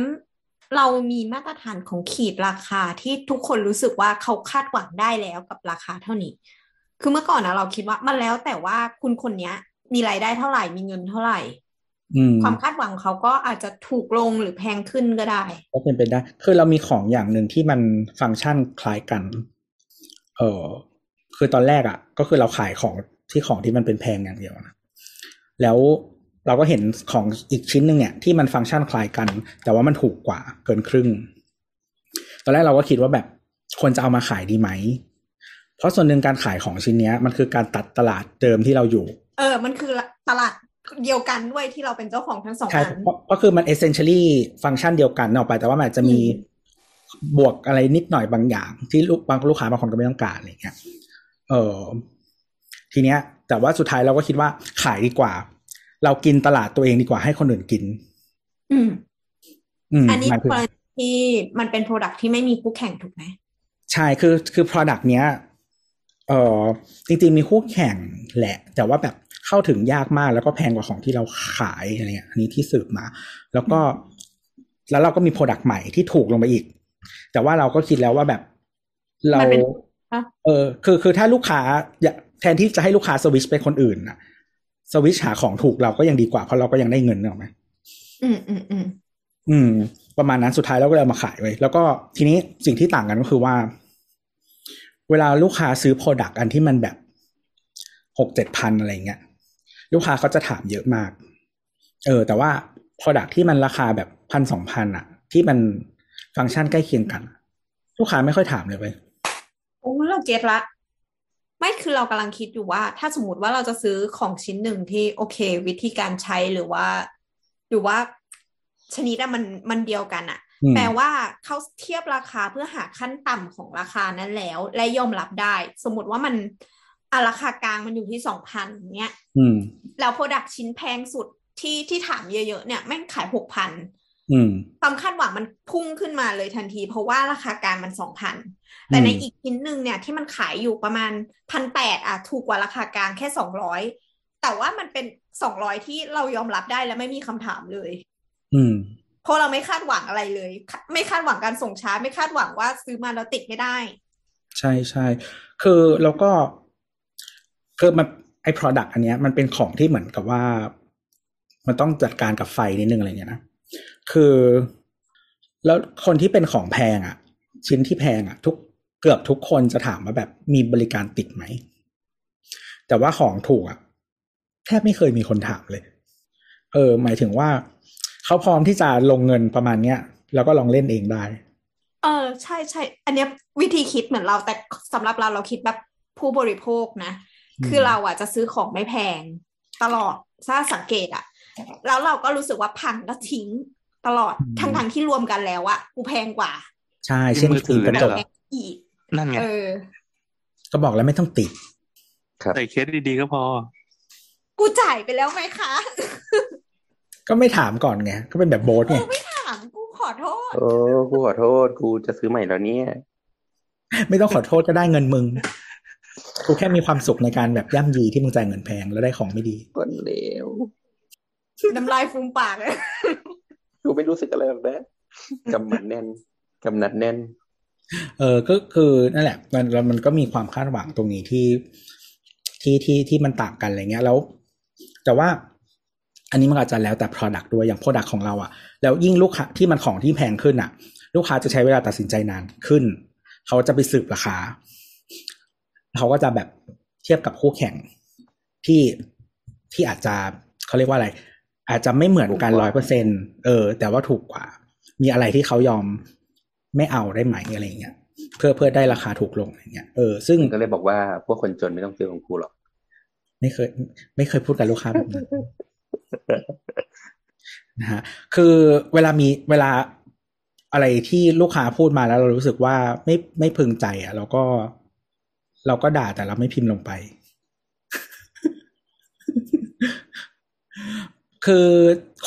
เรามีมาตรฐานของขีดราคาที่ทุกคนรู้สึกว่าเขาคาดหวังได้แล้วกับราคาเท่านี้ คือเมื่อก่อนนะเราคิดว่ามันแล้วแต่ว่าคุณคนเนี้ยมีรายได้เท่าไหร่มีเงินเท่าไหร่อืม ความคาดหวังเขาก็อาจจะถูกลงหรือแพงขึ้นก็ได้ ก็เป็นไปได้ คือเรามีของอย่างหนึ่งที่มันฟังก์ชันคล้ายกัน เออคือตอนแรกอะ่ะ ก็คือเราขายของที่ของที่มันเป็นแพงอย่างเดียวนะแล้วเราก็เห็นของอีกชิ้นหนึ่งเนี่ย ที่มันฟังก์ชันคล้ายกัน แต่ว่ามันถูกกว่าเกินครึ่ง ตอนแรกเราก็คิดว่าแบบควรจะเอามาขายดีไหม เพราะส่วนหนึ่งการขายของชิ้นเนี้ยมันคือการตัดตลาดเดิมที่เราอยู่ เออ มันคือตลาด เดียวกันด้วยที่เราเป็นเจ้าของทั้งสองใช่อันเพราะก็คือมัน essentially ฟังก์ชันเดียวกันออกไป แต่ว่ามันอาจจะมีอืมบวกอะไรนิดหน่อยบางอย่าง ที่ลูกบางลูกค้าบางคนก็ไม่ต้องการอะไรเงี้ยเออทีเนี้ย แต่ว่าสุดท้ายเราก็คิดว่าขายดีกว่า เรากินตลาดตัวเองดีกว่าให้คนอื่นกิน อืมอืมอันนี้หมายถึงกรณีที่มันเป็นโปรดักที่ไม่มีคู่แข่งถูกไหมใช่คือคือ product เนี้ยเออจริงๆมีคู่แข่งแหละ แต่ว่าแบบ เข้าถึงยากมากแล้วก็แพงกว่าของที่เราขายอะไรเงี้ยอันนี้ที่สืบมา แล้วก็แล้วเราก็มี product ใหม่ที่ถูกลงไปอีก แต่ว่าเราก็คิดแล้วว่าแบบเรามันเป็นฮะเออคือคือถ้าลูกค้าอยากแทนที่จะให้ลูกค้าสวิชไปคนอื่นน่ะสวิชหาของถูกเราก็ยังดีกว่าเพราะเราก็ยังได้เงินเนกอะไหมอืมอืมอืมอืม ประมาณนั้นสุดท้ายเราก็เลยเอามาขายไว้แล้วก็ทีนี้สิ่งที่ต่างกันก็คือว่า เวลาลูกค้าซื้อ Product อันที่มันแบบหกเจ็ดพันอะไรเงี้ย ลูกค้าเขาจะถามเยอะมาก เออ แต่ว่า Product ที่มันราคาแบบพันสองพันอะที่มันฟังก์ชันใกล้เคียงกัน ลูกค้าไม่ค่อยถามเลยเว้ยโอ้เราเก็ตละ ไม่คือเรากำลังคิดอยู่ว่า ถ้าสมมติว่าเราจะซื้อของชิ้นหนึ่งที่โอเค วิธีการใช้หรือว่า หรือว่าชนิดอะมันมันเดียวกันอะอืมแปลว่าเขาเทียบราคาเพื่อหาขั้นต่ำของราคานั้นแล้ว และยอมรับได้ สมมติว่ามัน อะราคากลางมันอยู่ที่สองพันเนี้ยอืมแล้วโปรดักชิ้นแพงสุดที่ที่ถามเยอะๆเนี่ยแม่งขายหกพันอืมความคาดหวังมันพุ่งขึ้นมาเลยทันที เพราะว่าราคากลางมันสองพันแต่ในอีกชิ้นหนึ่งเนี่ยที่มันขายอยู่ประมาณพันแปดอะถูกกว่าราคากลางแค่สองร้อยแต่ว่ามันเป็นสองร้อยที่เรายอมรับได้และไม่มีคำถามเลย อืมเพราะเราไม่คาดหวังอะไรเลย ไม่คาดหวังการส่งช้า ไม่คาดหวังว่าซื้อมาแล้วติดไม่ได้ ใช่ใช่คือแล้วก็ คือมันไอ้ product อันเนี้ยมันเป็นของที่เหมือนกับว่า มันต้องจัดการกับไฟนิดนึงอะไรเงี้ยนะคือ แล้วคนที่เป็นของแพงอะ ชิ้นที่แพงอะ ทุกเกือบทุกคนจะถามว่าแบบมีบริการติดไหม แต่ว่าของถูกอะแทบไม่เคยมีคนถามเลย เออ หมายถึงว่า เขาพร้อมที่จะลงเงินประมาณเนี้ยแล้วก็ลองเล่นเองได้ เออ ใช่ใช่อันเนี้ยวิธีคิดเหมือนเราแต่สำหรับเราเราคิดแบบผู้บริโภคนะ คือเราอะจะซื้อของไม่แพง ตลอดถ้าสังเกตอะ แล้วเราก็รู้สึกว่าพังแล้วทิ้งตลอดทั้งทั้งๆที่รวมกันแล้วอะกูแพงกว่า ใช่เช่นมือถืฟิล์อมกระเนี่ยจเหกรออีกนั่นไงเออก็บอกแล้วไม่ต้องติดครับใส่เคสดีๆก็พอ กูจ่ายไปแล้วไหมคะ ก็ไม่ถามก่อนไงก็เป็นแบบโบสไงกูไม่ถามกูขอโทษโอ้กูขอโทษกูจะซื้อใหม่แล้วเนี่ย ไม่ต้องขอโทษก็ได้เงินมึง กูแค่มีความสุขในการแบบย่ำยีที่มึงจ่ายเงินแพงแล้วได้ของไม่ดีคนเลวน้ำลายฟูมปากเลยกูไม่รู้สึกอะไรหรอกนะกำมันแน่นกำนัดแน่น เออก็คือนั่นแหละ มันแล้วมันก็มีความคาดหวังตรงนี้ที่ที่ที่ที่มันต่างกันอะไรเงี้ยแล้ว แต่ว่าอันนี้มันอาจจะแล้วแต่ Product ด้วยอย่าง Product ของเราอะแล้วยิ่งลูกค้าที่มันของที่แพงขึ้นอะลูกค้าจะใช้เวลาตัดสินใจนานขึ้น เขาจะไปสืบราคา เขาก็จะแบบเทียบกับคู่แข่งที่ที่อาจจะเขาเรียกว่าอะไร อาจจะไม่เหมือนกันถูกกร้อว่ายเปอร์เซ็นเออ แต่ว่าถูกกว่า มีอะไรที่เขายอมไม่เอาได้ไหมอะไรเงี้ยเพื่อเพื่อได้ราคาถูกลงอะไรเงี้ยเออซึ่งก็เลยบอกว่าพวกคนจนไม่ต้องซื้อของกูหรอก ไม่เคย ไม่เคยพูดกับลูกค้าแบบนั้นนะฮะคือเวลามีเวลาอะไรที่ลูกค้าพูดมาแล้วเรารู้สึกว่าไม่ไม่พึงใจอะเราก็ เราก็ด่าแต่เราไม่พิมพ์ลงไป คือ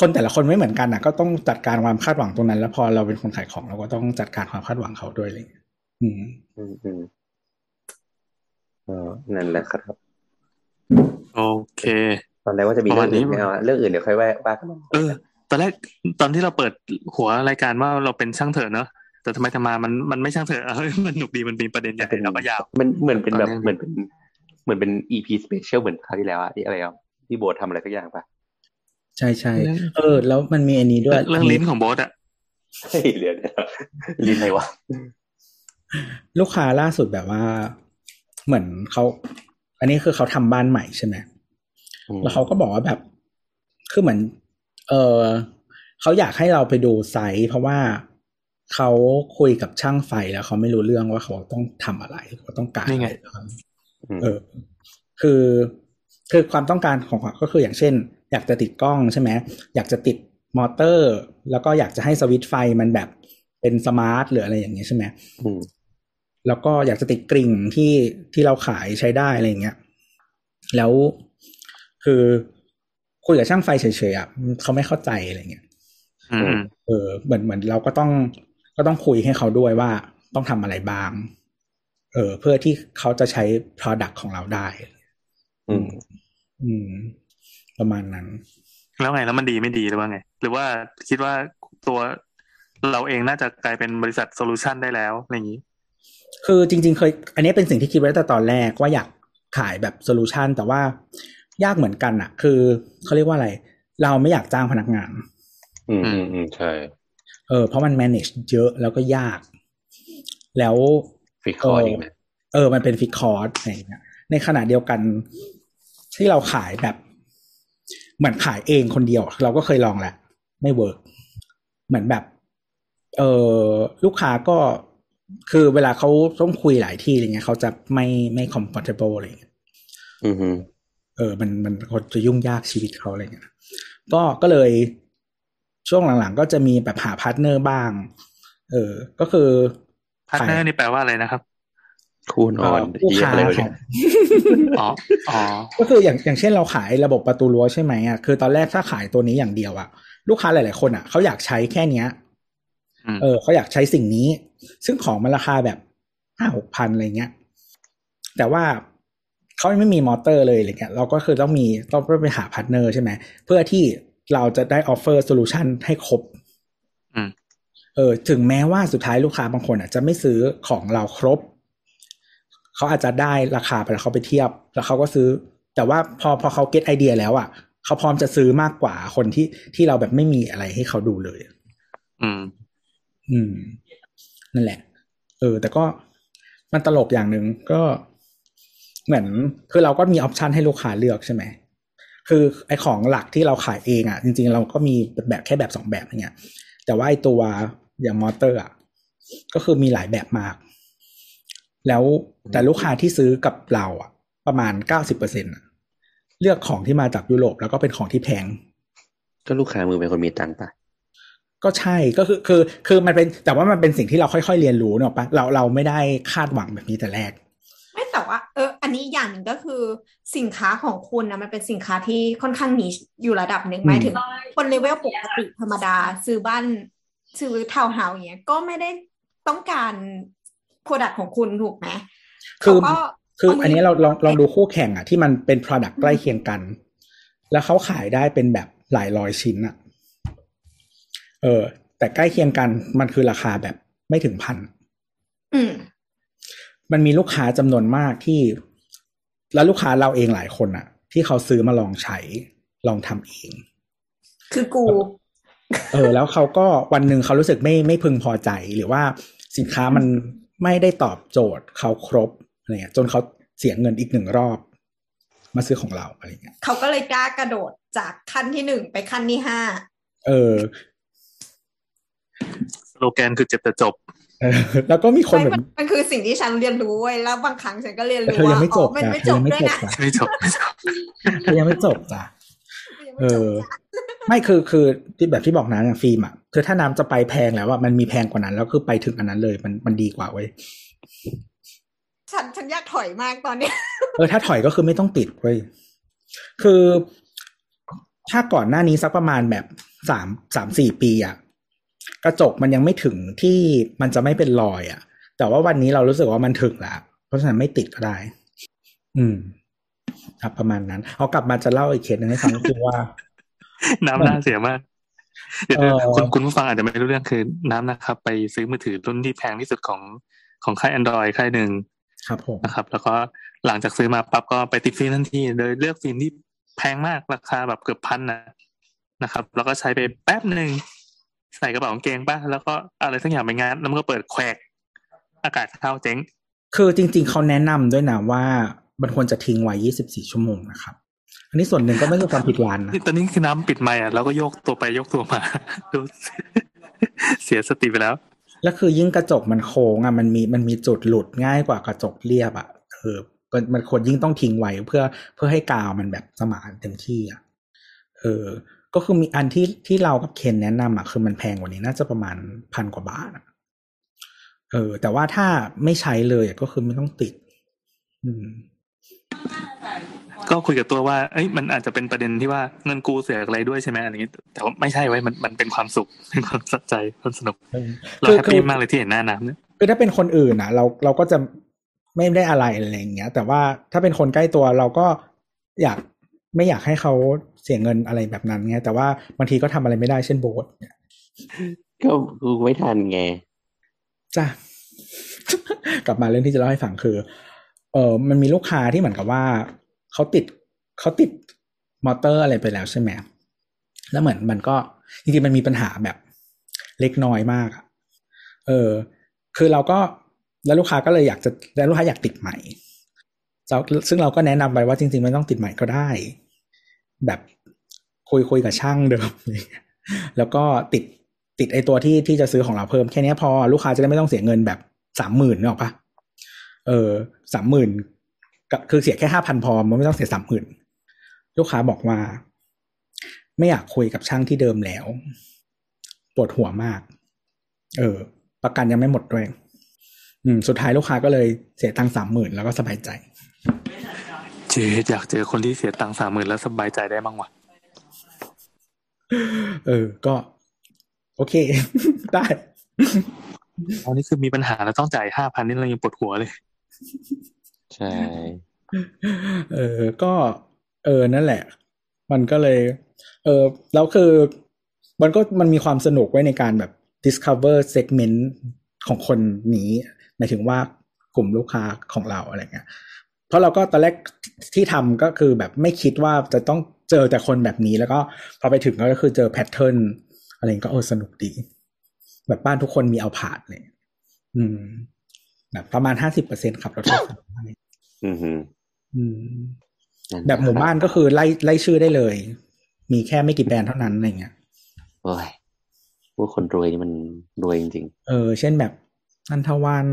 คนแต่ละคนไม่เหมือนกันอะก็ต้องจัดการความคาดหวังตรงนั้น แล้วพอเราเป็นคนขายของเราก็ต้องจัดการความคาดหวังเขาด้วยอะไรอย่างเลยอืมอืมอืมเออนั่นแหละครับ โอเค ตอนแรกว่าจะมีประเรื่มาอณงนี้อื่นไม่เอาอะเรื่องอื่นเดี๋ยวค่อยว่าว่ากันเออ ตอนแรกตอนที่เราเปิดหัวรายการว่าเราเป็นช่างเถอะเนอะ แต่ทำไมทำมามันมันไม่ช่างเถอะเอ้ยมันหนุกดีมันมีประเด็นใหญ่แล้วก็ยาว มันเหมือนเป็นแบบตอนนี้เหมือนเป็นเหมือนเป็น EP special เหมือนคราวที่แล้วอะที่อะไรอะที่โบททำอะไรสักอย่างปะใช่ใช่เออ แล้วมันมีอันนี้ด้วย เรื่องลิ้นของโบสอะเฮ้ยเดี๋ยวเดี๋ยวลิ้นอะไรวะลูกค้าล่าสุดแบบว่า เหมือนเขา อันนี้คือเขาทำบ้านใหม่ใช่ไหมอืมแล้วเขาก็บอกว่าแบบคือเหมือน เออเขาอยากให้เราไปดู site เพราะว่า เขาคุยกับช่างไฟแล้วเขาไม่รู้เรื่องว่าเขาต้องทำอะไรเขาต้องการนี่อะไงไรบ้างอืมเออ คือคือความต้องการของเขาก็คืออย่างเช่น อยากจะติดกล้องใช่ไหมอยากจะติดมอเตอร์ แล้วก็อยากจะให้สวิตช์ไฟมันแบบเป็น smart หรืออะไรอย่างเงี้ยใช่ไหมอืมแล้วก็อยากจะติดกริ่งที่ที่เราขายใช้ได้อะไรอย่างเงี้ย แล้วคือคุยกับช่างไฟเฉยๆอะเขาไม่เข้าใจอะไรเงี้ยอืมเออเหมือนเหมือนเราก็ต้อง ก็ต้องคุยให้เขาด้วยว่าต้องทำอะไรบ้าง เออ เพื่อที่เขาจะใช้ product ของเราได้ อืม อืม ประมาณนั้น แล้วไงแล้วมันดีไม่ดีหรือว่าไง หรือว่าคิดว่าตัวเราเองน่าจะกลายเป็นบริษัทโซลูชันได้แล้วอะไรอย่างนี้ คือจริง ๆ เคย อันนี้เป็นสิ่งที่คิดไว้ตั้งแต่ตอนแรกว่าอยากขายแบบ solution แต่ว่ายากเหมือนกันอะคือเขาเรียกว่าอะไร เราไม่อยากจ้างพนักงาน อืมอืมอืมใช่ เออเพราะมัน manage เยอะแล้วก็ยาก แล้ว fixed cost อีกไหมเออ มันเป็นฟิกคอร์สอะไรอย่างเงี้ยในขณะเดียวกันที่เราขายแบบ เหมือนขายเองคนเดียว เราก็เคยลองแหละ ไม่ workเหมือนแบบ เออลูกค้าก็คือเวลาเขาต้องคุยหลายที่อะไรเงี้ยเขาจะไม่ไม่ comfortable อะไรเงี้ยอืมอืมเออ มันมันเขาจะยุ่งยากชีวิตเขาอะไรเงี้ยก็ก็เลย ช่วงหลังๆ ก็จะมีแบบหา partner บ้าง เออ ก็คือ partner นี่แปลว่าอะไรนะครับคู่นอนเหี้ยอะไรวะเนี่องอ๋ออ๋อก็คืออย่างอย่างเช่นเราขายระบบประตูรั้วใช่ไหมอะคือตอนแรกถ้าขายตัวนี้อย่างเดียวอะลูกค้าหลาย ๆ คนอะเขาอยากใช้แค่เนี้ยอืมเออเขาอยากใช้สิ่งนี้ ซึ่งของมันราคาแบบห้าหกพันอะไรเงี้ย แต่ว่าเขาไม่มีมอเตอร์เลยอะไรเงี้ย เราก็คือต้องมีต้องไปหา partner ใช่ไหมเพื่อที่ เราจะได้ offer solution ให้ครบอืมเออถึงแม้ว่าสุดท้ายลูกค้าบางคนอะจะไม่ซื้อของเราครบ เขาอาจจะได้ราคาไปแล้วเขาไปเทียบ แล้วเขาก็ซื้อ แต่ว่าพอพอเขา get idea แล้วอะเขาพร้อมจะซื้อมากกว่าคนที่ที่เราแบบไม่มีอะไรให้เขาดูเลย อืม อืม นั่นแหละ เออ แต่ก็มันตลกอย่างหนึ่งก็เหมือนคือเราก็มี option ให้ลูกค้าเลือกใช่ไหม คือไอของหลักที่เราขายเองอะ จริง ๆ เราก็มีแบบแค่แบบสองแบบอย่างเงี้ย แต่ว่าไอตัวอย่างมอเตอร์อะก็คือมีหลายแบบมาก แล้วแต่ลูกค้าที่ซื้อกับเราอะ ประมาณเก้าสิบเปอร์เซ็นเลือกของที่มาจากยุโรปแล้วก็เป็นของที่แพง ก็ลูกค้ามือเป็นคนมีตังค์ปะก็ใช่ก็คือคือคือมันเป็นแต่ว่ามันเป็นสิ่งที่เราค่อยๆเรียนรู้เนอะปะเราเราไม่ได้คาดหวังแบบนี้แต่แรก ไม่แต่ว่านี้อีกอย่างหนึ่งก็คือสินค้าของคุณนะมันเป็นสินค้าที่ค่อนข้างนิชอยู่ระดับหนึ่งหมายถึง คนเลเวลปกติธรรมดา ซื้อบ้านซื้อทาวน์เฮาส์อย่างเงี้ยก็ไม่ได้ต้องการ product ของคุณถูกไหมคือเขาก็คือเอามืออัอันนี้เราลองลองดูคู่แข่งอะที่มันเป็น product ใกล้เคียงกัน แล้วเขาขายได้เป็นแบบหลายร้อยชิ้นอะเออ แต่ใกล้เคียงกันมันคือราคาแบบไม่ถึงพัน อืม มันมีลูกค้าจำนวนมากที่ แล้วลูกค้าเราเองหลายคนอะที่เขาซื้อมาลองใช้ลองทำเอง คือกู เออ แล้วเขาก็วันหนึ่งเขารู้สึกไม่ไม่พึงพอใจหรือว่าสินค้ามันไม่ได้ตอบโจทย์เขาครบอะไรเงี้ยจนเขาเสียเงินอีกหนึ่งรอบ มาซื้อของเราอะไรเงี้ยเขาก็เลยกล้ากระโดดจากขั้นที่หนึ่งไปขั้นที่ห้าเออสโลแกนคือเจ็บแต่จบเออ แล้วก็มีคนไม่แบบมันมันคือสิ่งที่ฉันเรียนรู้เว้ยแล้วบางครั้งฉันก็เรียนรู้เธอยังว่าไม่จอ๋อบมันจ้ะไม่เธจอบยังไม่ด้วยจบนะจ้ะไม่จบไม่จบเธอยังไม่จบจ้ะยังเอไม่จบอจ้ะไม่คือคือที่แบบที่บอกนะอย่างฟิล์มอะคือถ้าน้ำจะไปแพงแล้วอะมันมีแพงกว่านั้น แล้วคือไปถึงอันนั้นเลยมันมันดีกว่าเว้ยฉันฉันอยากถอยมากตอนเนี้ยเออถ้าถอยก็คือไม่ต้องติดเว้ยคือถ้าก่อนหน้านี้สักประมาณแบบสามสามสี่ปีอะ กระจกมันยังไม่ถึงที่มันจะไม่เป็นรอยอะแต่ว่าวันนี้เรารู้สึกว่ามันถึงแล้วเพราะฉะนั้นไม่ติดก็ได้ อืมครับประมาณนั้นเอากลับมาจะเล่าอีกเคสหนึงให้ฟังก็คือว่า น้ำน่าเสียมากเดี๋ยวเออคุณคุณผู้ฟังอาจจะไม่รู้เรื่องคือน้ำนะครับ ไปซื้อมือถือรุ่นที่แพงที่สุดของของค่าย Android ค่ายหนึ่งครับผมนะครับ แล้วก็หลังจากซื้อมาปั๊บก็ไปติดฟิล์มทันทีโดยเลือกฟิล์มที่แพงมากราคาแบบเกือบพันนะนะครับ แล้วก็ใช้ไปแป๊บหนึ่ง ใส่กระเป๋ากางเกงป่ะแล้วก็อะไรสักอย่างไปงานแล้วมันก็เปิดแควกอากาศเข้าเจ๊ง คือจริง ๆ เขาแนะนำด้วยนะว่ามันควรจะทิ้งไว้ 24 ชั่วโมงนะครับ อันนี้ส่วนหนึ่งก็ไม่ใช่ความผิดร้านนะนี่ตอนนี้คือน้ำปิดไมค์อะแล้วก็โยกตัวไปโยกตัวมาดูเสียสติไปแล้ว แล้วคือยิ่งกระจกมันโค้งอะมันมีมันมีจุดหลุดง่ายกว่ากระจกเรียบอะเออมันมันควรยิ่งต้องทิ้งไว้เพื่อเพื่อให้กาวมันแบบสมานเต็มที่อะเออ ก็คือมีอันที่ที่เรากับเคนแนะนำอะคือมันแพงกว่านี้น่าจะประมาณพันกว่าบาทอะเออ แต่ว่าถ้าไม่ใช้เลยอะก็คือไม่ต้องติด อืม ก็คุยกับตัวว่า เอ้ยมันอาจจะเป็นประเด็นที่ว่าเงินกูเสียอะไรด้วยใช่ไหมอะไรอย่างงี้ แต่ว่าไม่ใช่ไว้ยมันมันเป็นความสุขเป็นความสะใจความสนุกเออเราคือแฮปคืปี้อมากเลยที่เห็นหน้าน้ำเนี่ยคือถ้าเป็นคนอื่นอะ เราเราก็จะไม่ได้อะไรอะไรอย่างเงี้ย แต่ว่าถ้าเป็นคนใกล้ตัวเราก็อยากไม่อยากให้เขา เสียเงินอะไรแบบนั้นไงแต่ว่าบางทีก็ทำอะไรไม่ได้เช่นโบสเนี่ยก็กูไม่ทันไงจ้ะกลับมาเรื่องที่จะเล่าให้ฟังคือ เออมันมีลูกค้าที่เหมือนกับว่าเขาติดเขาติดมอเตอร์อะไรไปแล้วใช่ไหมแล้วเหมือนมันก็จริงๆมันมีปัญหาแบบเล็กน้อยมากอะเออ คือเราก็แล้วลูกค้าก็เลยอยากจะแล้วลูกค้าอยากติดใหม่เราซึ่งเราก็แนะนำไปว่าจริงๆไม่ต้องติดใหม่ก็ได้ แบบ คุยคุยกับช่างเดิม แล้วก็ติดติดไอตัวที่ที่จะซื้อของเราเพิ่มแค่นี้พอลูกค้าจะได้ไม่ต้องเสียเงินแบบสามหมื่นนึกออกปะเออสามหมื่นคือเสียแค่ห้าพันพอมันไม่ต้องเสียสามหมื่นลูกค้าบอกว่า ไม่อยากคุยกับช่างที่เดิมแล้วปวดหัวมาก เออ ประกันยังไม่หมดด้วย อืม สุดท้ายลูกค้าก็เลยเสียตังสามหมื่นแล้วก็สบายใจ เจ๊อยากเจอคนที่เสียตังสามหมื่นแล้วสบายใจได้บ้างวะ เออ ก็ โอเค ได้ตอนนี้คือมีปัญหาแล้วต้องจ่ายห้าพันนี่เรายังปวดหัวเลย ใช่ เออ ก็ เออ นั่นแหละ มันก็เลย เออ แล้วคือ มันก็มันมีความสนุกไว้ในการแบบ discover segment ของคนนี้หมายถึงว่ากลุ่มลูกค้าของเราอะไรเงี้ย เพราะเราก็ตอนแรกที่ทำก็คือแบบไม่คิดว่าจะต้อง เจอแต่คนแบบนี้แล้วก็พอไปถึงก็คือเจอแพทเทิร์นอะไรก็เออสนุกดี แบบบ้านทุกคนมีเอาผาดเลย อืม แบบประมาณห้าสิบเปอร์เซ็นขับรถไฟฟ้าให้อือหืออืมนั่นแบบหมู่บ้านก็คือไล่ไล่ชื่อได้เลย มีแค่ไม่กี่แบรนด์เท่านั้นอะไรเงี้ยโอ้ยพวกคนรวยนี่มันรวยจริงเออ เช่นแบบนันทวัน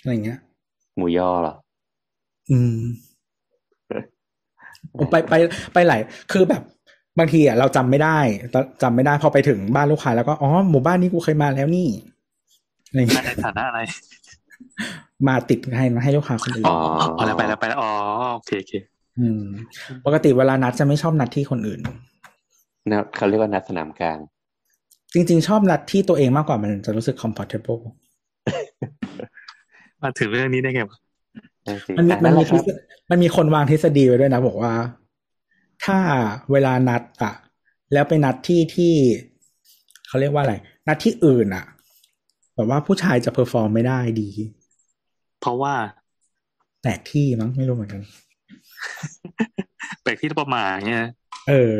อะไรเงี้ยๆหมูย่อเหรอ อืม ไปไปไปหลายคือแบบบางทีอะเราจำไม่ได้จำไม่ได้พอไปถึงบ้านลูกค้าแล้วก็อ๋อหมู่บ้านนี้กูเคยมาแล้วนี่อะไรมาเงี้ยในฐานะอะไร มาติดให้ให้ลูกค้าคนอื่นอ๋ออ๋อแล้วไปแล้วไปแล้วอ๋อโอเคโอเคอืม ปกติเวลานัดจะไม่ชอบนัดที่คนอื่นนะเขาเรียกว่านัดสนามกลาง จริง ๆ ชอบนัดที่ตัวเองมากกว่ามันจะรู้สึก comfortable มาถึงเรื่องนี้ได้ไงวะนั่นสิ มันมีอะมันนั่นแหมีละคทฤรับษฎีมันมีคนวางทฤษฎีไว้ด้วยนะ บอกว่า ถ้าเวลานัดอะแล้วไปนัดที่ที่เขาเรียกว่าอะไร นัดที่อื่นอะแบบว่าผู้ชายจะ perform ไม่ได้ดี เพราะว่าแปลกที่มั้งไม่รู้เหมือนกันแปลกที่ประมาเนี่ยเออ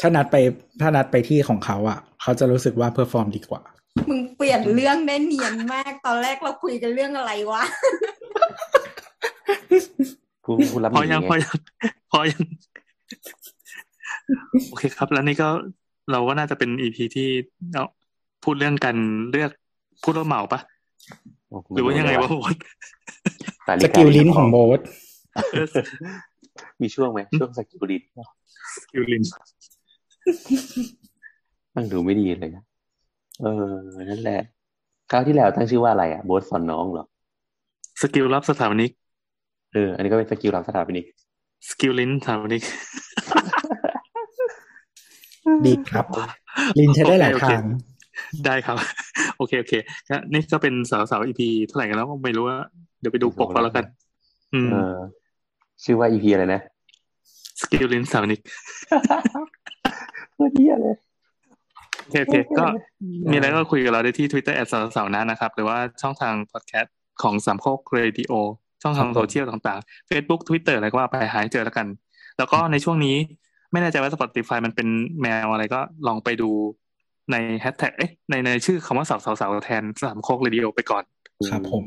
ถ้านัดไปถ้านัดไปที่ของเขาอะเขาจะรู้สึกว่า perform ดีกว่า มึงเปลี่ยนเรื่องได้เนียนมาก ตอนแรกเราคุยกันเรื่องอะไรวะผู้ผู้รับพอยังหพอนีไงยังพอยังโอเคครับ แล้วนี่ก็เราก็น่าจะเป็นอีพีที่เอาพูดเรื่องกันเลือกพูดว่าเหมาปะโอ้โหรือว่ายังไงวะโบทสาสกิลลิ้นของโบสมีช่วงไหมช่วงสกิลลิ้นสกิลลินมันดูไม่ดีเลยนะ เออ นั่นแหละ คราวที่แล้วตั้งชื่อว่าอะไรอะโบสสอนน้องเหรอ skill ลับสถาปนิก เออ อันนี้ก็เป็น skill ลับสถาปนิก skill ลิ้นสถาปนิก ดีครับ ลิ้นใช้ได้หลายโอเคทาง ได้ครับ โอเค โอเคก็นี่ก็เป็นเสาเสา EP เท่าไหร่กันแล้วไม่รู้ว่า เดี๋ยวไปดูปกเราแล้วกัน อืมเออชื่อว่า EP อะไรนะ skill ลิ้นสถาปนิกเพื่อที่อะไรโอเค โอเคก็มีอะไรก็คุยกับเราได้ที่ Twitter แอดเสาเสานะนะครับ หรือว่าช่องทางพอดแคสต์ของสามโคกเรดิโอช่องทางโซเชียลต่างๆ Facebook Twitter อะไรก็ว่าไปหาให้เจอแล้วกัน แล้วก็ในช่วงนี้ไม่แน่ใจว่า Spotify มันเป็นแมวอะไรก็ลองไปดูในแฮชแท็กเอ๊ะในในชื่อคำว่าเสาเสาเสาแทนสามโคกเรดิโอไปก่อน ครับผม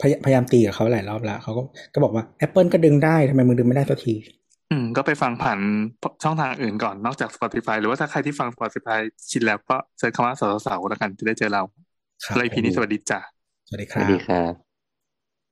พยพยายามตีกับเขาหลายรอบแล้วเขาก็ก็บอกว่า Apple ก็ดึงได้ทำไมมึงดึงไม่ได้สักที อืม ก็ไปฟังผ่านช่องทางอื่นก่อนนอกจาก Spotify หรือว่าถ้าใครที่ฟัง Spotify ชินแล้วก็เซิร์ชคำว่าสาวสาวแล้วกันจะได้เจอเราครับแล้วอีพีนี้สวัสดีจ้ะสวัสดีคสรัวัสบดีครับ